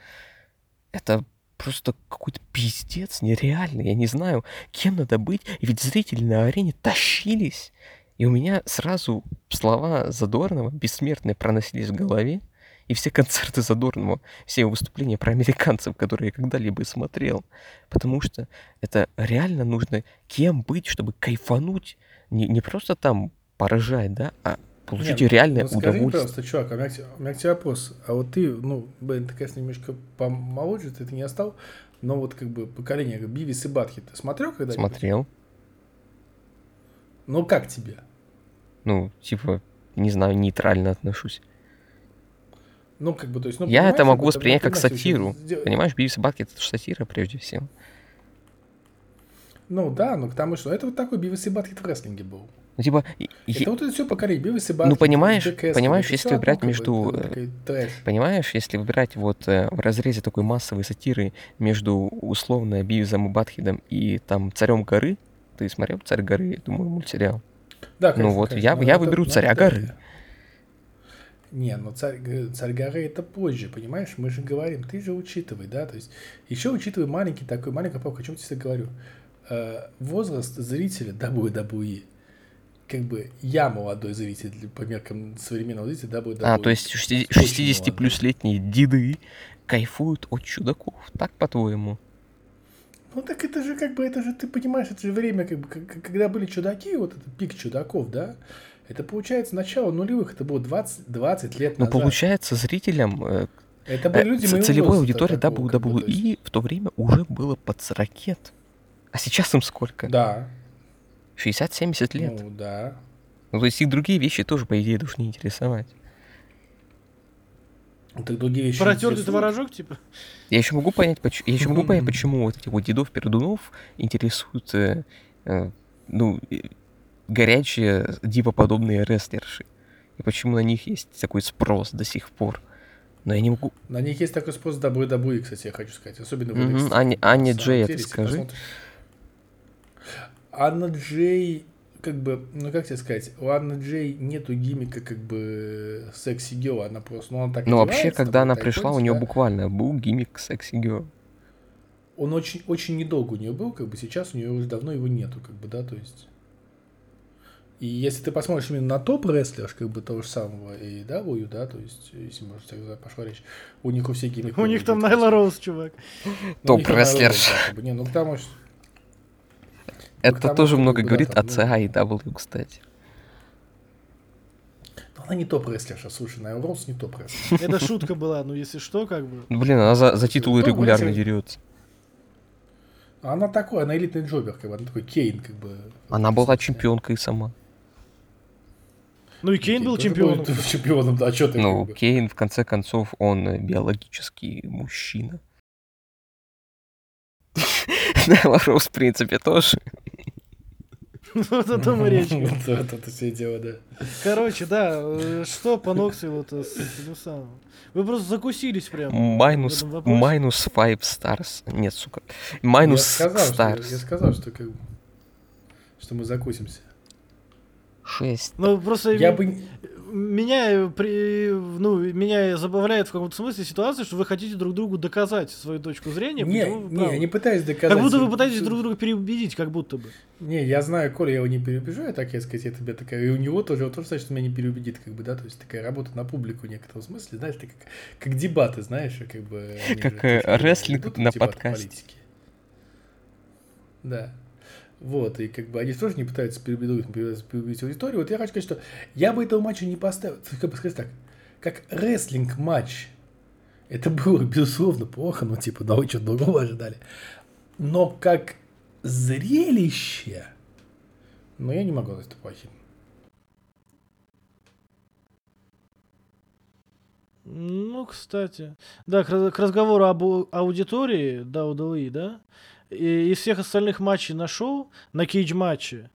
Это просто какой-то пиздец нереальный. Я не знаю, кем надо быть. И ведь зрители на арене тащились. И у меня сразу слова Задорнова бессмертные проносились в голове. И все концерты Задорнова, все его выступления про американцев, которые я когда-либо смотрел. Потому что это реально нужно кем быть, чтобы кайфануть. Не, не просто там поражать, да, а получить Не, ну, реальное ну, скажи удовольствие. пожалуйста, чувак, а у меня, у меня к тебе вопрос. А вот ты, ну, блин, ты, конечно, немножко помоложе, ты это не остал, но вот как бы поколение как Бивис и Батхи ты смотрел когда-нибудь? Смотрел. Ну, как тебе? Ну, типа, не знаю, нейтрально отношусь. Ну, как бы, то есть, ну, Я это могу воспринять ну, как сатиру. сдел- Понимаешь, Бивис и Батки это сатира прежде всего. Ну, да, ну, потому что это вот такой Бивис и Батхи в рестлинге был. Ну, типа, Это вот это все поколение Бивис и Батхи. Ну, понимаешь, Джек понимаешь, если выбирать между, э, такой трэш. понимаешь, если выбирать вот э, в разрезе такой массовой сатиры между условно Бивизом и Батхидом и там Царем горы, ты смотрел Царь горы, я думаю, мультсериал. Да, Ну конечно, вот, конечно, я- я это- выберу ну, царя это- горы. Не, ну царь, царь горы это позже, понимаешь? Мы же говорим, ты же учитывай, да, то есть еще учитывай маленький такой, маленький поправка, о чем я тебе говорю. Э, возраст зрителя WWE. Как бы я молодой зритель по меркам современного зрителя WWE. А, то есть 60, Очень 60 молодой. плюс летние деды кайфуют от чудаков, так по-твоему? Ну так это же как бы, это же, ты понимаешь, это же время, как бы, когда были чудаки, вот этот пик чудаков, да? Это получается начало нулевых, это было 20, 20 лет Ну, назад. получается, зрителям э, Это э, были люди моего целевой аудитории такого, как бы. WWE в то время уже было под 40 А сейчас им сколько? Да. 60-70 лет. Ну, да. Ну, то есть их другие вещи тоже, по идее, должны интересовать. Ну, Так другие вещи Протертый творожок, типа. Я еще могу понять, почему, я еще могу понять, почему вот этих вот дедов пердунов интересуют, э, э, ну, э, горячие дивоподобные рестлерши. И почему на них есть такой спрос до сих пор. Но я не могу... На них есть такой спрос WWE, кстати, я хочу сказать. Особенно в. NXT. Аня- На Аня самом Джей, это деле, если скажи. посмотришь- Анна Джей, как бы, ну как тебе сказать, у Анны Джей нету гиммика, как бы, секси гео, она просто, ну она так Ну, вообще, когда она пришла, у нее да. буквально был гиммик секси Girl. Он очень, очень недолго у нее был, как бы, сейчас у нее уже давно его нету, как бы, да, то есть. И если ты посмотришь именно на топ рестлерш, как бы того же самого и W, да, то есть, если может так пошла речь, у них у всех гиммики. У них там Найла Роуз, чувак. Топ-рестлерш. Не, ну потому что Это тоже много говорит о ну- CA и W, кстати. ну, она не топ-рестлерша, слушай, Найла Роуз не топ-рестлер. Это шутка была, ну если что, как бы. Блин, она за, титулы Ну, регулярно дерется. Она такой, она элитный джобер, как бы, она такой Кейн, как бы. Она была чемпионкой сама. Ну и Кейн был тоже чемпионом. был Чемпионом, да, что ты, Ну. Кейн, в конце концов, он э, биологический мужчина. Найла Роуз, в принципе, тоже. Вот о том и речь. Вот это все дело, да. Короче, да, э, что по Ноксу вот э, с самым? Вы просто закусились прям. Майнус, майнус 5 stars. Нет, сука. Майнус что, я stars. сказал, что как бы, что мы закусимся. 6. Ну просто Я бы... меня, при, ну, меня забавляет в каком-то смысле ситуация, что вы хотите друг другу доказать свою точку зрения. Не, не, правы. я не пытаюсь доказать. Как будто вы пытаетесь друг друга переубедить, как будто бы. Не, я знаю, Коля, я его не переубежу, я так, я сказать, это тебе такая, и у него тоже, он тоже значит, что меня не переубедит, как бы, да, то есть такая работа на публику в некотором смысле, знаешь, это как, как дебаты, знаешь, как бы... Как, же э, рестлинг на подкасте. политики. Да. Вот, и как бы они тоже не пытаются переубедить, переубедить аудиторию. Вот я хочу сказать, что я бы этого матча не поставил, как бы сказать так, как рестлинг-матч. Это было, безусловно, плохо, но типа, да вы что другого ожидали. Но как зрелище, но я не могу назвать это плохим. Ну, кстати. Да, к, раз- к разговору об аудитории WWE, да, и из всех остальных матчей на шоу, на кейдж-матче,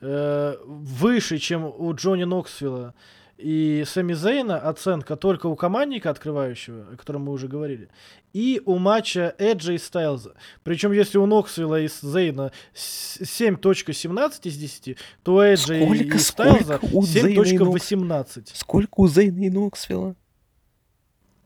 э, выше, чем у Джонни Ноксвилла и Сами Зейна оценка только у командника открывающего, о котором мы уже говорили, и у матча Эджа и Стайлза. Причем, если у Ноксвилла и Зейна с- 7.17 из 10, то у Эджа Сколько, и Стайлза сколько у Зейна и Нокс- 7.18. Сколько у Зейна и Ноксвилла?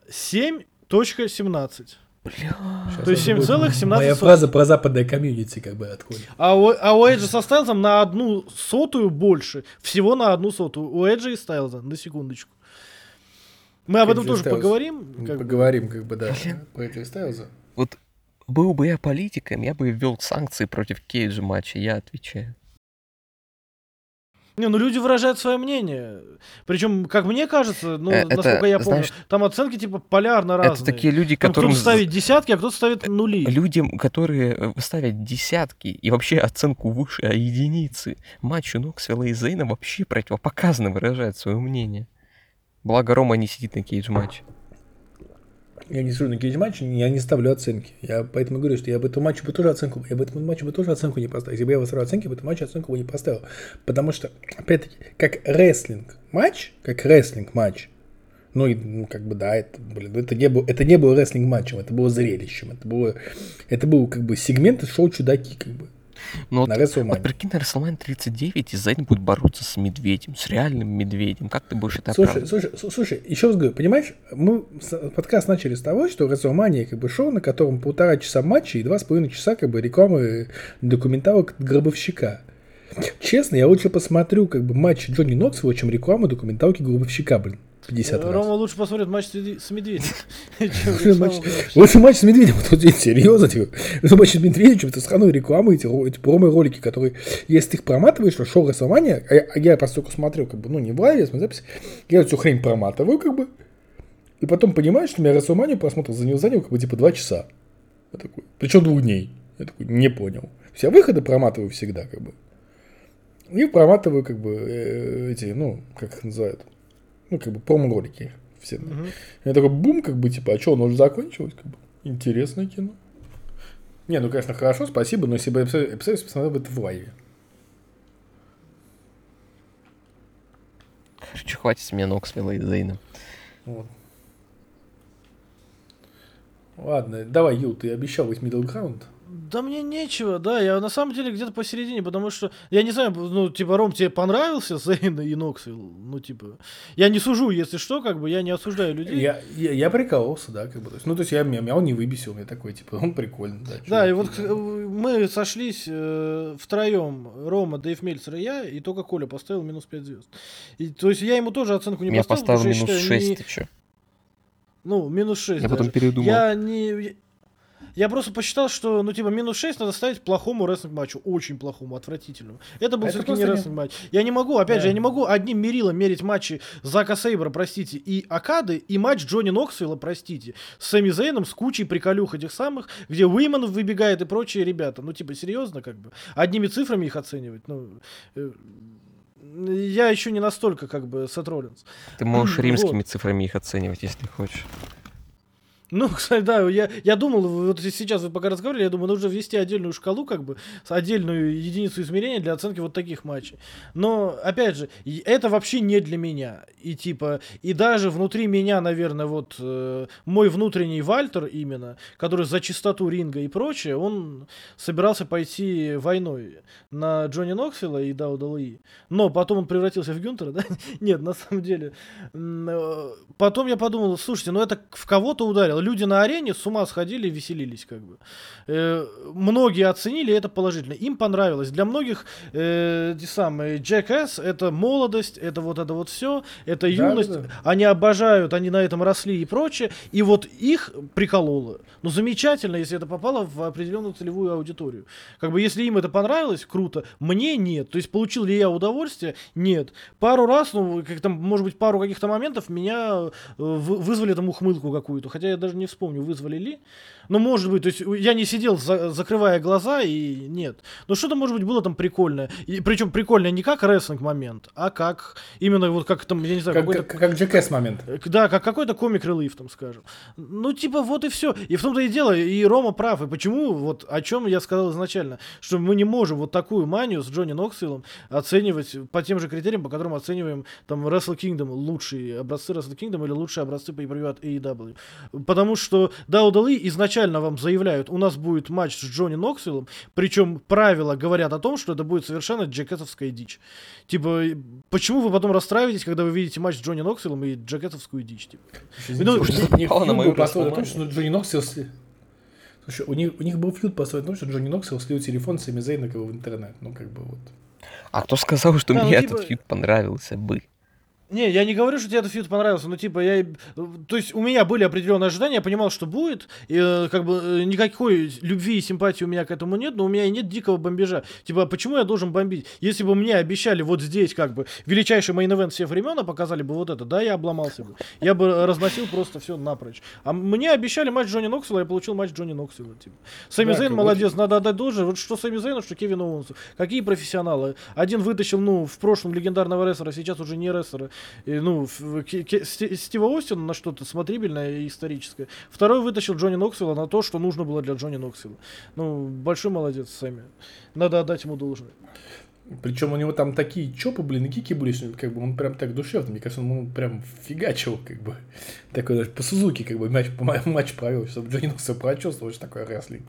7.17. Бля. То есть это будет 7,17 Моя фраза про западное комьюнити как бы отходит. А у, а у Эджа со Стайлзом на одну сотую больше. Всего на одну сотую. У Эджа и Стайлза, на секундочку. Мы об этом Эджи и тоже Стайлз. поговорим. как бы. Поговорим, как бы, да, про это Стайлза. Вот был бы я политиком, я бы ввел санкции против Кейджа матча, я отвечаю. Не, ну люди выражают свое мнение. Причем, как мне кажется, ну, Э, это, насколько я помню, знаешь, там оценки типа полярно разные. Это такие люди, Там которым... кто-то ставит десятки, а кто-то ставит нули. Людям, которые э, ставят десятки и вообще оценку выше а единицы, матчу Ноксвилла и Зейна вообще противопоказано выражают свое мнение. Благо Рома не сидит на кейдж-матче. Я не сижу на матче, я не ставлю оценки. Я поэтому говорю, что я бы этому матчу бы тоже оценку, я бы этому матчу бы тоже оценку не поставил. Если бы я выставлял оценки, я бы этому матчу оценку бы не поставил. Потому что, опять-таки, как рестлинг матч, как рестлинг матч, ну, и, ну, как бы, да, это, блин, это не, был, это не было рестлинг матчем, это было зрелищем, это было, это был, как бы, сегмент из шоу «Чудаки», как бы, Но вот, на вот WrestleMania. прикинь, на WrestleMania 39 и Зейн будет бороться с медведем, с реальным медведем. Как ты будешь это Слушай, слушай, слушай, еще раз говорю, понимаешь, мы подкаст начали с того, что WrestleMania как бы шоу, на котором полтора часа матча и два с половиной часа как бы рекламы документалок гробовщика. Честно, я лучше посмотрю как бы матч Джонни Ноксвилла, чем рекламу документалки гробовщика, блин, 50 раз. Рома лучше посмотрит матч с медве- с медведем. Лучше матч, с Медведем, вот здесь серьезно, типа, лучше матч с Медведем, это сраную рекламу, эти, ро- эти промо-ролики, которые, если ты их проматываешь, что шоу WrestleMania, а я, а я поскольку смотрю, как бы, ну, не в лайве, я смотрю запись, я эту всю хрень проматываю, как бы, и потом понимаю, что у меня WrestleMania просмотр за него занял, как бы, типа, два часа. Я такой, причем двух дней. Я такой, не понял. Все выходы проматываю всегда, как бы. И проматываю, как бы, э, эти, ну, как их называют, ну, как бы, промо-ролики все. Мгм. Я такой, бум, как бы, типа, а что, оно уже закончилось? Как бы, интересное кино. Не, ну, конечно, хорошо, спасибо, но если бы я посмотрел, я посмотрел, посмотрел бы это в лайве. Короче, хватит с меня Ноксвилла и Зейна. Вот. Ладно, давай, Ю, ты обещал быть middle ground. Да мне нечего, да, я на самом деле где-то посередине, потому что, я не знаю, ну, типа, Ром, тебе понравился Зейн и Ноксвилл? Ну, типа, я не сужу, если что, как бы, я не осуждаю людей. Я, я, я прикололся, да, как бы. То есть, ну, то есть, я, меня, меня он не выбесил, я такой, типа, он прикольный, да. Да, и вот э, мы сошлись э, втроем, Рома, Дэйв Мельцер и я, и только Коля поставил минус 5 звезд. И, то есть я ему тоже оценку не Я поставил, поставил потому что минус я считаю, 6, не- ты чё? Ну, минус 6 Я потом даже. передумал. Я не... Я просто посчитал, что, ну, типа, минус 6 надо ставить плохому рестлинг матчу. Очень плохому, отвратительному. Это был А все-таки не просто не- рестлинг матч. Я не могу, опять же, Да. я не могу одним мерилом мерить матчи Зака Сейбра, простите, и Акады, и матч Джонни Ноксвилла, простите, с Сами Зейном, с кучей приколюх этих самых, где Уиман выбегает и прочие ребята. Ну, типа, серьезно, как бы. Одними цифрами их оценивать, ну... э, Я еще не настолько, как бы, Сет Роллинс. Ты можешь Вот. римскими цифрами их оценивать, если хочешь. Ну, кстати, да, я, я думал, вот сейчас вы пока разговаривали, я думаю, нужно ввести отдельную шкалу, как бы, отдельную единицу измерения для оценки вот таких матчей. Но, опять же, это вообще не для меня. И типа, и даже внутри меня, наверное, вот э, мой внутренний Вальтер именно, который за чистоту ринга и прочее, он собирался пойти войной на Джонни Ноксвилла и Дауда Луи. Но потом он превратился в Гюнтера, да? Нет, на самом деле. э, Потом я подумал, слушайте, ну это в кого-то ударило. Люди на арене с ума сходили и веселились, как бы. Э, многие оценили это положительно. Им понравилось. Для многих э, те самые Jackass это молодость, это вот это вот все, это юность. да. Они обожают, они на этом росли и прочее. И вот их прикололо. Ну, замечательно, если это попало в определенную целевую аудиторию. Как бы, если им это понравилось, круто. Мне нет. То есть, получил ли я удовольствие? Нет. Пару раз, ну, как там, может быть, пару каких-то моментов меня э, вы- вызвали там ухмылку какую-то. Хотя я даже не вспомню, вызвали ли. Ну, может быть, то есть я не сидел, за- закрывая глаза, и нет. Но что-то, может быть, было там прикольное. И, причем прикольное не как рестлинг момент, а как именно вот как там, я не знаю, Как, какой-то как, как Джекэс момент. Э, Да, как какой-то комик релиф, там, скажем. Ну, типа, вот и все. И в том-то и дело, и Рома прав. И почему, вот о чем я сказал изначально, что мы не можем вот такую манию с Джонни Ноксвиллом оценивать по тем же критериям, по которым оцениваем там Wrestle Kingdom, лучшие образцы Wrestle Kingdom или лучшие образцы по AEW. Потому что Даудалы изначально вам заявляют, у нас будет матч с Джонни Ноксвиллом, причем правила говорят о том, что это будет совершенно джекетовская дичь. Типа, почему вы потом расстраиваетесь, когда вы видите матч с Джонни Ноксвиллом и джекетовскую дичь? Типа? Извините, Ну, что них на фьюд мою построен том, что Джонни Ноксвилл... Слушай, у них, у них был фьюд построен на том, что Джонни Ноксвилл слил телефон Сами Зейна в интернет. Ну, как бы вот. А кто сказал, что Да, ну, мне типа- этот feud понравился бы? Не, я не говорю, что тебе этот feud понравился, но типа я... То есть у меня были определенные ожидания, я понимал, что будет, и э, как бы э, никакой любви и симпатии у меня к этому нет, но у меня и нет дикого бомбежа. Типа, а почему я должен бомбить? Если бы мне обещали вот здесь как бы величайший main event всех времен, а показали бы вот это, да, я обломался бы. Я бы разносил просто все напрочь. А мне обещали матч Джонни Ноксвилла, я получил матч Джонни Ноксвилла. Типа. Сами Да, Зейн молодец, надо отдать должное. Вот что Сами Зейну, что Кевину Оуэнсу. Какие профессионалы. Один вытащил, ну, в прошлом легендарного рестлера, сейчас уже не рестлера. И, ну, Стива Остина на что-то смотрибельное и историческое. Второй вытащил Джонни Ноксвилла на то, что нужно было для Джонни Ноксвилла. Ну, большой молодец Сами. Надо отдать ему должное. Причем у него там такие чопы, блин, и кики были, что как бы он прям так душевно, мне кажется, он прям фигачил, как бы. Такой даже по Сузуки, как бы, матч, матч провел, чтобы Джонни Ноксвилл прочувствовал, что такое рестлинг.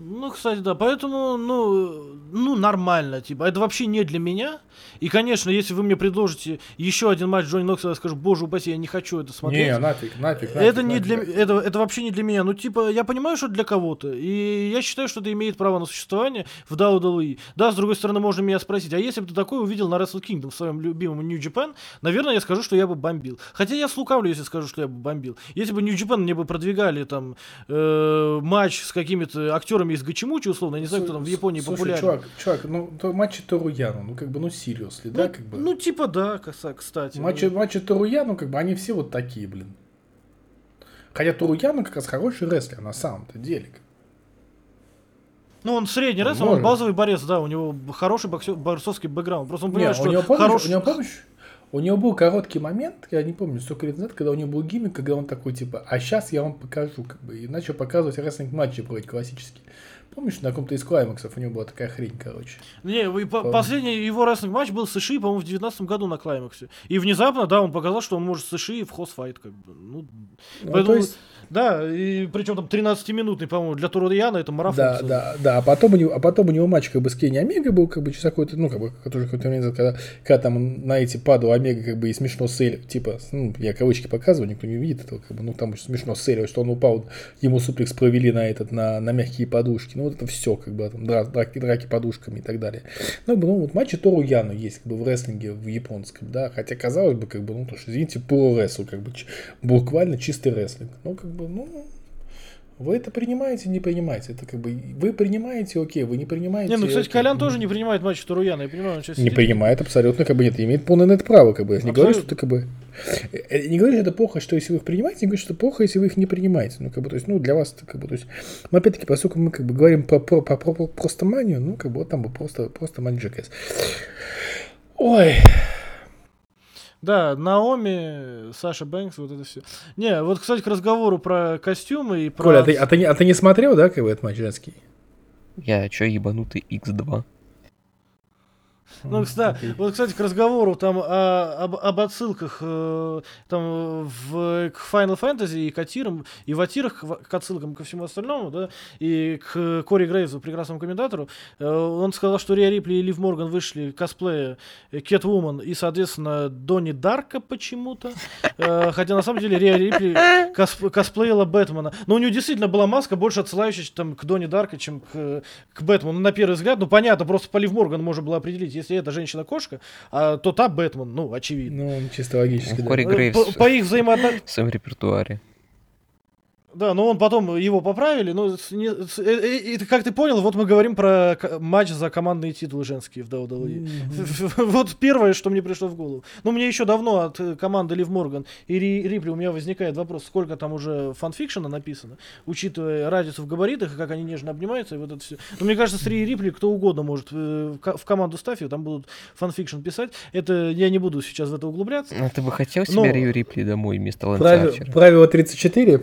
Ну, кстати, да, поэтому, ну, ну, нормально, типа, это вообще не для меня. И, конечно, если вы мне предложите еще один матч Джонни Нокса, я скажу, боже упаси, я не хочу это смотреть. Не, нафиг, нафиг, нафиг. это не нафиг. для это, это вообще не для меня. Ну, типа, я понимаю, что для кого-то. И я считаю, что это имеет право на существование в WWE. Да, с другой стороны, можно меня спросить, а если бы ты такое увидел на Wrestle Kingdom в своем любимом New Japan, наверное, я скажу, что я бы бомбил. Хотя я слукавлю, если скажу, что я бы бомбил. Если бы New Japan мне бы продвигали там э, матч с какими-то актерами из Гачимучи, условно, я не знаю, кто там в Японии Слушай, популярен. чувак, чувак, ну, то матчи Торуяну, ну, как бы, ну, серьезно, да, как бы. Ну, типа, да, коса- кстати. Матчи, матчи Торуяну, как бы, они все вот такие, блин. Хотя Торуяну как раз хороший рестлер, на самом-то деле. Ну, он средний рестлер, он Может. базовый борец, да, у него хороший боксер, борцовский бэкграунд. Просто он понимает, у что него, помнишь, хороший... у него, помнишь, у него был короткий момент, я не помню, сколько лет назад, когда у него был гиммик, когда он такой, типа, а сейчас я вам покажу, как бы, и начал показывать рестлинг-матчи проводить классические. Помнишь, на каком-то из клаймаксов у него была такая хрень, короче. Не, по- последний его рестлинг матч был с Иши, по-моему, в 19 году на Клаймаксе. И внезапно, да, он показал, что он может с Иши в хосфайт, как бы. Ну, Ну, поэтому, то есть, да, и причем там 13-минутный, по-моему, для Тура Яна это марафон. да, целый. да, да, а потом у него, а потом у него матч как бы с Кенни Омега был, как бы через какой-то, ну, как бы, который какой-то момент, когда, когда там на эти падал Омега, как бы, и смешно сель, типа, ну, я кавычки показываю, никто не видит этого, как бы, ну, там смешно сель, что он упал, ему суплекс провели на этот, на, на мягкие подушки, ну, вот это все, как бы, там, дра- драки, драки подушками и так далее. Ну, как бы, ну, вот матчи Тору Яну есть, как бы, в рестлинге, в японском, да, хотя, казалось бы, как бы, ну, то, что, извините, про ресл, как бы, буквально чистый рестлинг, ну, как бы, ну, вы это принимаете, не принимаете. Это как бы вы принимаете, окей, вы не принимаете. Не, ну, кстати, окей. Колян тоже не принимает матч Туруяна, я понимаю, он сейчас Не сидит. принимает абсолютно, как бы нет, имеет полное на это право, как бы. Я не говорю, что это как бы. э, Не говорю, что это плохо, что если вы их принимаете, не говорю, что это плохо, если вы их не принимаете. Ну, как бы, то есть, ну, для вас это как бы, то есть, но опять-таки, поскольку мы как бы говорим про, про, про, про- про- просто манию, ну, как бы вот там бы просто, просто маньчжекес. Ой, Да, Наоми, Саша Бэнкс, вот это все. Не, вот, кстати, к разговору про костюмы и про... Коля, а ты, а, ты, не- а ты не смотрел, да, как бы этот матч женский? Я чё, ебанутый X2? Ну, кстати, вот, кстати, к разговору там о- об, об отсылках э, там в, к Final Fantasy и к атирам, и в атирах к, к отсылкам ко всему остальному, да, и к Кори Грейвзу, прекрасному комментатору, э, он сказал, что Риа Рипли и Лив Морган вышли косплея Кетвумен и, соответственно, Донни Дарка почему-то, Э, хотя на самом деле Риа Рипли косп- косплеила Бэтмена. Но у нее действительно была маска, больше отсылающая там, к Донни Дарка, чем к, к Бэтмену. На первый взгляд, ну понятно, просто по Лив Морган можно было определить, если это женщина-кошка, а, то та Бэтмен, ну, очевидно. Ну, чисто логически, да. Кори Э, Грейвс По, по их взаимоотношениям... в своем репертуаре. Да, но он потом его поправили. Но с- не- с- э, э, и ты- как ты понял, вот мы говорим про к- матч за командные титулы женские в WWE. Вот первое, что мне пришло в голову. Ну, мне еще давно от э, команды Лив Морган и Ри- Рипли у меня возникает вопрос, сколько там уже фанфикшена написано, учитывая разницу в габаритах и как они нежно обнимаются, и вот это все. Но мне кажется, с Ри Рипли кто угодно может э, в ко- в команду ставь, и там будут fan fiction писать. Это я не буду сейчас в это углубляться. А ты бы хотел Но- себе Рию Рипли домой вместо Лэнса Прави- Арчера? Правило 34.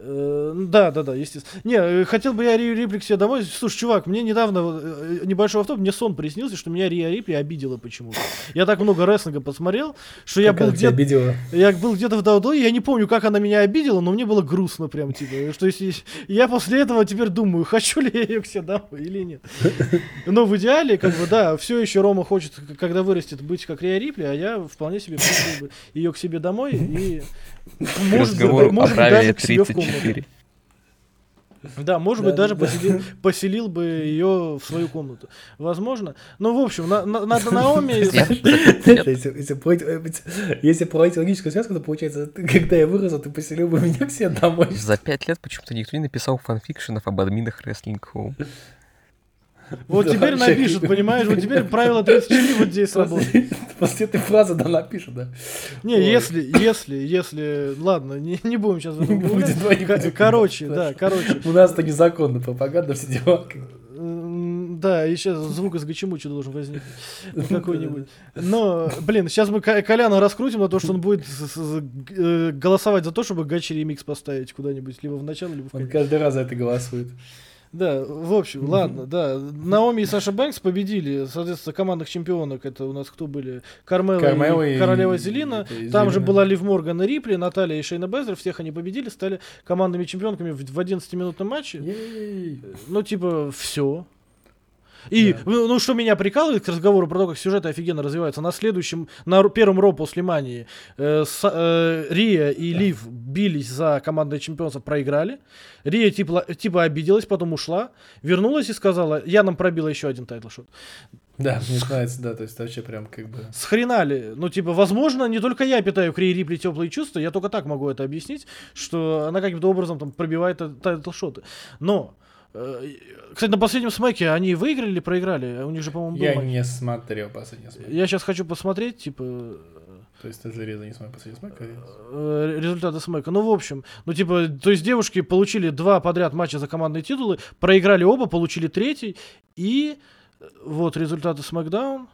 Э, Да, да, да, естественно. Не, э, хотел бы я Рию Рипли к себе домой. Слушай, чувак, мне недавно э, небольшой оффтоп, мне сон приснился, что меня Риа Рипли обидела почему-то. Я так много рестлинга посмотрел, что я был где-то я был где-то в Даудо, я не помню, как она меня обидела, но мне было грустно прям, типа, что если я после этого теперь думаю, хочу ли я ее к себе домой или нет. Но в идеале, как бы, да, все еще Рома хочет, когда вырастет, быть как Риа Рипли, а я вполне себе ее к себе домой и может, быть, Разговор о может быть, правиле даже к себе в комнату. 34. Да, может Да, быть, даже да. поселил, поселил бы ее в свою комнату. Возможно. Ну, в общем, на, на, на Наоми... Если, проводить- логическую связку, то получается, когда я вырос, ты поселил бы меня к себе домой. За пять лет почему-то никто не написал фанфикшенов об админах Wrestling Home. Вот Да, теперь напишут, понимаешь? Вот теперь правило 34 вот здесь сработает. После, этой фразы, да, напишут, да. Не, Ой. если, если, если... Ладно, не, не будем сейчас Не давай не будем. Короче, да, короче. У нас это незаконно, пропаганда, все дела. Да, и сейчас звук из Гачимучи должен возникнуть какой-нибудь. Но, блин, сейчас мы Коляна раскрутим на то, что он будет э, голосовать за то, чтобы Гачи ремикс поставить куда-нибудь, либо в начало, либо в Он конец. каждый раз за это голосует. Да, в общем, ладно, да. Наоми и Саша Бэнкс победили, соответственно, командных чемпионок. Это у нас кто были? Кармела, Кармела и и- Королева Зелина. и Там же была Лив Морган и Рипли, Наталья и Шейна Бездер. Всех они победили, стали командными чемпионками в в 11-минутном матче. Ну, типа, все. И, Да. ну, ну, что меня прикалывает к разговору про то, как сюжеты офигенно развиваются, на следующем, на первом Raw после Мании э, с- э, Рия и Лив бились за командное чемпионство, проиграли. Рия типа, типа обиделась, потом ушла, вернулась и сказала, я нам пробила еще один title shot. Да, мне нравится, да, то есть вообще прям как бы... С хрена ли? Ну, типа, возможно, не только я питаю к Рии Рипли теплые чувства, я только так могу это объяснить, что она каким-то образом там пробивает тай- тайтл-шоты. Но, кстати, на последнем смеке они выиграли или проиграли? У них же, по-моему, был Я матч. не смотрел последний смак. Я сейчас хочу посмотреть, типа, То есть ты железо не смотрел последний смак? э, результаты смека. Ну, в общем, ну, типа, то есть девушки получили два подряд матча за командные титулы, проиграли оба, получили третий, и э, вот результаты смакдаун.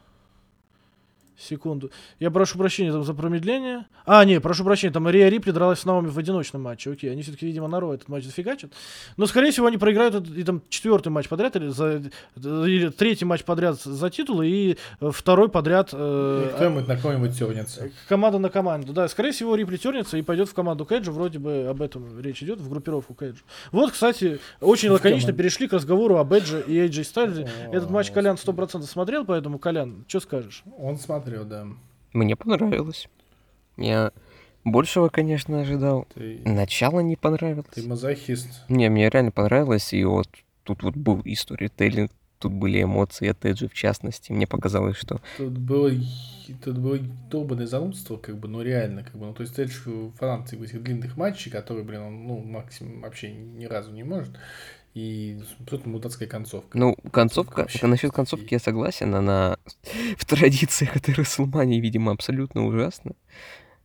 Секунду. Я прошу прощения там за промедление. А, не, прошу прощения, там Рия Рипли дралась с Наоми в одиночном матче. Окей, они все-таки, видимо, на Ро этот матч зафигачат. Но, скорее всего, они проиграют этот- и там четвертый матч подряд, или, за, или третий матч подряд за титулы, и э, второй подряд... э, Кто-нибудь на кого-нибудь тернется. Команда на команду. Да, скорее всего, Рипли тернется и пойдет в команду Кэджа. Вроде бы об этом речь идет, в группировку Кэджа. Вот, кстати, очень лаконично перешли к разговору об Эдже и AJ Стайлзе. Этот матч Колян 100% смотрел, поэтому, Колян, что скажешь? Он смотрел, да. Мне понравилось. Я большего, конечно, ожидал. Ты, Начало не понравилось. ты мазохист. Не, мне реально понравилось, и вот тут вот был и сторителлинг, тут были эмоции от Эджи в частности. Мне показалось, что Тут было, тут было долбанное занудство, как бы, ну реально, как бы, ну то есть Эдж фанат этих длинных матчей, которые, блин, он, ну, максимум вообще ни разу не может. И тут мудацкая концовка. Ну, концовка, вообще насчет концовки и- я согласен, она в традициях этой Расселмании, видимо, абсолютно ужасна.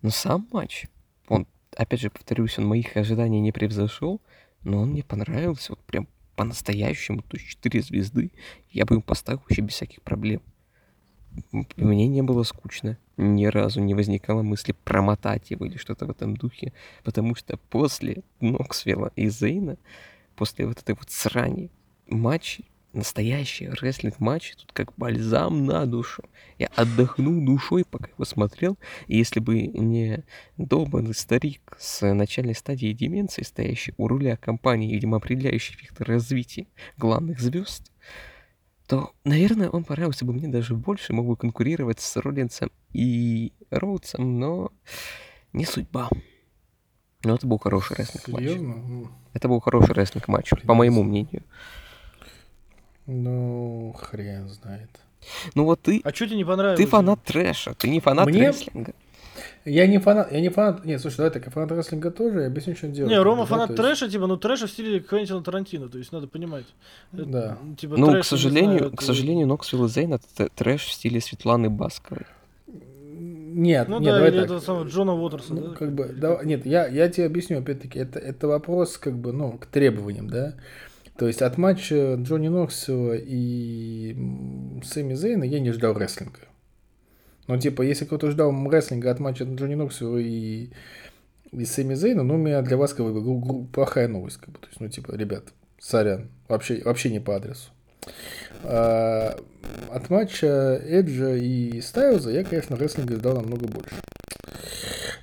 Но сам матч, он, опять же, повторюсь, он моих ожиданий не превзошел, но он мне понравился, вот прям по-настоящему, то есть 4 звезды, я бы ему поставил вообще без всяких проблем. мне не было скучно. Ни разу не возникало мысли промотать его или что-то в этом духе. Потому что после Ноксвилла и Зейна, после вот этой вот срани, матчи, настоящие рестлинг-матчи, тут как бальзам на душу. Я отдохнул душой, пока его смотрел. И если бы не долбанный старик с начальной стадии деменции, стоящий у руля компании, видимо, определяющий вектор развития главных звезд, то, наверное, он понравился бы мне даже больше, мог бы конкурировать с Роллинсом и Роудсом, но не судьба. Но это был хороший рестлинг-матч. Серьезно? Ну, Это был хороший рестлинг-матч, по моему мнению. Ну, хрен знает. Ну вот ты, А что тебе не понравилось? ты фанат трэша, ты не фанат Мне- рестлинга. Я не фанат, я не фанат, нет, слушай, давай так, я фанат рестлинга тоже, я объясню, что делать. Не, Рома Да, фанат есть- трэша, типа, ну трэша в стиле Квентина Тарантино, то есть надо понимать. Это, Да. Типа, Ну, трэш, к сожалению, знаю, к это- сожалению, Ноксвилл и Зейн это трэш в стиле Светланы Басковой. Нет, Ну нет, да, или так. этого самого Джона Уотерса, Ну, да? как бы, да, нет, я, я тебе объясню, опять-таки, это, это вопрос, как бы, ну, к требованиям, да. То есть от матча Джонни Ноксела и Сэмми Зейна я не ждал рестлинга. Ну, типа, если кто-то ждал рестлинга от матча Джонни Ноксела и, и Сэмми Зейна, ну, у меня для вас, как бы, плохая новость, как бы. То есть, ну, типа, ребят, сорян, вообще, вообще не по адресу. А, от матча Эджа и Стайлза я, конечно, рестлинга ждал намного больше.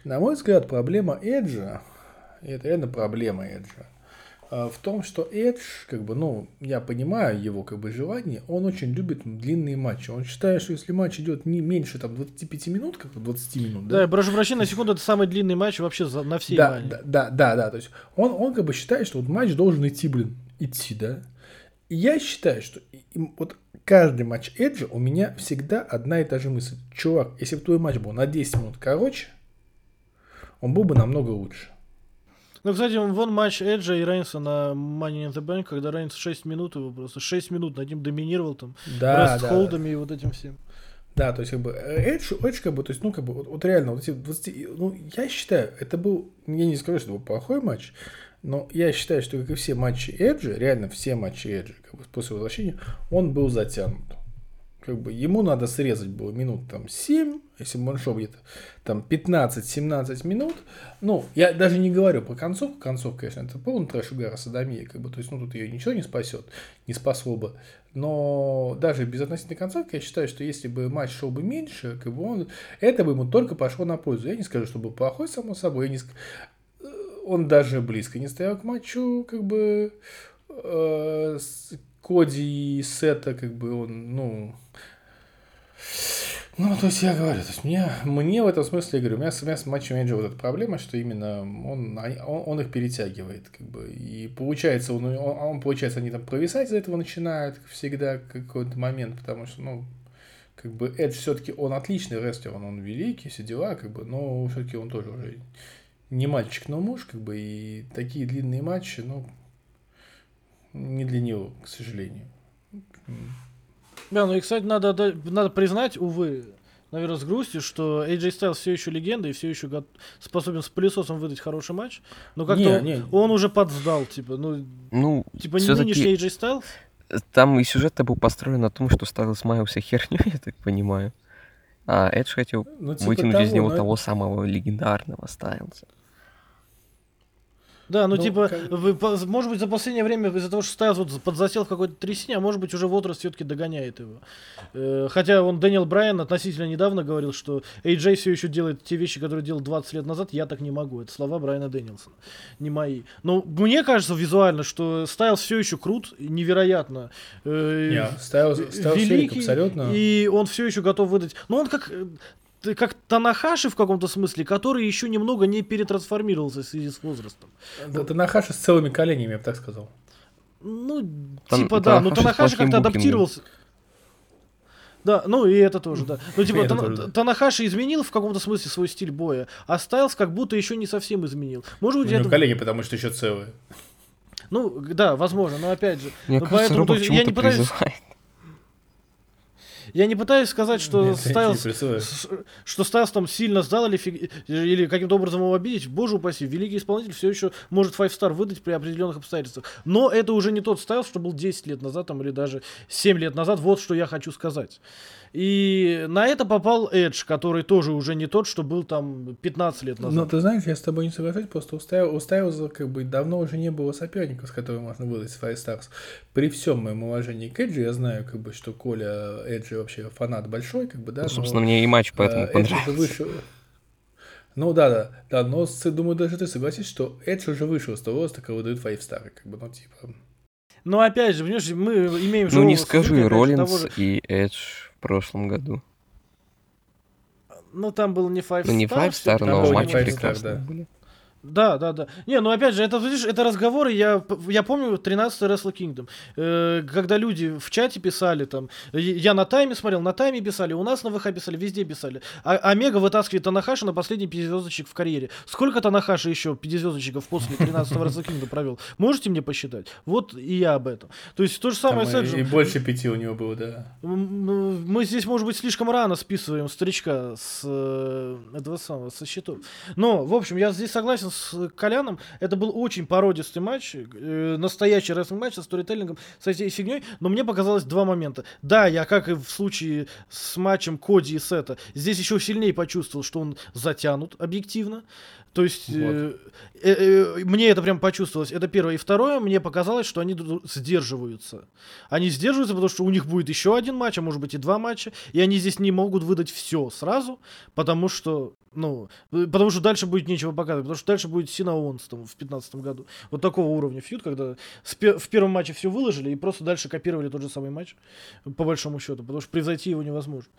На мой взгляд, проблема Эджа, и это реально проблема Эджа, а, в том, что Эдж, как бы, ну, я понимаю его, как бы, желание, он очень любит длинные матчи. Он считает, что если матч идет не меньше, там, 25 минут, как бы, 20 минут, Да, я прошу прощения, на секунду, это самый длинный матч вообще за- на всей да, да, да, да, да. То есть он, он как бы считает, что вот матч должен идти, блин, идти, да. Я считаю, что вот каждый матч Эджа у меня всегда одна и та же мысль. Чувак, если бы твой матч был на 10 минут короче, он был бы намного лучше. Ну, кстати, вон матч Эджа и Рейнса на Money in the Bank, когда Рейнс 6 минут его просто 6 минут над ним доминировал там, Да, да, холдами и вот этим всем. Да, то есть, как бы, Эдж, Эдж, как бы, то есть, ну, как бы, вот, вот реально, вот эти 20, ну, я считаю, это был, я не скажу, что это был плохой матч, но я считаю, что, как и все матчи Эджа, реально все матчи Эджа, как бы, после возвращения, он был затянут. Как бы, ему надо срезать было минут, там, 7, если бы он шел где-то, там, 15-17 минут, ну, я даже не говорю про концовку, концовка, конечно, это полный трэш угара садомия, как бы, то есть, ну, тут ее ничего не спасет, не спасло бы, но даже без относительной концовки я считаю, что если бы матч шел бы меньше, как бы он, это бы ему только пошло на пользу. Я не скажу, что был плохой, само собой. Я не Он даже близко не стоял к матчу, как бы э, Коди и Сета, как бы он, ну... Ну, то есть я говорю, то есть мне, мне в этом смысле, я говорю, у меня, у меня с матчем Эджа вот эта проблема, что именно он, он, он их перетягивает, как бы, и получается, он, он, он, получается, они там провисать из этого начинают, всегда, какой-то момент, потому что, ну, как бы Эдж все-таки, он отличный рестлер, он, он великий, все дела, как бы, но все-таки он тоже уже не мальчик, но муж, как бы, и такие длинные матчи, ну, не для него, к сожалению. Да, ну и, кстати, надо, надо признать, увы, наверное, с грустью, что AJ Styles все еще легенда и все еще го- способен с пылесосом выдать хороший матч. Но как-то Не, он, не. он уже подсдал, типа, ну, Ну, типа не нынешний AJ Styles. там и сюжет-то был построен на том, что Стайлз маялся херню, я так понимаю. А Эдж хотел Ну, типа вытянуть из того, него но того самого легендарного Стайлза. Да, ну, Ну, типа, как- вы по- может быть, за последнее время из-за того, что Стайлз вот подзасел в какой-то трясине, а может быть, уже возраст все-таки догоняет его. Э, Хотя он, Дэниел Брайан, относительно недавно говорил, что AJ все еще делает те вещи, которые делал 20 лет назад, я так не могу. Это слова Брайана Дэнилсона, не мои. Но мне кажется визуально, что Стайлз все еще крут, невероятно. э, Не, Стайлз, Стайлз великий, абсолютно. и он все еще готов выдать. Ну, он как э, как Танахаши в каком-то смысле, который еще немного не перетрансформировался в связи с возрастом. Да, Танахаши с целыми коленями, я бы так сказал. Ну, Тан- типа, да, но Танахаши как-то адаптировался. Да, ну и это тоже, да. Ну, типа, Тана- тоже, да. Танахаши изменил в каком-то смысле свой стиль боя, а Стайлз как будто еще не совсем изменил. Может быть, него это... колени, потому что еще целые. Ну, да, возможно, но опять же. Мне ну, кажется, поэтому, есть, я не пытаюсь... призывает. Я не пытаюсь сказать, что Нет, Стайлз, что Стайлз там сильно сдал или, фиг- или каким-то образом его обидеть. Боже упаси, великий исполнитель все еще может 5 star выдать при определенных обстоятельствах. Но это уже не тот Стайлз, что был 10 лет назад там, или даже 7 лет назад. Вот что я хочу сказать. И на это попал Эдж, который тоже уже не тот, что был там 15 лет назад. Но ты знаешь, я с тобой не соглашусь, просто у Стайл- у Стайлза как бы давно уже не было соперника, с которым можно выдать Five Stars. При всем моем уважении к Эджи, я знаю, как бы, что Коля Эджи вообще фанат большой, как бы, да. Ну, но, собственно, мне и матч поэтому э, понравился. вышел. Ну да, да, да, но думаю, даже ты согласишься, что Эдж уже вышел с того роста, когда выдают Five Star, как бы, ну типа. Но опять же, понимаешь, мы имеем Ну не скажи, Роллинс же- и Эдж в прошлом году. Ну, там был не Five Ну не Star, Five Star, но матчи Star, прекрасные да. были. Да, да, да. Не, ну опять же, это, видишь, это разговоры, я, я помню 13-й Wrestle Kingdom, э, когда люди в чате писали там, я на тайме смотрел, на тайме писали, у нас на ВХ писали, везде писали. А Омега вытаскивает Танахаши на последний 5 звездочек в карьере. Сколько Танахаши еще 5 звездочек после 13-го Wrestle Kingdom провел? Можете мне посчитать? Вот и я об этом. То есть то же Там самое с Эджем. и больше пяти у него было, да. М, Мы здесь, может быть, слишком рано списываем старичка с э, этого самого, со счетов. Но, в общем, я здесь согласен с Коляном. Это был очень породистый матч, э, настоящий рестлинг матч со сторителлингом, со всей фигней. Но мне показалось два момента. Да, я, как и в случае с матчем Коди и Сета, здесь еще сильнее почувствовал, что он затянут объективно. То есть э, э, э, мне это прям почувствовалось. Это первое. И второе, мне показалось, что они сдерживаются. Они сдерживаются, потому что у них будет еще один матч, а может быть и два матча. И они здесь не могут выдать все сразу, потому что, ну, потому что дальше будет нечего показывать. Потому что дальше будет Сина Оуэнс там в 2015 году. Вот такого уровня фьюд, когда в первом матче все выложили и просто дальше копировали тот же самый матч, по большому счету, потому что превзойти его невозможно.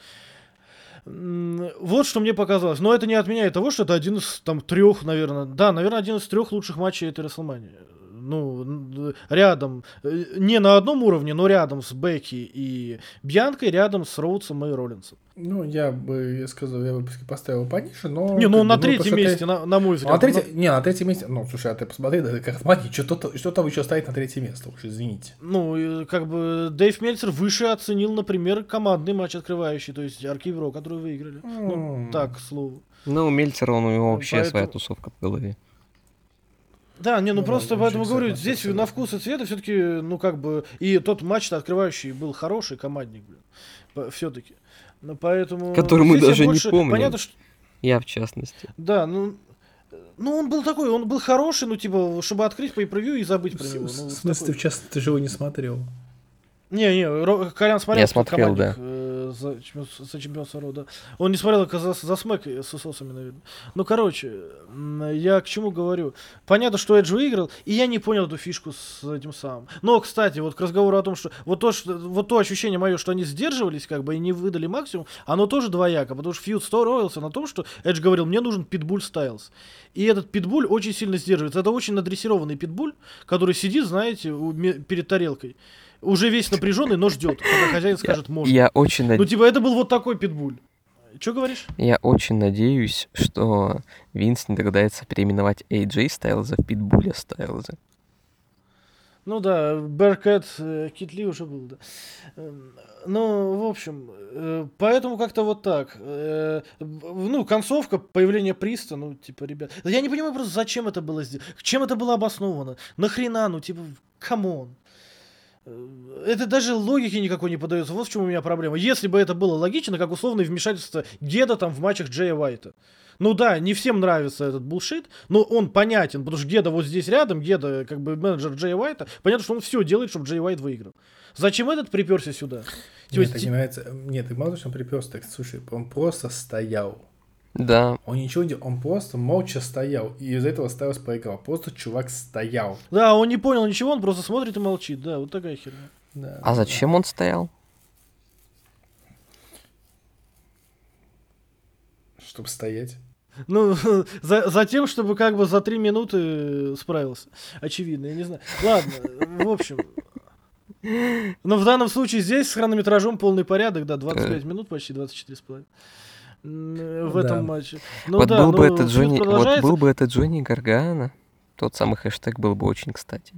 Вот что мне показалось. Но это не отменяет того, что это один из там трех, наверное. Да, наверное, один из трех лучших матчей этой Расселмании. Ну, рядом, э, не на одном уровне, но рядом с Бекки и Бьянкой, рядом с Роудсом и Роллинсом. Ну, я бы, я сказал, я бы поставил пониже, но... не, ну на бы, третьем ты- месте, на, на мой Ну, взгляд. на третье... Ну, Не, на третьем месте... Ну, слушай, а ты посмотри, да, как смотри, что, то, что там еще стоит на третье место, уж извините. Ну, как бы Дэйв Мельцер выше оценил, например, командный матч открывающий, то есть Аркивро, который выиграли. Ну, М. так, к слову. Ну, у Мельцера, он, у него вообще своя Поэтому- тусовка в голове. Да, не, ну, Ну, просто да, поэтому говорю, здесь согласен. на вкус и цвет все-таки, ну, как бы, и тот матч открывающий был хороший командник, блин, все-таки. Ну, поэтому... Который мы даже не больше- помним. Понятно, что... Я в частности. Да, ну... Ну, он был такой, он был хороший, ну, типа, чтобы открыть по превью и забыть про В, него. в ну, смысле, такой. ты, в частности, ты же его не смотрел. Не, не, Колян смотрел. Я смотрел, командник, э, за, чемпион- за чемпионство рода. Он не смотрел как за, смэк с усосами, наверное. Ну, короче, я к чему говорю. Понятно, что Эдж выиграл, и я не понял эту фишку с этим самым. Но, кстати, вот к разговору о том, что вот то, что, вот то ощущение мое, что они сдерживались, как бы, и не выдали максимум, оно тоже двояко, потому что фьюд строился на том, что Эдж говорил, мне нужен питбуль Стайлз. И этот питбуль очень сильно сдерживается. Это очень надрессированный питбуль, который сидит, знаете, перед тарелкой. Уже весь напряженный, но ждет, когда хозяин скажет можно. Я очень, Ну, над- типа, это был вот такой питбуль. Че говоришь? я очень надеюсь, что Винс не догадается переименовать AJ Стайлза в Питбуля Стайлза. Ну да, Bearcat, э, Кит Ли уже был, да. Эм, Ну, в общем, э, поэтому как-то вот так. Э, Ну, концовка, появление Приста, ну, типа, ребят. Я не понимаю просто, зачем это было сделано. Чем это было обосновано? Нахрена, ну, типа, come on. Э, Это даже логики никакой не подается. Вот в чем у меня проблема. Если бы это было логично, как условное вмешательство Геда там в матчах Джея Уайта. Ну да, не всем нравится этот булшит, но он понятен, потому что Геда вот здесь рядом, Геда как бы менеджер Джея Уайта, понятно, что он все делает, чтобы Джей Уайт выиграл. Зачем этот приперся сюда? Мне есть, так не нравится. Нет, ты мало что он приперся, так, слушай, он просто стоял. Да, Он ничего не делал, он просто молча стоял. И из-за этого Стайлс проиграл. Просто чувак стоял. Да, он не понял ничего, он просто смотрит и молчит. Да, вот такая херня. Да. а зачем он стоял? Чтобы стоять. Ну, за, за тем, чтобы как бы за три минуты справился. Очевидно, я не знаю. Ладно, в общем. Но в данном случае здесь с хронометражом полный порядок, да, 25 минут, почти 24 с половиной. М, В Да. этом матче. Ну вот да, был бы ну, это Джонни, вот был бы это Джонни Гаргана, тот самый хэштег был бы очень кстати.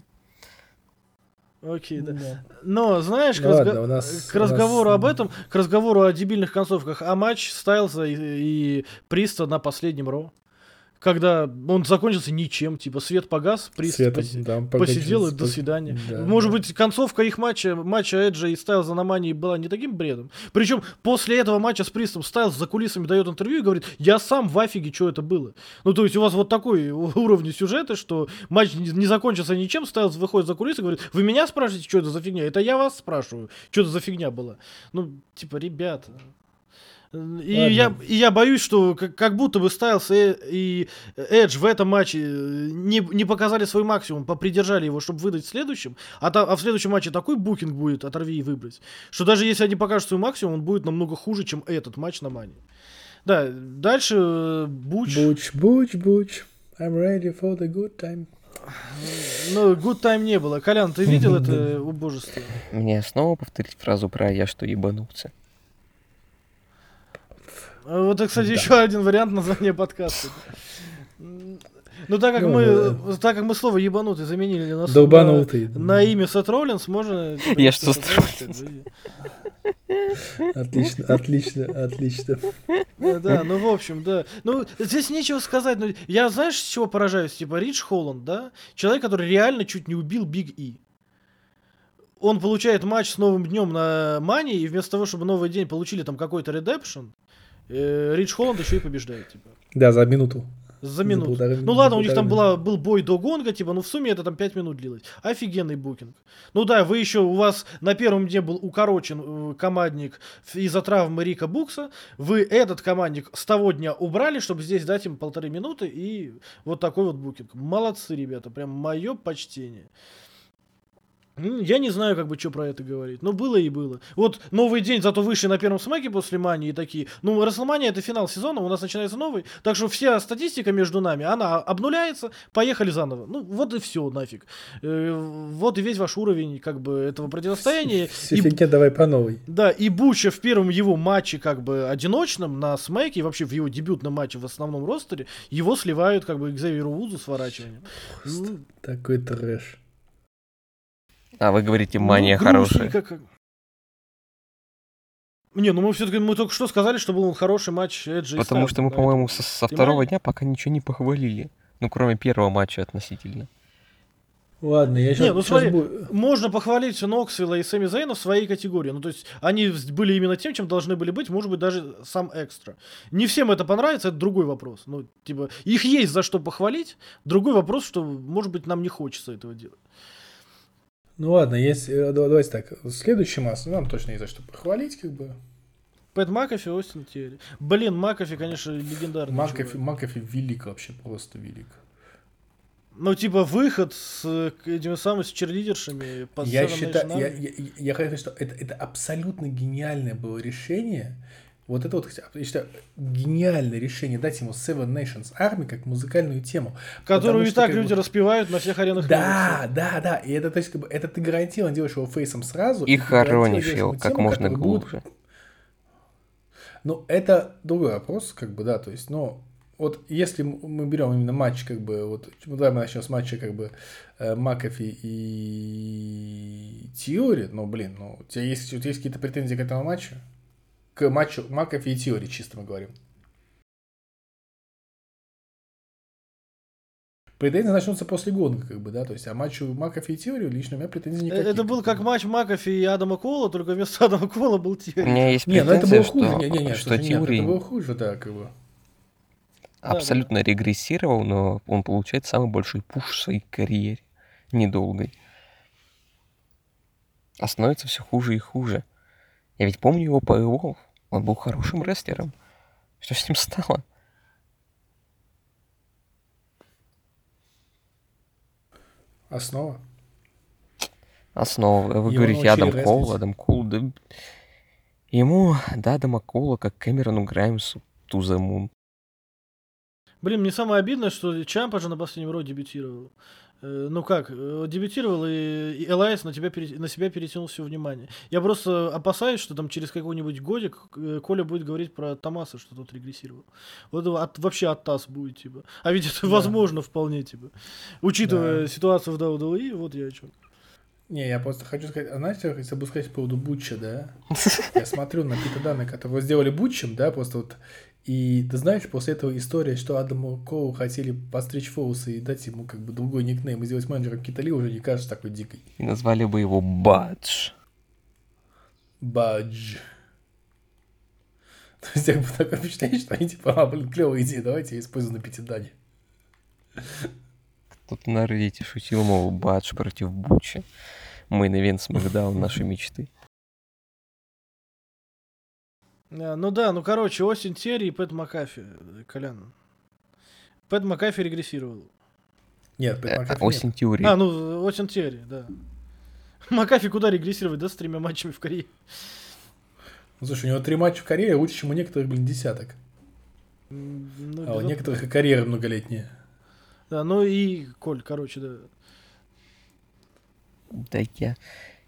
Окей, да. Да. Но, знаешь, к, Ну разго- ладно, нас- к у нас- разговору об этом, к разговору о дебильных концовках, а матч Стайлза и, и Приста на последнем Ро, когда он закончился ничем, типа свет погас, Прист Светом, поси- да, посидел и до свидания. Да, Может да. быть, концовка их матча, матча Эджа и Стайлза на Мании была не таким бредом. Причем после этого матча с Пристом Стайлз за кулисами дает интервью и говорит, я сам в афиге, что это было. Ну, то есть у вас вот такой уровень сюжета, что матч не, не закончился ничем, Стайлз выходит за кулисы и говорит, вы меня спрашиваете, что это за фигня? Это я вас спрашиваю, что это за фигня была. Ну, типа, ребята... И Ладно. я, и я боюсь, что как, как будто бы Стайлс и, и Эдж в этом матче э, не, не показали свой максимум, попридержали его, чтобы выдать в следующем, а, та- а в следующем матче такой букинг будет, оторви и выбрать, что даже если они покажут свой максимум, он будет намного хуже, чем этот матч на Мане. Да, дальше э, Буч, Буч, буч, буч. I'm ready for the good time. ну, good time не было. Колян, ты видел это убожество? Мне снова повторить фразу про «я что ебанулся». Вот, это, кстати, еще один вариант названия подкаста. Ну, так как Ну, мы, так как мы слово ебанутый заменили на, Долбанутый. на, на имя Сет Роллинс, можно... Я что, Сет бы, Отлично, отлично, отлично. Да, да, ну, в общем, да. Ну, здесь нечего сказать. Ну, я, знаешь, с чего поражаюсь? Типа, Рич Холланд, да? Человек, который реально чуть не убил Биг И. Он получает матч с новым днем на Мани, и вместо того, чтобы новый день получили там какой-то редепшн, э, Рич Холланд еще и побеждает, типа. Да, за минуту. За минуту. полторы- ну за ладно, у них там была, был бой до гонга, типа, ну в сумме это там 5 минут длилось. Офигенный букинг. Ну да, вы еще, у вас на первом дне был укорочен э, командник из-за травмы Рика Букса. Вы этот командник с того дня убрали, чтобы здесь дать им полторы минуты и вот такой вот букинг. Молодцы, ребята, прям мое почтение. М, Я не знаю, как бы, что про это говорить. Ну, было и было. Вот новый день, зато вышли на первом смеке после Мании и такие. Ну, Расселмания это финал сезона, у нас начинается новый. Так что вся статистика между нами, она обнуляется, поехали заново. Ну, вот и все, нафиг. Э, Вот и весь ваш уровень, как бы, этого противостояния. Все И фигня давай по новой. да, и Буча в первом его матче, как бы, одиночном на смеке, и вообще в его дебютном матче в основном ростере, его сливают, как бы, к Зеверу Вузу сворачиванием. Ну, Такой трэш. А вы говорите, ну, мания хорошая. грустненько как. Не, ну мы все-таки мы только что сказали, что был хороший матч Эджи Потому что мы, по-моему, со, со второго дня пока ничего не похвалили. Ну, кроме первого матча относительно. Ладно, я сейчас... Не, ну смотри, можно похвалить Ноксвилла и Сэмми Зейна в своей категории. Ну, то есть, они были именно тем, чем должны были быть, может быть, даже сам экстра. Не всем это понравится, это другой вопрос. Ну, типа, их есть за что похвалить. Другой вопрос, что, может быть, нам не хочется этого делать. Ну ладно, есть... э, да- Давайте так. Следующий масс, нам точно есть за что похвалить, как бы. Пэт Макафи, Остин Теори. Блин, Макафи, конечно, легендарный. Макафи. Макафи велик вообще, просто велик. Ну, типа, выход с этими самыми с черлидершами под Я считаю, я, я, я- я хочу сказать, что это, это абсолютно гениальное было решение. Вот это вот, я считаю, гениальное решение дать ему Seven Nations Army как музыкальную тему. Которую Потому и что, так как бы, люди распевают на всех аренах. Да, мира. да, да. И это, то есть, как бы, это ты гарантированно делаешь его фейсом сразу. И гарантированно хоронишь его как тему, можно которая будет- глубже. Ну, это другой вопрос, как бы, да, то есть, но вот если мы берем именно матч, как бы, вот, ну, давай мы начнем с матча, как бы, э, Макафи и Теори, ну, блин, ну, у тебя есть, у тебя есть какие-то претензии к этому матчу? К матчу Макафи и Теори, чисто мы говорим. Претензии начнутся после гонга, как бы, да, то есть, а матчу Макафи и Теори лично у меня претензий никаких. Это был как матч Макафи и Адама Кола, только вместо Адама Кола был У Терри. меня есть Не, ну это претензия, было хуже, что, не, не, не, что слушай, нет, это было хуже, да, как бы. абсолютно регрессировал, но он получает самый большой пуш в своей карьере. Недолгой. А становится все хуже и хуже. Я ведь помню его по. Он был хорошим рестлером. Что с ним стало? Основа. Основа. Вы Его говорите, Адам Кол, рестлить. Адам Кол, да... Ему, да, Адама Кола, как Кэмерону Граймсу, Moon. Блин, мне самое обидное, что Чампа же на последнем роде дебютировал. Э, Ну как, э, дебютировал, и, и Элайс на, тебя, пере- на себя перетянул все внимание. Я просто опасаюсь, что там через какой-нибудь годик э, Коля будет говорить про Томаса, что тот регрессировал. Вот от- вообще оттас будет, типа. А ведь это Да. возможно вполне, типа. Учитывая Да. ситуацию в WWE, вот я о чем. Не, я просто хочу сказать, а знаете, хотел бы сказать по поводу Бутча, да? Я смотрю на какие-то данные, которые сделали Бутчем, да, просто вот. И ты знаешь, после этого история, что Адаму Коу хотели постричь волосы и дать ему как бы другой никнейм и сделать менеджером Китали, уже не кажется такой дикой. И назвали бы его Бадж. Бадж. То есть, как бы такое впечатление, что они типа, а, блин, клевая идея, давайте я использую на Пятидане. Кто-то на Reddit шутил, мол, Бадж против Бучи. Main event Смакдаун нашей мечты. А, Ну да, ну короче, Теори и Пэт Макафи, э, Колян. Пэт Макафи регрессировал. Нет, Пэт Э, Макафи нет. Теори. А, ну, Остин Теори, да. Макафи куда регрессировать, да, с тремя матчами в карьере? Ну, слушай, у него три матча в карьере, лучше, чем у некоторых, блин, десяток. Ну, А у некоторых и карьера многолетняя. Да, ну и, Коль, короче, да. Да я,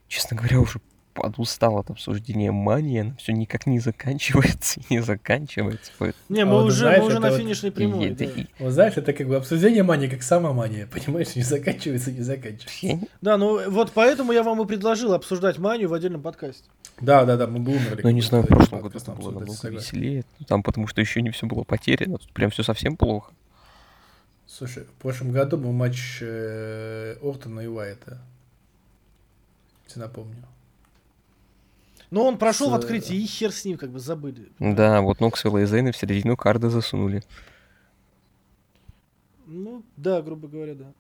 честно говоря, уже подустал от обсуждения мании. Она все никак не заканчивается и не заканчивается. Поэтому Не, А мы вот ты уже, знаешь, мы уже на вот финишной и прямой. это- да. и- Вот знаешь, это как бы обсуждение мании, как сама мания, понимаешь, не заканчивается, не заканчивается. Да, ну вот поэтому я вам и предложил обсуждать манию в отдельном подкасте. Да, да, да, мы бы умерли. Ну, не знаю, в прошлом году это было обсуждать, намного веселее. Там потому что еще не все было потеряно. Тут прям все совсем плохо. Слушай, в прошлом году был матч э, Ортона и Уайта. Если напомню. Но он прошел в С- открытии, и хер с ним, как бы забыли. Да, вот Ноксвилла и Зейна в середину карда засунули. Ну, да, грубо говоря, да.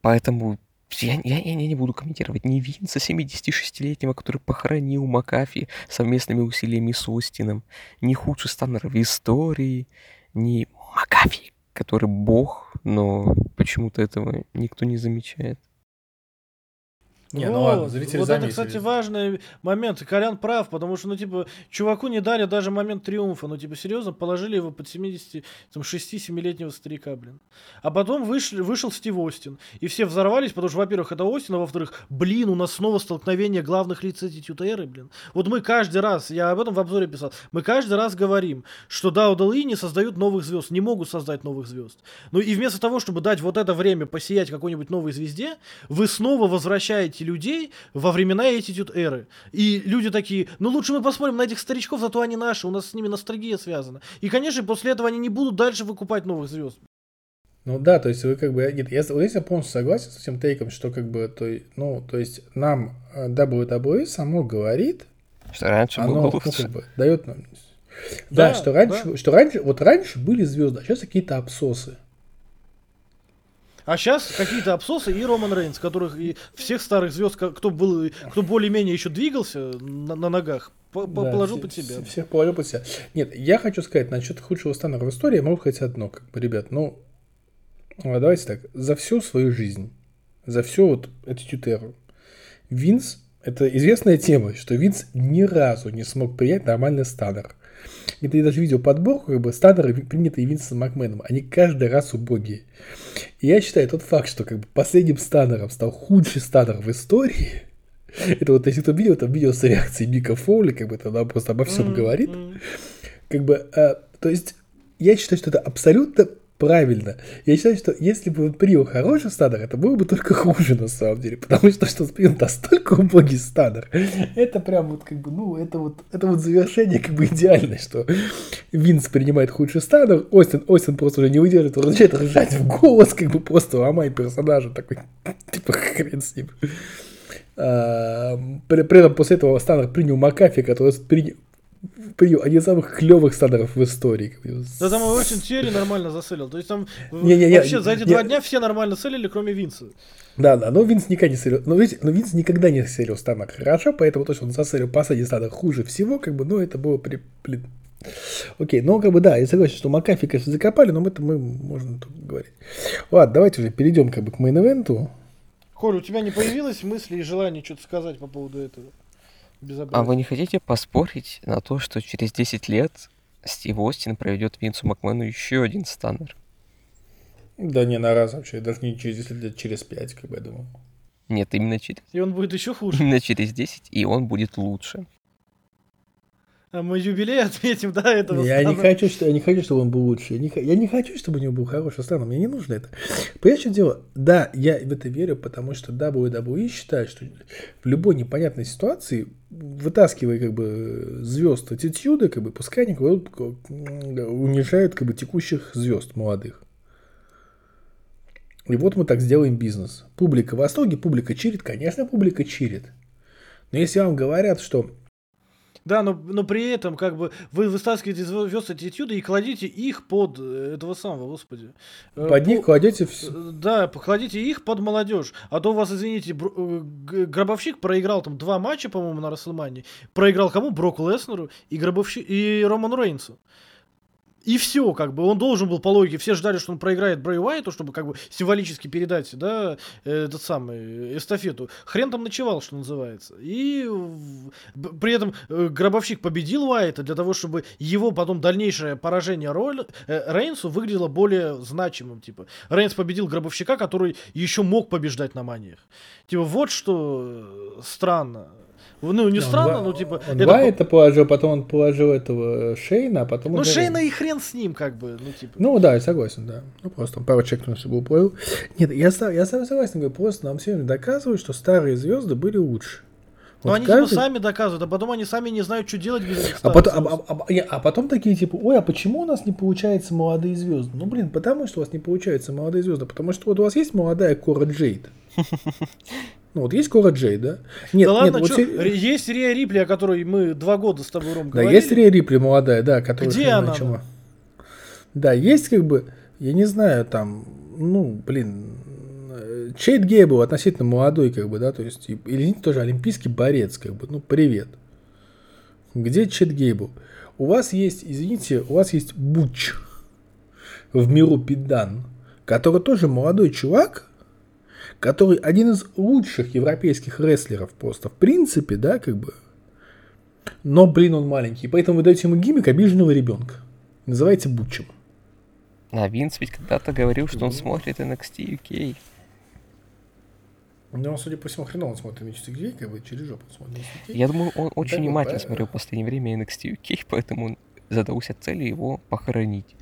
Поэтому я, я, я не буду комментировать ни Винса 76-летнего, который похоронил Макафи совместными усилиями с Остином, ни худший станнер в истории, ни Макафи, который бог, но почему-то этого никто не замечает. Не, ну Вот, ладно, зрители Вот это, заметили. кстати, важный момент. И Колян прав, потому что, ну, типа, чуваку не дали даже момент триумфа. Ну, типа, серьезно, положили его под 76-7-летнего старика, блин. А потом вышли, вышел Стив Остин. И все взорвались, потому что, во-первых, это Остин, а во-вторых, блин, у нас снова столкновение главных лиц Attitude Эры, блин. Вот мы каждый раз, я об этом в обзоре писал, мы каждый раз говорим, что Даудалы не создают новых звезд, не могут создать новых звезд. Ну и вместо того, чтобы дать вот это время посиять какой-нибудь новой звезде, вы снова возвращаете людей во времена Attitude эры. И люди такие, ну лучше мы посмотрим на этих старичков, зато они наши, у нас с ними ностальгия связана. И, конечно, после этого они не будут дальше выкупать новых звезд. Ну да, то есть вы как бы, нет, я, вот здесь я полностью согласен с этим тейком, что как бы, то, ну, то есть нам э, WWE само говорит, Что раньше оно было ну, лучше. как бы дает нам... Да, Да, что раньше, что раньше, вот раньше были звезды, а сейчас какие-то абсосы. А сейчас какие-то абсосы и Роман Рейнс, которых и всех старых звезд, кто был, кто более-менее еще двигался на, на ногах, по- по- Да, положил все- под себя. все- Всех положил под себя. Нет, я хочу сказать, насчет худшего станера в истории, я могу сказать одно, как бы, ребят, ну, а, давайте так, за всю свою жизнь, за всю вот эту тютеру, Винс, это известная тема, что Винс ни разу не смог принять нормальный станер. Это я даже видел подборку, как бы станеры, принятые Винсом Макменом, они каждый раз убогие. И я считаю тот факт, что как бы последним станером стал худший станер в истории, это вот если кто видел это видео с реакцией Мика Фоули, как бы это она просто обо всем говорит, как бы, а, то есть, я считаю, что это абсолютно правильно. Я считаю, что если бы он принял хороший станер, это было бы только хуже на самом деле, потому что что он принял настолько убогий станер, это прям вот как бы, ну, это вот, это вот завершение как бы идеальное, что Винс принимает худший станер, Остин, Остин просто уже не выдерживает, он начинает ржать в голос, как бы просто ломает персонажа, такой, типа, хрен с ним. А, При, при этом после этого Станнер принял Макафи, который принял, принял один из самых клевых станнеров в истории. Да там очень Теори нормально заселил. То есть там в- Не-не-не, вообще за эти не- два дня все нормально селили, кроме Винса. Да, да, но Винс никогда не селил. Но, видите, но Винс никогда не селил Станнер хорошо, поэтому то, что он заселил последний Станнер хуже всего, как бы, ну, это было при... блин. Окей, ну, как бы, да, я согласен, что Макафи, конечно, закопали, но это мы можем тут говорить. Ладно, давайте уже перейдем как бы к мейн-эвенту. Коль, у тебя не появилось мысли и желания что-то сказать по поводу этого? Безобразия. А вы не хотите поспорить на то, что через 10 лет Стив Остин проведет Винсу Макмену еще один станнер? Да не на раз вообще, даже не через 10 лет, через 5, как бы, я думал. Нет, именно через, И он будет еще хуже. именно через 10, и он будет лучше. А мы юбилей отметим, да, этого Я не стана? хочу, что, я не хочу, чтобы он был лучше. Я не, я не хочу, чтобы у него был хороший стан. Мне не нужно это. Понимаешь, что дело? Да, я в это верю, потому что WWE считает, что в любой непонятной ситуации, вытаскивая как бы звезд аттитюда, как бы, пускай они унижают как бы текущих звезд молодых. И вот мы так сделаем бизнес. Публика в восторге, публика чирит, конечно, публика чирит. Но если вам говорят, что Да, но, но при этом, как бы, вы вытаскиваете звезд аттитюда и кладите их под э, этого самого, господи. Э, под них кладете вс- э, Да, покладите их под молодежь. А то у вас, извините, Гробовщик проиграл там два матча, по-моему, на Расселмане. Проиграл кому? Броку Леснеру и, Гробовщик... и Роману Рейнсу. И все, как бы, он должен был по логике, все ждали, что он проиграет Брэй Уайту, чтобы как бы символически передать, да, э, этот самый, э, эстафету. Хрен там ночевал, что называется. И при этом э, Гробовщик победил Уайта для того, чтобы его потом дальнейшее поражение роль, Рейнсу выглядело более значимым, типа. Рейнс победил Гробовщика, который еще мог побеждать на маниях. Типа, вот что странно. Ну, не странно, но типа... Он это Вайта положил, потом он положил этого Шейна, а потом... Ну, Шейна и хрен с ним, как бы, ну, типа. Ну да, я согласен, да. Ну просто он пару чекнул, чтобы уплыл. Нет, я, я сам согласен, говорю, просто нам сегодня доказывают, что старые звезды были лучше. Но Вот они каждый- типа сами доказывают, а потом они сами не знают, что делать без этих А потом, а, а- а- а потом такие типа, ой, а почему у нас не получается молодые звезды? Ну блин, потому что у вас не получается молодые звезды, потому что вот у вас есть молодая Кора Джейд. Ну вот есть Кора Джейд, да? Нет, да нет, ладно, вот чё, се- есть Рия Рипли, о которой мы два года с тобой, Ром, Да, говорили. есть Рия Рипли молодая, да, которая... Где она, начала. Да, есть как бы, я не знаю, там, ну, блин, э, Чейд Гей был относительно молодой, как бы, да, то есть, или тоже олимпийский борец, как бы, ну, привет. Где Чейд Гей был? У вас есть, извините, у вас есть Буч в миру Пидан, который тоже молодой чувак, который один из лучших европейских рестлеров просто, в принципе, да, как бы, но, блин, он маленький. Поэтому вы даете ему гиммик обиженного ребенка. Называйте Бутчем. А Винс ведь когда-то говорил, что он смотрит NXT UK. Он, судя по всему, хреново смотрит на NXT как бы через жопу смотрит. NXT. Я думаю, он очень вот, внимательно э, смотрел в последнее время NXT UK, поэтому он задался целью его похоронить.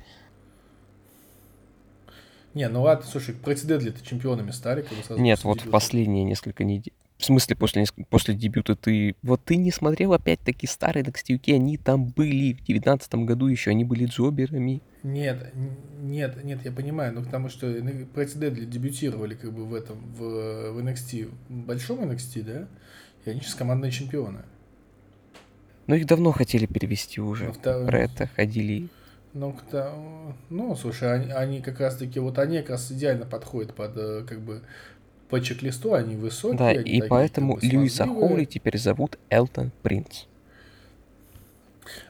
Не, ну ладно, слушай, прецедент-то чемпионами стали, как бы сразу Нет, вот в последние несколько недель. В смысле, после, после дебюта ты... Вот ты не смотрел опять-таки старые NXT UK, они там были в девятнадцатом году еще, они были джоберами. Нет, нет, нет, я понимаю, но потому что прецедентли дебютировали как бы в этом, в, в NXT, в большом NXT, да, и они сейчас командные чемпионы. Но их давно хотели перевести уже. Второй- Про это ходили. Ну, когда, ну, слушай, они, они как раз-таки, вот они как раз идеально подходят под, э, как бы, по чек-листу, они высокие. Да, они и такие, поэтому как бы, Льюиса. Хоули теперь зовут Элтон Принц.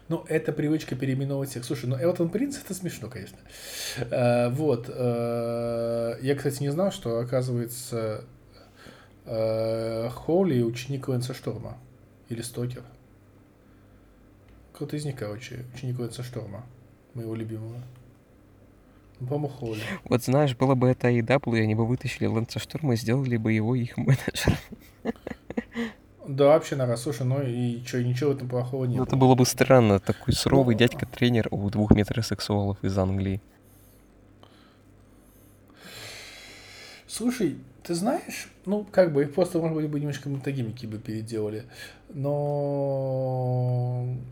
Ну, это привычка переименовывать всех. Слушай, ну Элтон Принц это смешно, конечно. Э, вот. э, я, кстати, не знал, что, оказывается, э, Холли ученик Лэнса Шторма. Или Стокер. Кто-то из них, короче, ученик Лэнса Шторма. Моего любимого. По-моему, Холли. Вот знаешь, было бы это AEW, и они бы вытащили Лэнса Шторма и сделали бы его их менеджером. Да, вообще, на раз. Слушай, ну и что, ничего в этом плохого нет. Ну, это было бы странно, такой суровый Ну, дядька-тренер у двух метросексуалов из Англии. Слушай, ты знаешь, ну, как бы их просто, может быть, бы немножко мотогимики бы переделали. Но,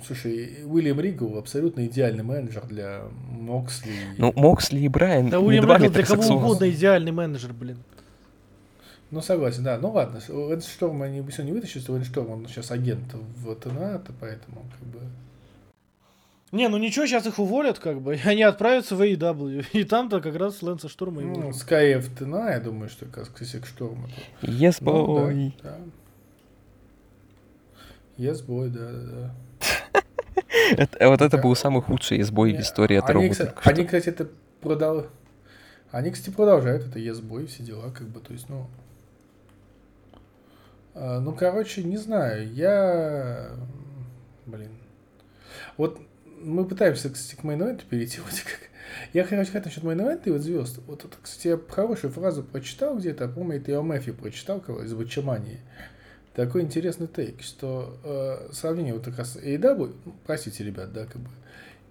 слушай, Уильям Ригл абсолютно идеальный менеджер для Моксли. Ну, Моксли и Брайан Да Уильям Ригл для кого угодно идеальный менеджер, блин. Ну, согласен, да. Ну, ладно, Лэнс Шторм они бы сегодня не вытащили, что Лэнс Шторм, он сейчас агент в ТНА, то поэтому, как бы... Не, ну ничего, сейчас их уволят, как бы, и они отправятся в AEW. И там-то как раз Лэнса Шторма и Ну, в ТНА, я думаю, что как Шторму. то- Yes, Ну, boy. да, да. Yes, boy, да, да, да. Это- вот это Да. был самый худший избой в истории от они, робота. кстати, они, кстати, это продал. Они, кстати, продолжают это ЕСБой, все дела, как бы, то есть, ну. а, ну, короче, не знаю, я. Блин. Вот мы пытаемся, кстати, к мейн перейти. Вот как... Я хочу сказать насчет мейн и вот звезд. Вот это, кстати, я хорошую фразу прочитал где-то, помню, это я о Мэфи прочитал, кого из Бачамании. такой интересный тейк, что э, сравнение вот как раз AEW, ну, простите, ребят, да, как бы,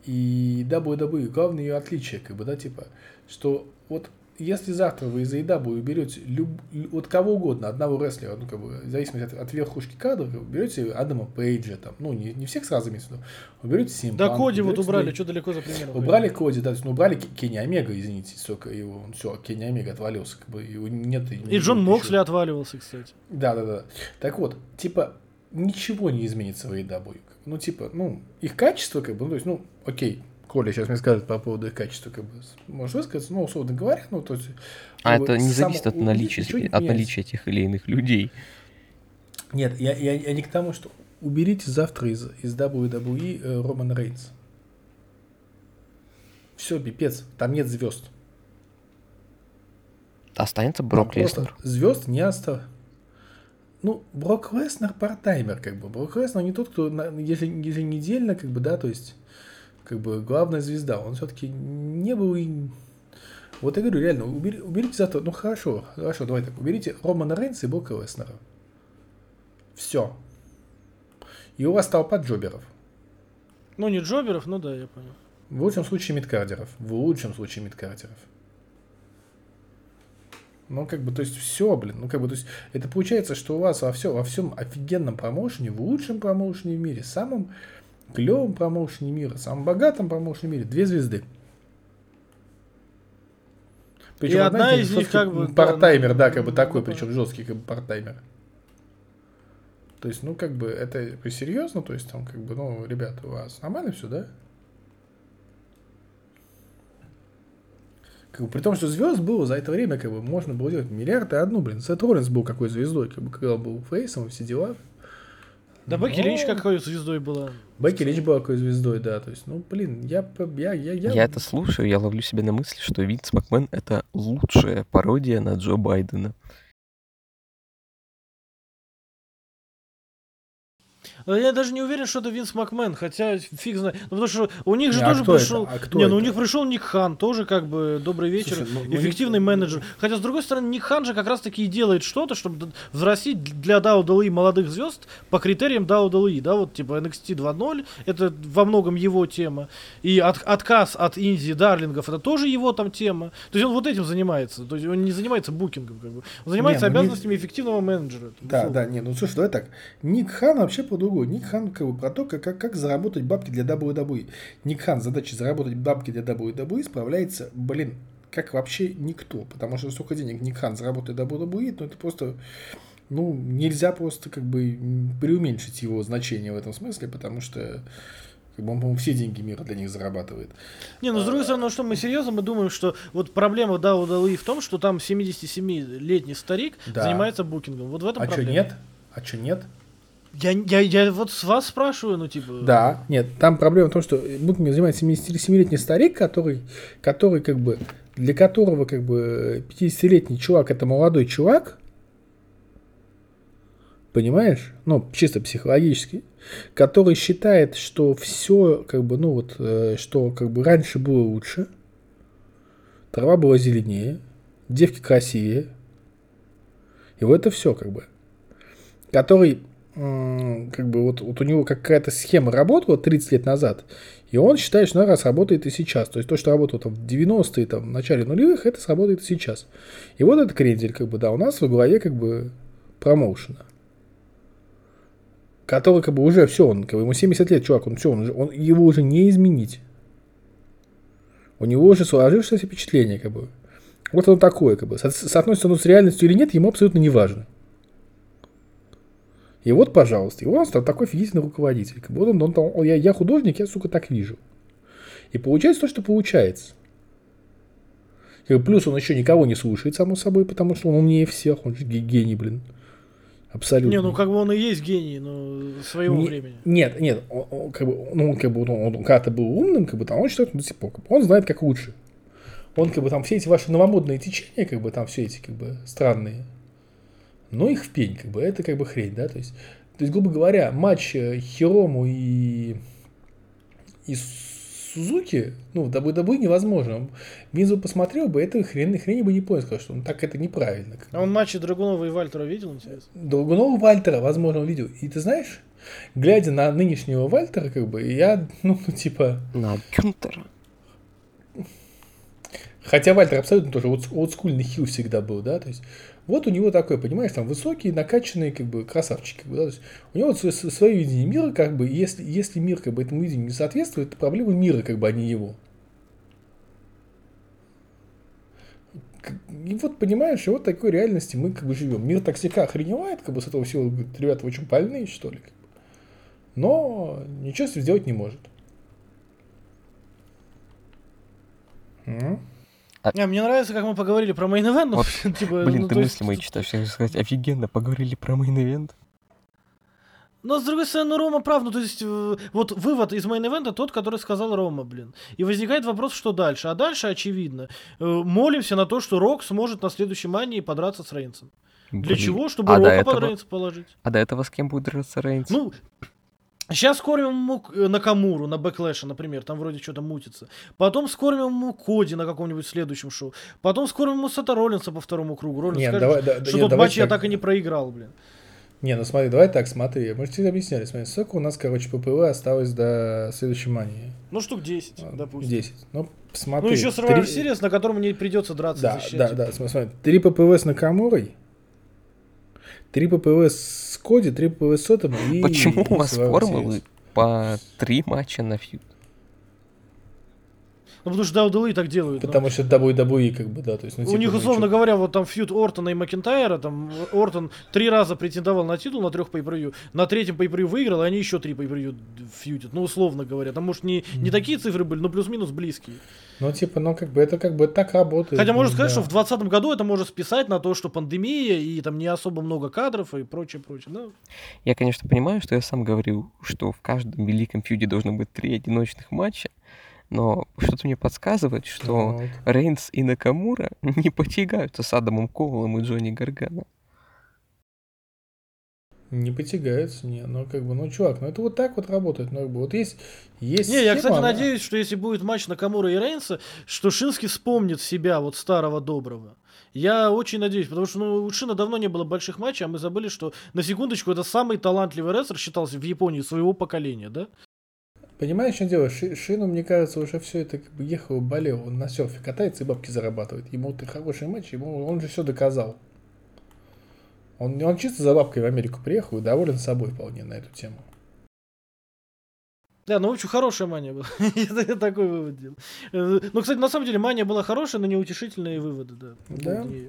и WWE, главное ее отличие, как бы, да, типа, что вот если завтра вы из AEW берете люб, лю- вот кого угодно, одного рестлера, ну, как бы, в зависимости от, от верхушки кадра, берете Адама Пейджа, там, ну, не, не всех сразу имеется в виду, вы берете Симпа. Да, Коди вот убрали, что далеко за примером. Убрали Коди, да, то есть, ну, убрали Ке- Кенни Омега, извините, столько его, все, Кенни Омега отвалился, как бы, его нет. И Джон Моксли отваливался, кстати. Да, да, да. Так вот, типа, ничего не изменится в AEW. Ну, типа, ну, их качество, как бы, ну, то есть, ну, окей, Коля сейчас мне скажет по поводу их качества, как бы, можешь высказаться, ну, условно говоря, ну, то есть... А это не зависит от наличия, от наличия этих или иных людей. Нет, я, я, я не к тому, что уберите завтра из, из WWE э, Романа Рейнс. Все, пипец, там нет звезд. Останется Брок Леснер. Звезд не осталось. Ну, Брок Леснер партаймер, как бы. Брок Леснер не тот, кто на- ежи- еженедельно, как бы, да, то есть, как бы, главная звезда. Он все-таки не был и... Вот я говорю, реально, убери- уберите завтра, ну хорошо, хорошо, давай так, уберите Романа Рейнса и Брока Леснера. Все. И у вас толпа джоберов. Ну, не Джоберов, ну да, я понял. В лучшем случае мидкардеров. В лучшем случае мидкардеров. Ну, как бы, то есть, все, блин, ну, как бы, то есть, это получается, что у вас во, все, во всем офигенном промоушене, в лучшем промоушене в мире, самом клевом промоушене мира, самом богатом промоушене в мире, две звезды. Причем И одна из них как бы, да, Партаймер, да, ну, как бы ну, такой, ну, причем жесткий, как бы партаймер. То есть, ну, как бы, это серьезно, то есть, там, как бы, ну, ребята, у вас нормально все, да? Как бы, при том, что звезд было за это время, как бы, можно было делать миллиард и одну, блин. Сет Роллинс был какой звездой, как бы, когда был фейсом и все дела. Да Бекки Но- Линч какой звездой была. Бекки Линч была какой звездой, да. То есть, ну, блин, я, я, я, я... Я это слушаю, я ловлю себя на мысли, что Винс Макмен — это лучшая пародия на Джо Байдена. Я даже не уверен, что это Винс Макмен, хотя фиг знает. Ну, потому что у них же Не, а тоже это? пришел. А кто не, ну у это? них пришел Ник Хан, тоже как бы добрый вечер, Слушай, ну, ну, эффективный Ник- менеджер. Хотя, с другой стороны, Ник Хан же как раз таки и делает что-то, чтобы взрастить для WWE молодых звезд по критериям WWE, да, вот типа NXT 2.0, это во многом его тема. И от- отказ от инди дарлингов, это тоже его там тема. То есть он вот этим занимается. То есть он не занимается букингом, как бы. Он занимается Не, ну, обязанностями эффективного менеджера. Да, условно. да, не, ну слушай, давай так. Ник Хан вообще по другому. Ник Хан как бы про то, как, как, как заработать бабки для WWE. Ник Хан задача заработать бабки для WWE справляется, блин, как вообще никто. Потому что столько денег Ник Хан заработает WWE, ну это просто, ну, нельзя просто как бы преуменьшить его значение в этом смысле, потому что как бы он, по-моему, все деньги мира для них зарабатывает. Не, ну с другой стороны, ну что мы серьезно, мы думаем, что вот проблема WWE в том, что там 77-летний старик Да. занимается букингом. Вот в этом А что проблема. нет? А что нет? Я, я, я вот с вас спрашиваю, ну типа. Да, нет, там проблема в том, что букингом занимается 77-летний старик, который, который как бы, для которого как бы 50-летний чувак это молодой чувак, понимаешь? Ну, чисто психологически, который считает, что все, как бы, ну вот, э, что как бы раньше было лучше, трава была зеленее, девки красивее, и вот это все как бы. Который как бы вот, вот у него какая-то схема работала 30 лет назад, и он считает, что она раз работает и сейчас. То есть то, что работало там в 90-е, там, в начале нулевых, это сработает и сейчас. И вот этот крендель, как бы, да, у нас во главе как бы промоушена. Который как бы уже все, он, как бы, ему 70 лет, чувак, он все, он, он, его уже не изменить. У него уже сложившееся впечатление, как бы. Вот оно такое, как бы. Со- Соотносится оно с реальностью или нет, ему абсолютно не важно. И вот, пожалуйста, и он стал такой офигительный руководитель. Вот он, он, там, я, я художник, я, сука, так вижу. И получается то, что получается. Плюс он еще никого не слушает, само собой, потому что он умнее всех, он же ге- гений, блин. Абсолютно. Не, ну как бы он и есть гений, но своего Не- времени. Нет, нет, он, он как бы, ну, он как бы, он, он когда-то был умным, как бы, там, он считает, ну, типа, как бы, он знает, как лучше. Он, как бы, там, все эти ваши новомодные течения, как бы, там, все эти, как бы, странные, ну, их в пень, как бы, это, как бы, хрень, да, то есть, то есть, грубо говоря, матч э, Хирому и, и Сузуки, ну, в WWE невозможно. Мизу посмотрел бы, этой хрени, хрени бы не понял, сказал, что ну, так это неправильно. А он матчи Драгунова и Вальтера видел, интересно? Долгунова Вальтера, возможно, увидел. И ты знаешь, глядя на нынешнего Вальтера, как бы, я, ну, ну, типа... На Гюнтера. Хотя Вальтер абсолютно тоже олд- олдскульный хил всегда был, да, то есть вот у него такой, понимаешь, там высокий, накачанный, как бы, красавчик, как бы, да, то есть у него вот свое, свое видение мира, как бы, если, если мир, как бы, этому видению не соответствует, это проблема мира, как бы, а не его. И вот, понимаешь, и вот такой реальности мы, как бы, живем. Мир так слегка охреневает, как бы, с этого всего, говорит, ребята, очень больные, что ли, как бы. но ничего с сделать не может. М? Не, мне нравится, как мы поговорили про мейн Вот, типа, Блин, ну, ты мысли есть- мои читаешь, я сказать, офигенно, поговорили про мейн-эвент. Но, с другой стороны, ну, Рома прав, ну, то есть, э, вот вывод из мейн-эвента тот, который сказал Рома, блин. И возникает вопрос, что дальше. А дальше, очевидно, э, молимся на то, что Рок сможет на следующей мании подраться с Рейнсом. Для чего? Чтобы А Рока под этого- Рейнса положить. А до этого с кем будет драться Рейнс? Ну, сейчас скормим ему э, Накамуру на Бэклэше, например, там вроде что-то мутится. Потом скормим ему Коди на каком-нибудь следующем шоу. Потом скормим ему Сета Роллинса по второму кругу. Роллинс Нет, скажет, давай- да- что нет, тот давай матч я так. так и не проиграл, блин. Не, ну смотри, давай так, смотри. Мы же тебе объясняли, смотри, сколько у нас, короче, ППВ осталось до следующей мании? Ну, штук 10, допустим. 10. Ну, смотри. Ну, еще Survivor три- Series, на котором мне придется драться Да, защищать. да, да, смотри, смотри. Три ППВ с Накамурой, три ППВ с Коди, три Сотом и... Почему у вас формулы по три матча на фьюд? Ну, потому что WWE так делают. ну. Потому что WWE, как бы, да, то есть... Ну, У типа, них, ну, условно чё- говоря, вот там фьюд Ортона и Макентайра, там Ортон три раза претендовал на титул на трех pay на третьем pay выиграл, и они еще три pay фьюдят, ну, условно говоря. Там, может, не, не такие цифры были, но плюс-минус близкие. Ну, типа, ну, как бы, это как бы так работает. Хотя ну, можно сказать, да. что в 2020 году это можно списать на то, что пандемия, и там не особо много кадров и прочее, прочее. Ну, Я, конечно, понимаю, что я сам говорил, что в каждом великом фьюде должно быть три одиночных матча, но что-то мне подсказывает, что Вот. Рейнс и Накамура не потягаются с Адамом Коулом и Джонни Гаргано. Не потягаются, не, ну как бы, ну чувак, ну это вот так вот работает, ну как бы, вот есть, есть Не, я, схема, кстати, она- надеюсь, что если будет матч Накамура и Рейнса, что Шински вспомнит себя, вот старого доброго. Я очень надеюсь, потому что ну, у Шина давно не было больших матчей, а мы забыли, что на секундочку это самый талантливый рестлер считался в Японии своего поколения, да? Понимаешь, что дело? Ши- Шину, мне кажется, уже все это как бы ехал, болел, он на серфе катается и бабки зарабатывает. Ему ты хороший матч, ему он же все доказал. Он, он чисто за бабкой в Америку приехал и доволен собой вполне на эту тему. Да, ну, в общем, хорошая мания была. Это я такой вывод делал. Э, Ну, кстати, на самом деле мания была хорошая, но неутешительные выводы, да. Да. неё.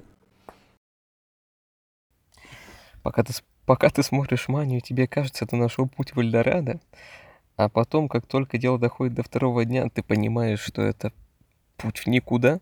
Пока ты, пока ты смотришь манию, тебе кажется, ты нашел путь в Эльдорадо, а потом, как только дело доходит до второго дня, ты понимаешь, что это путь в никуда.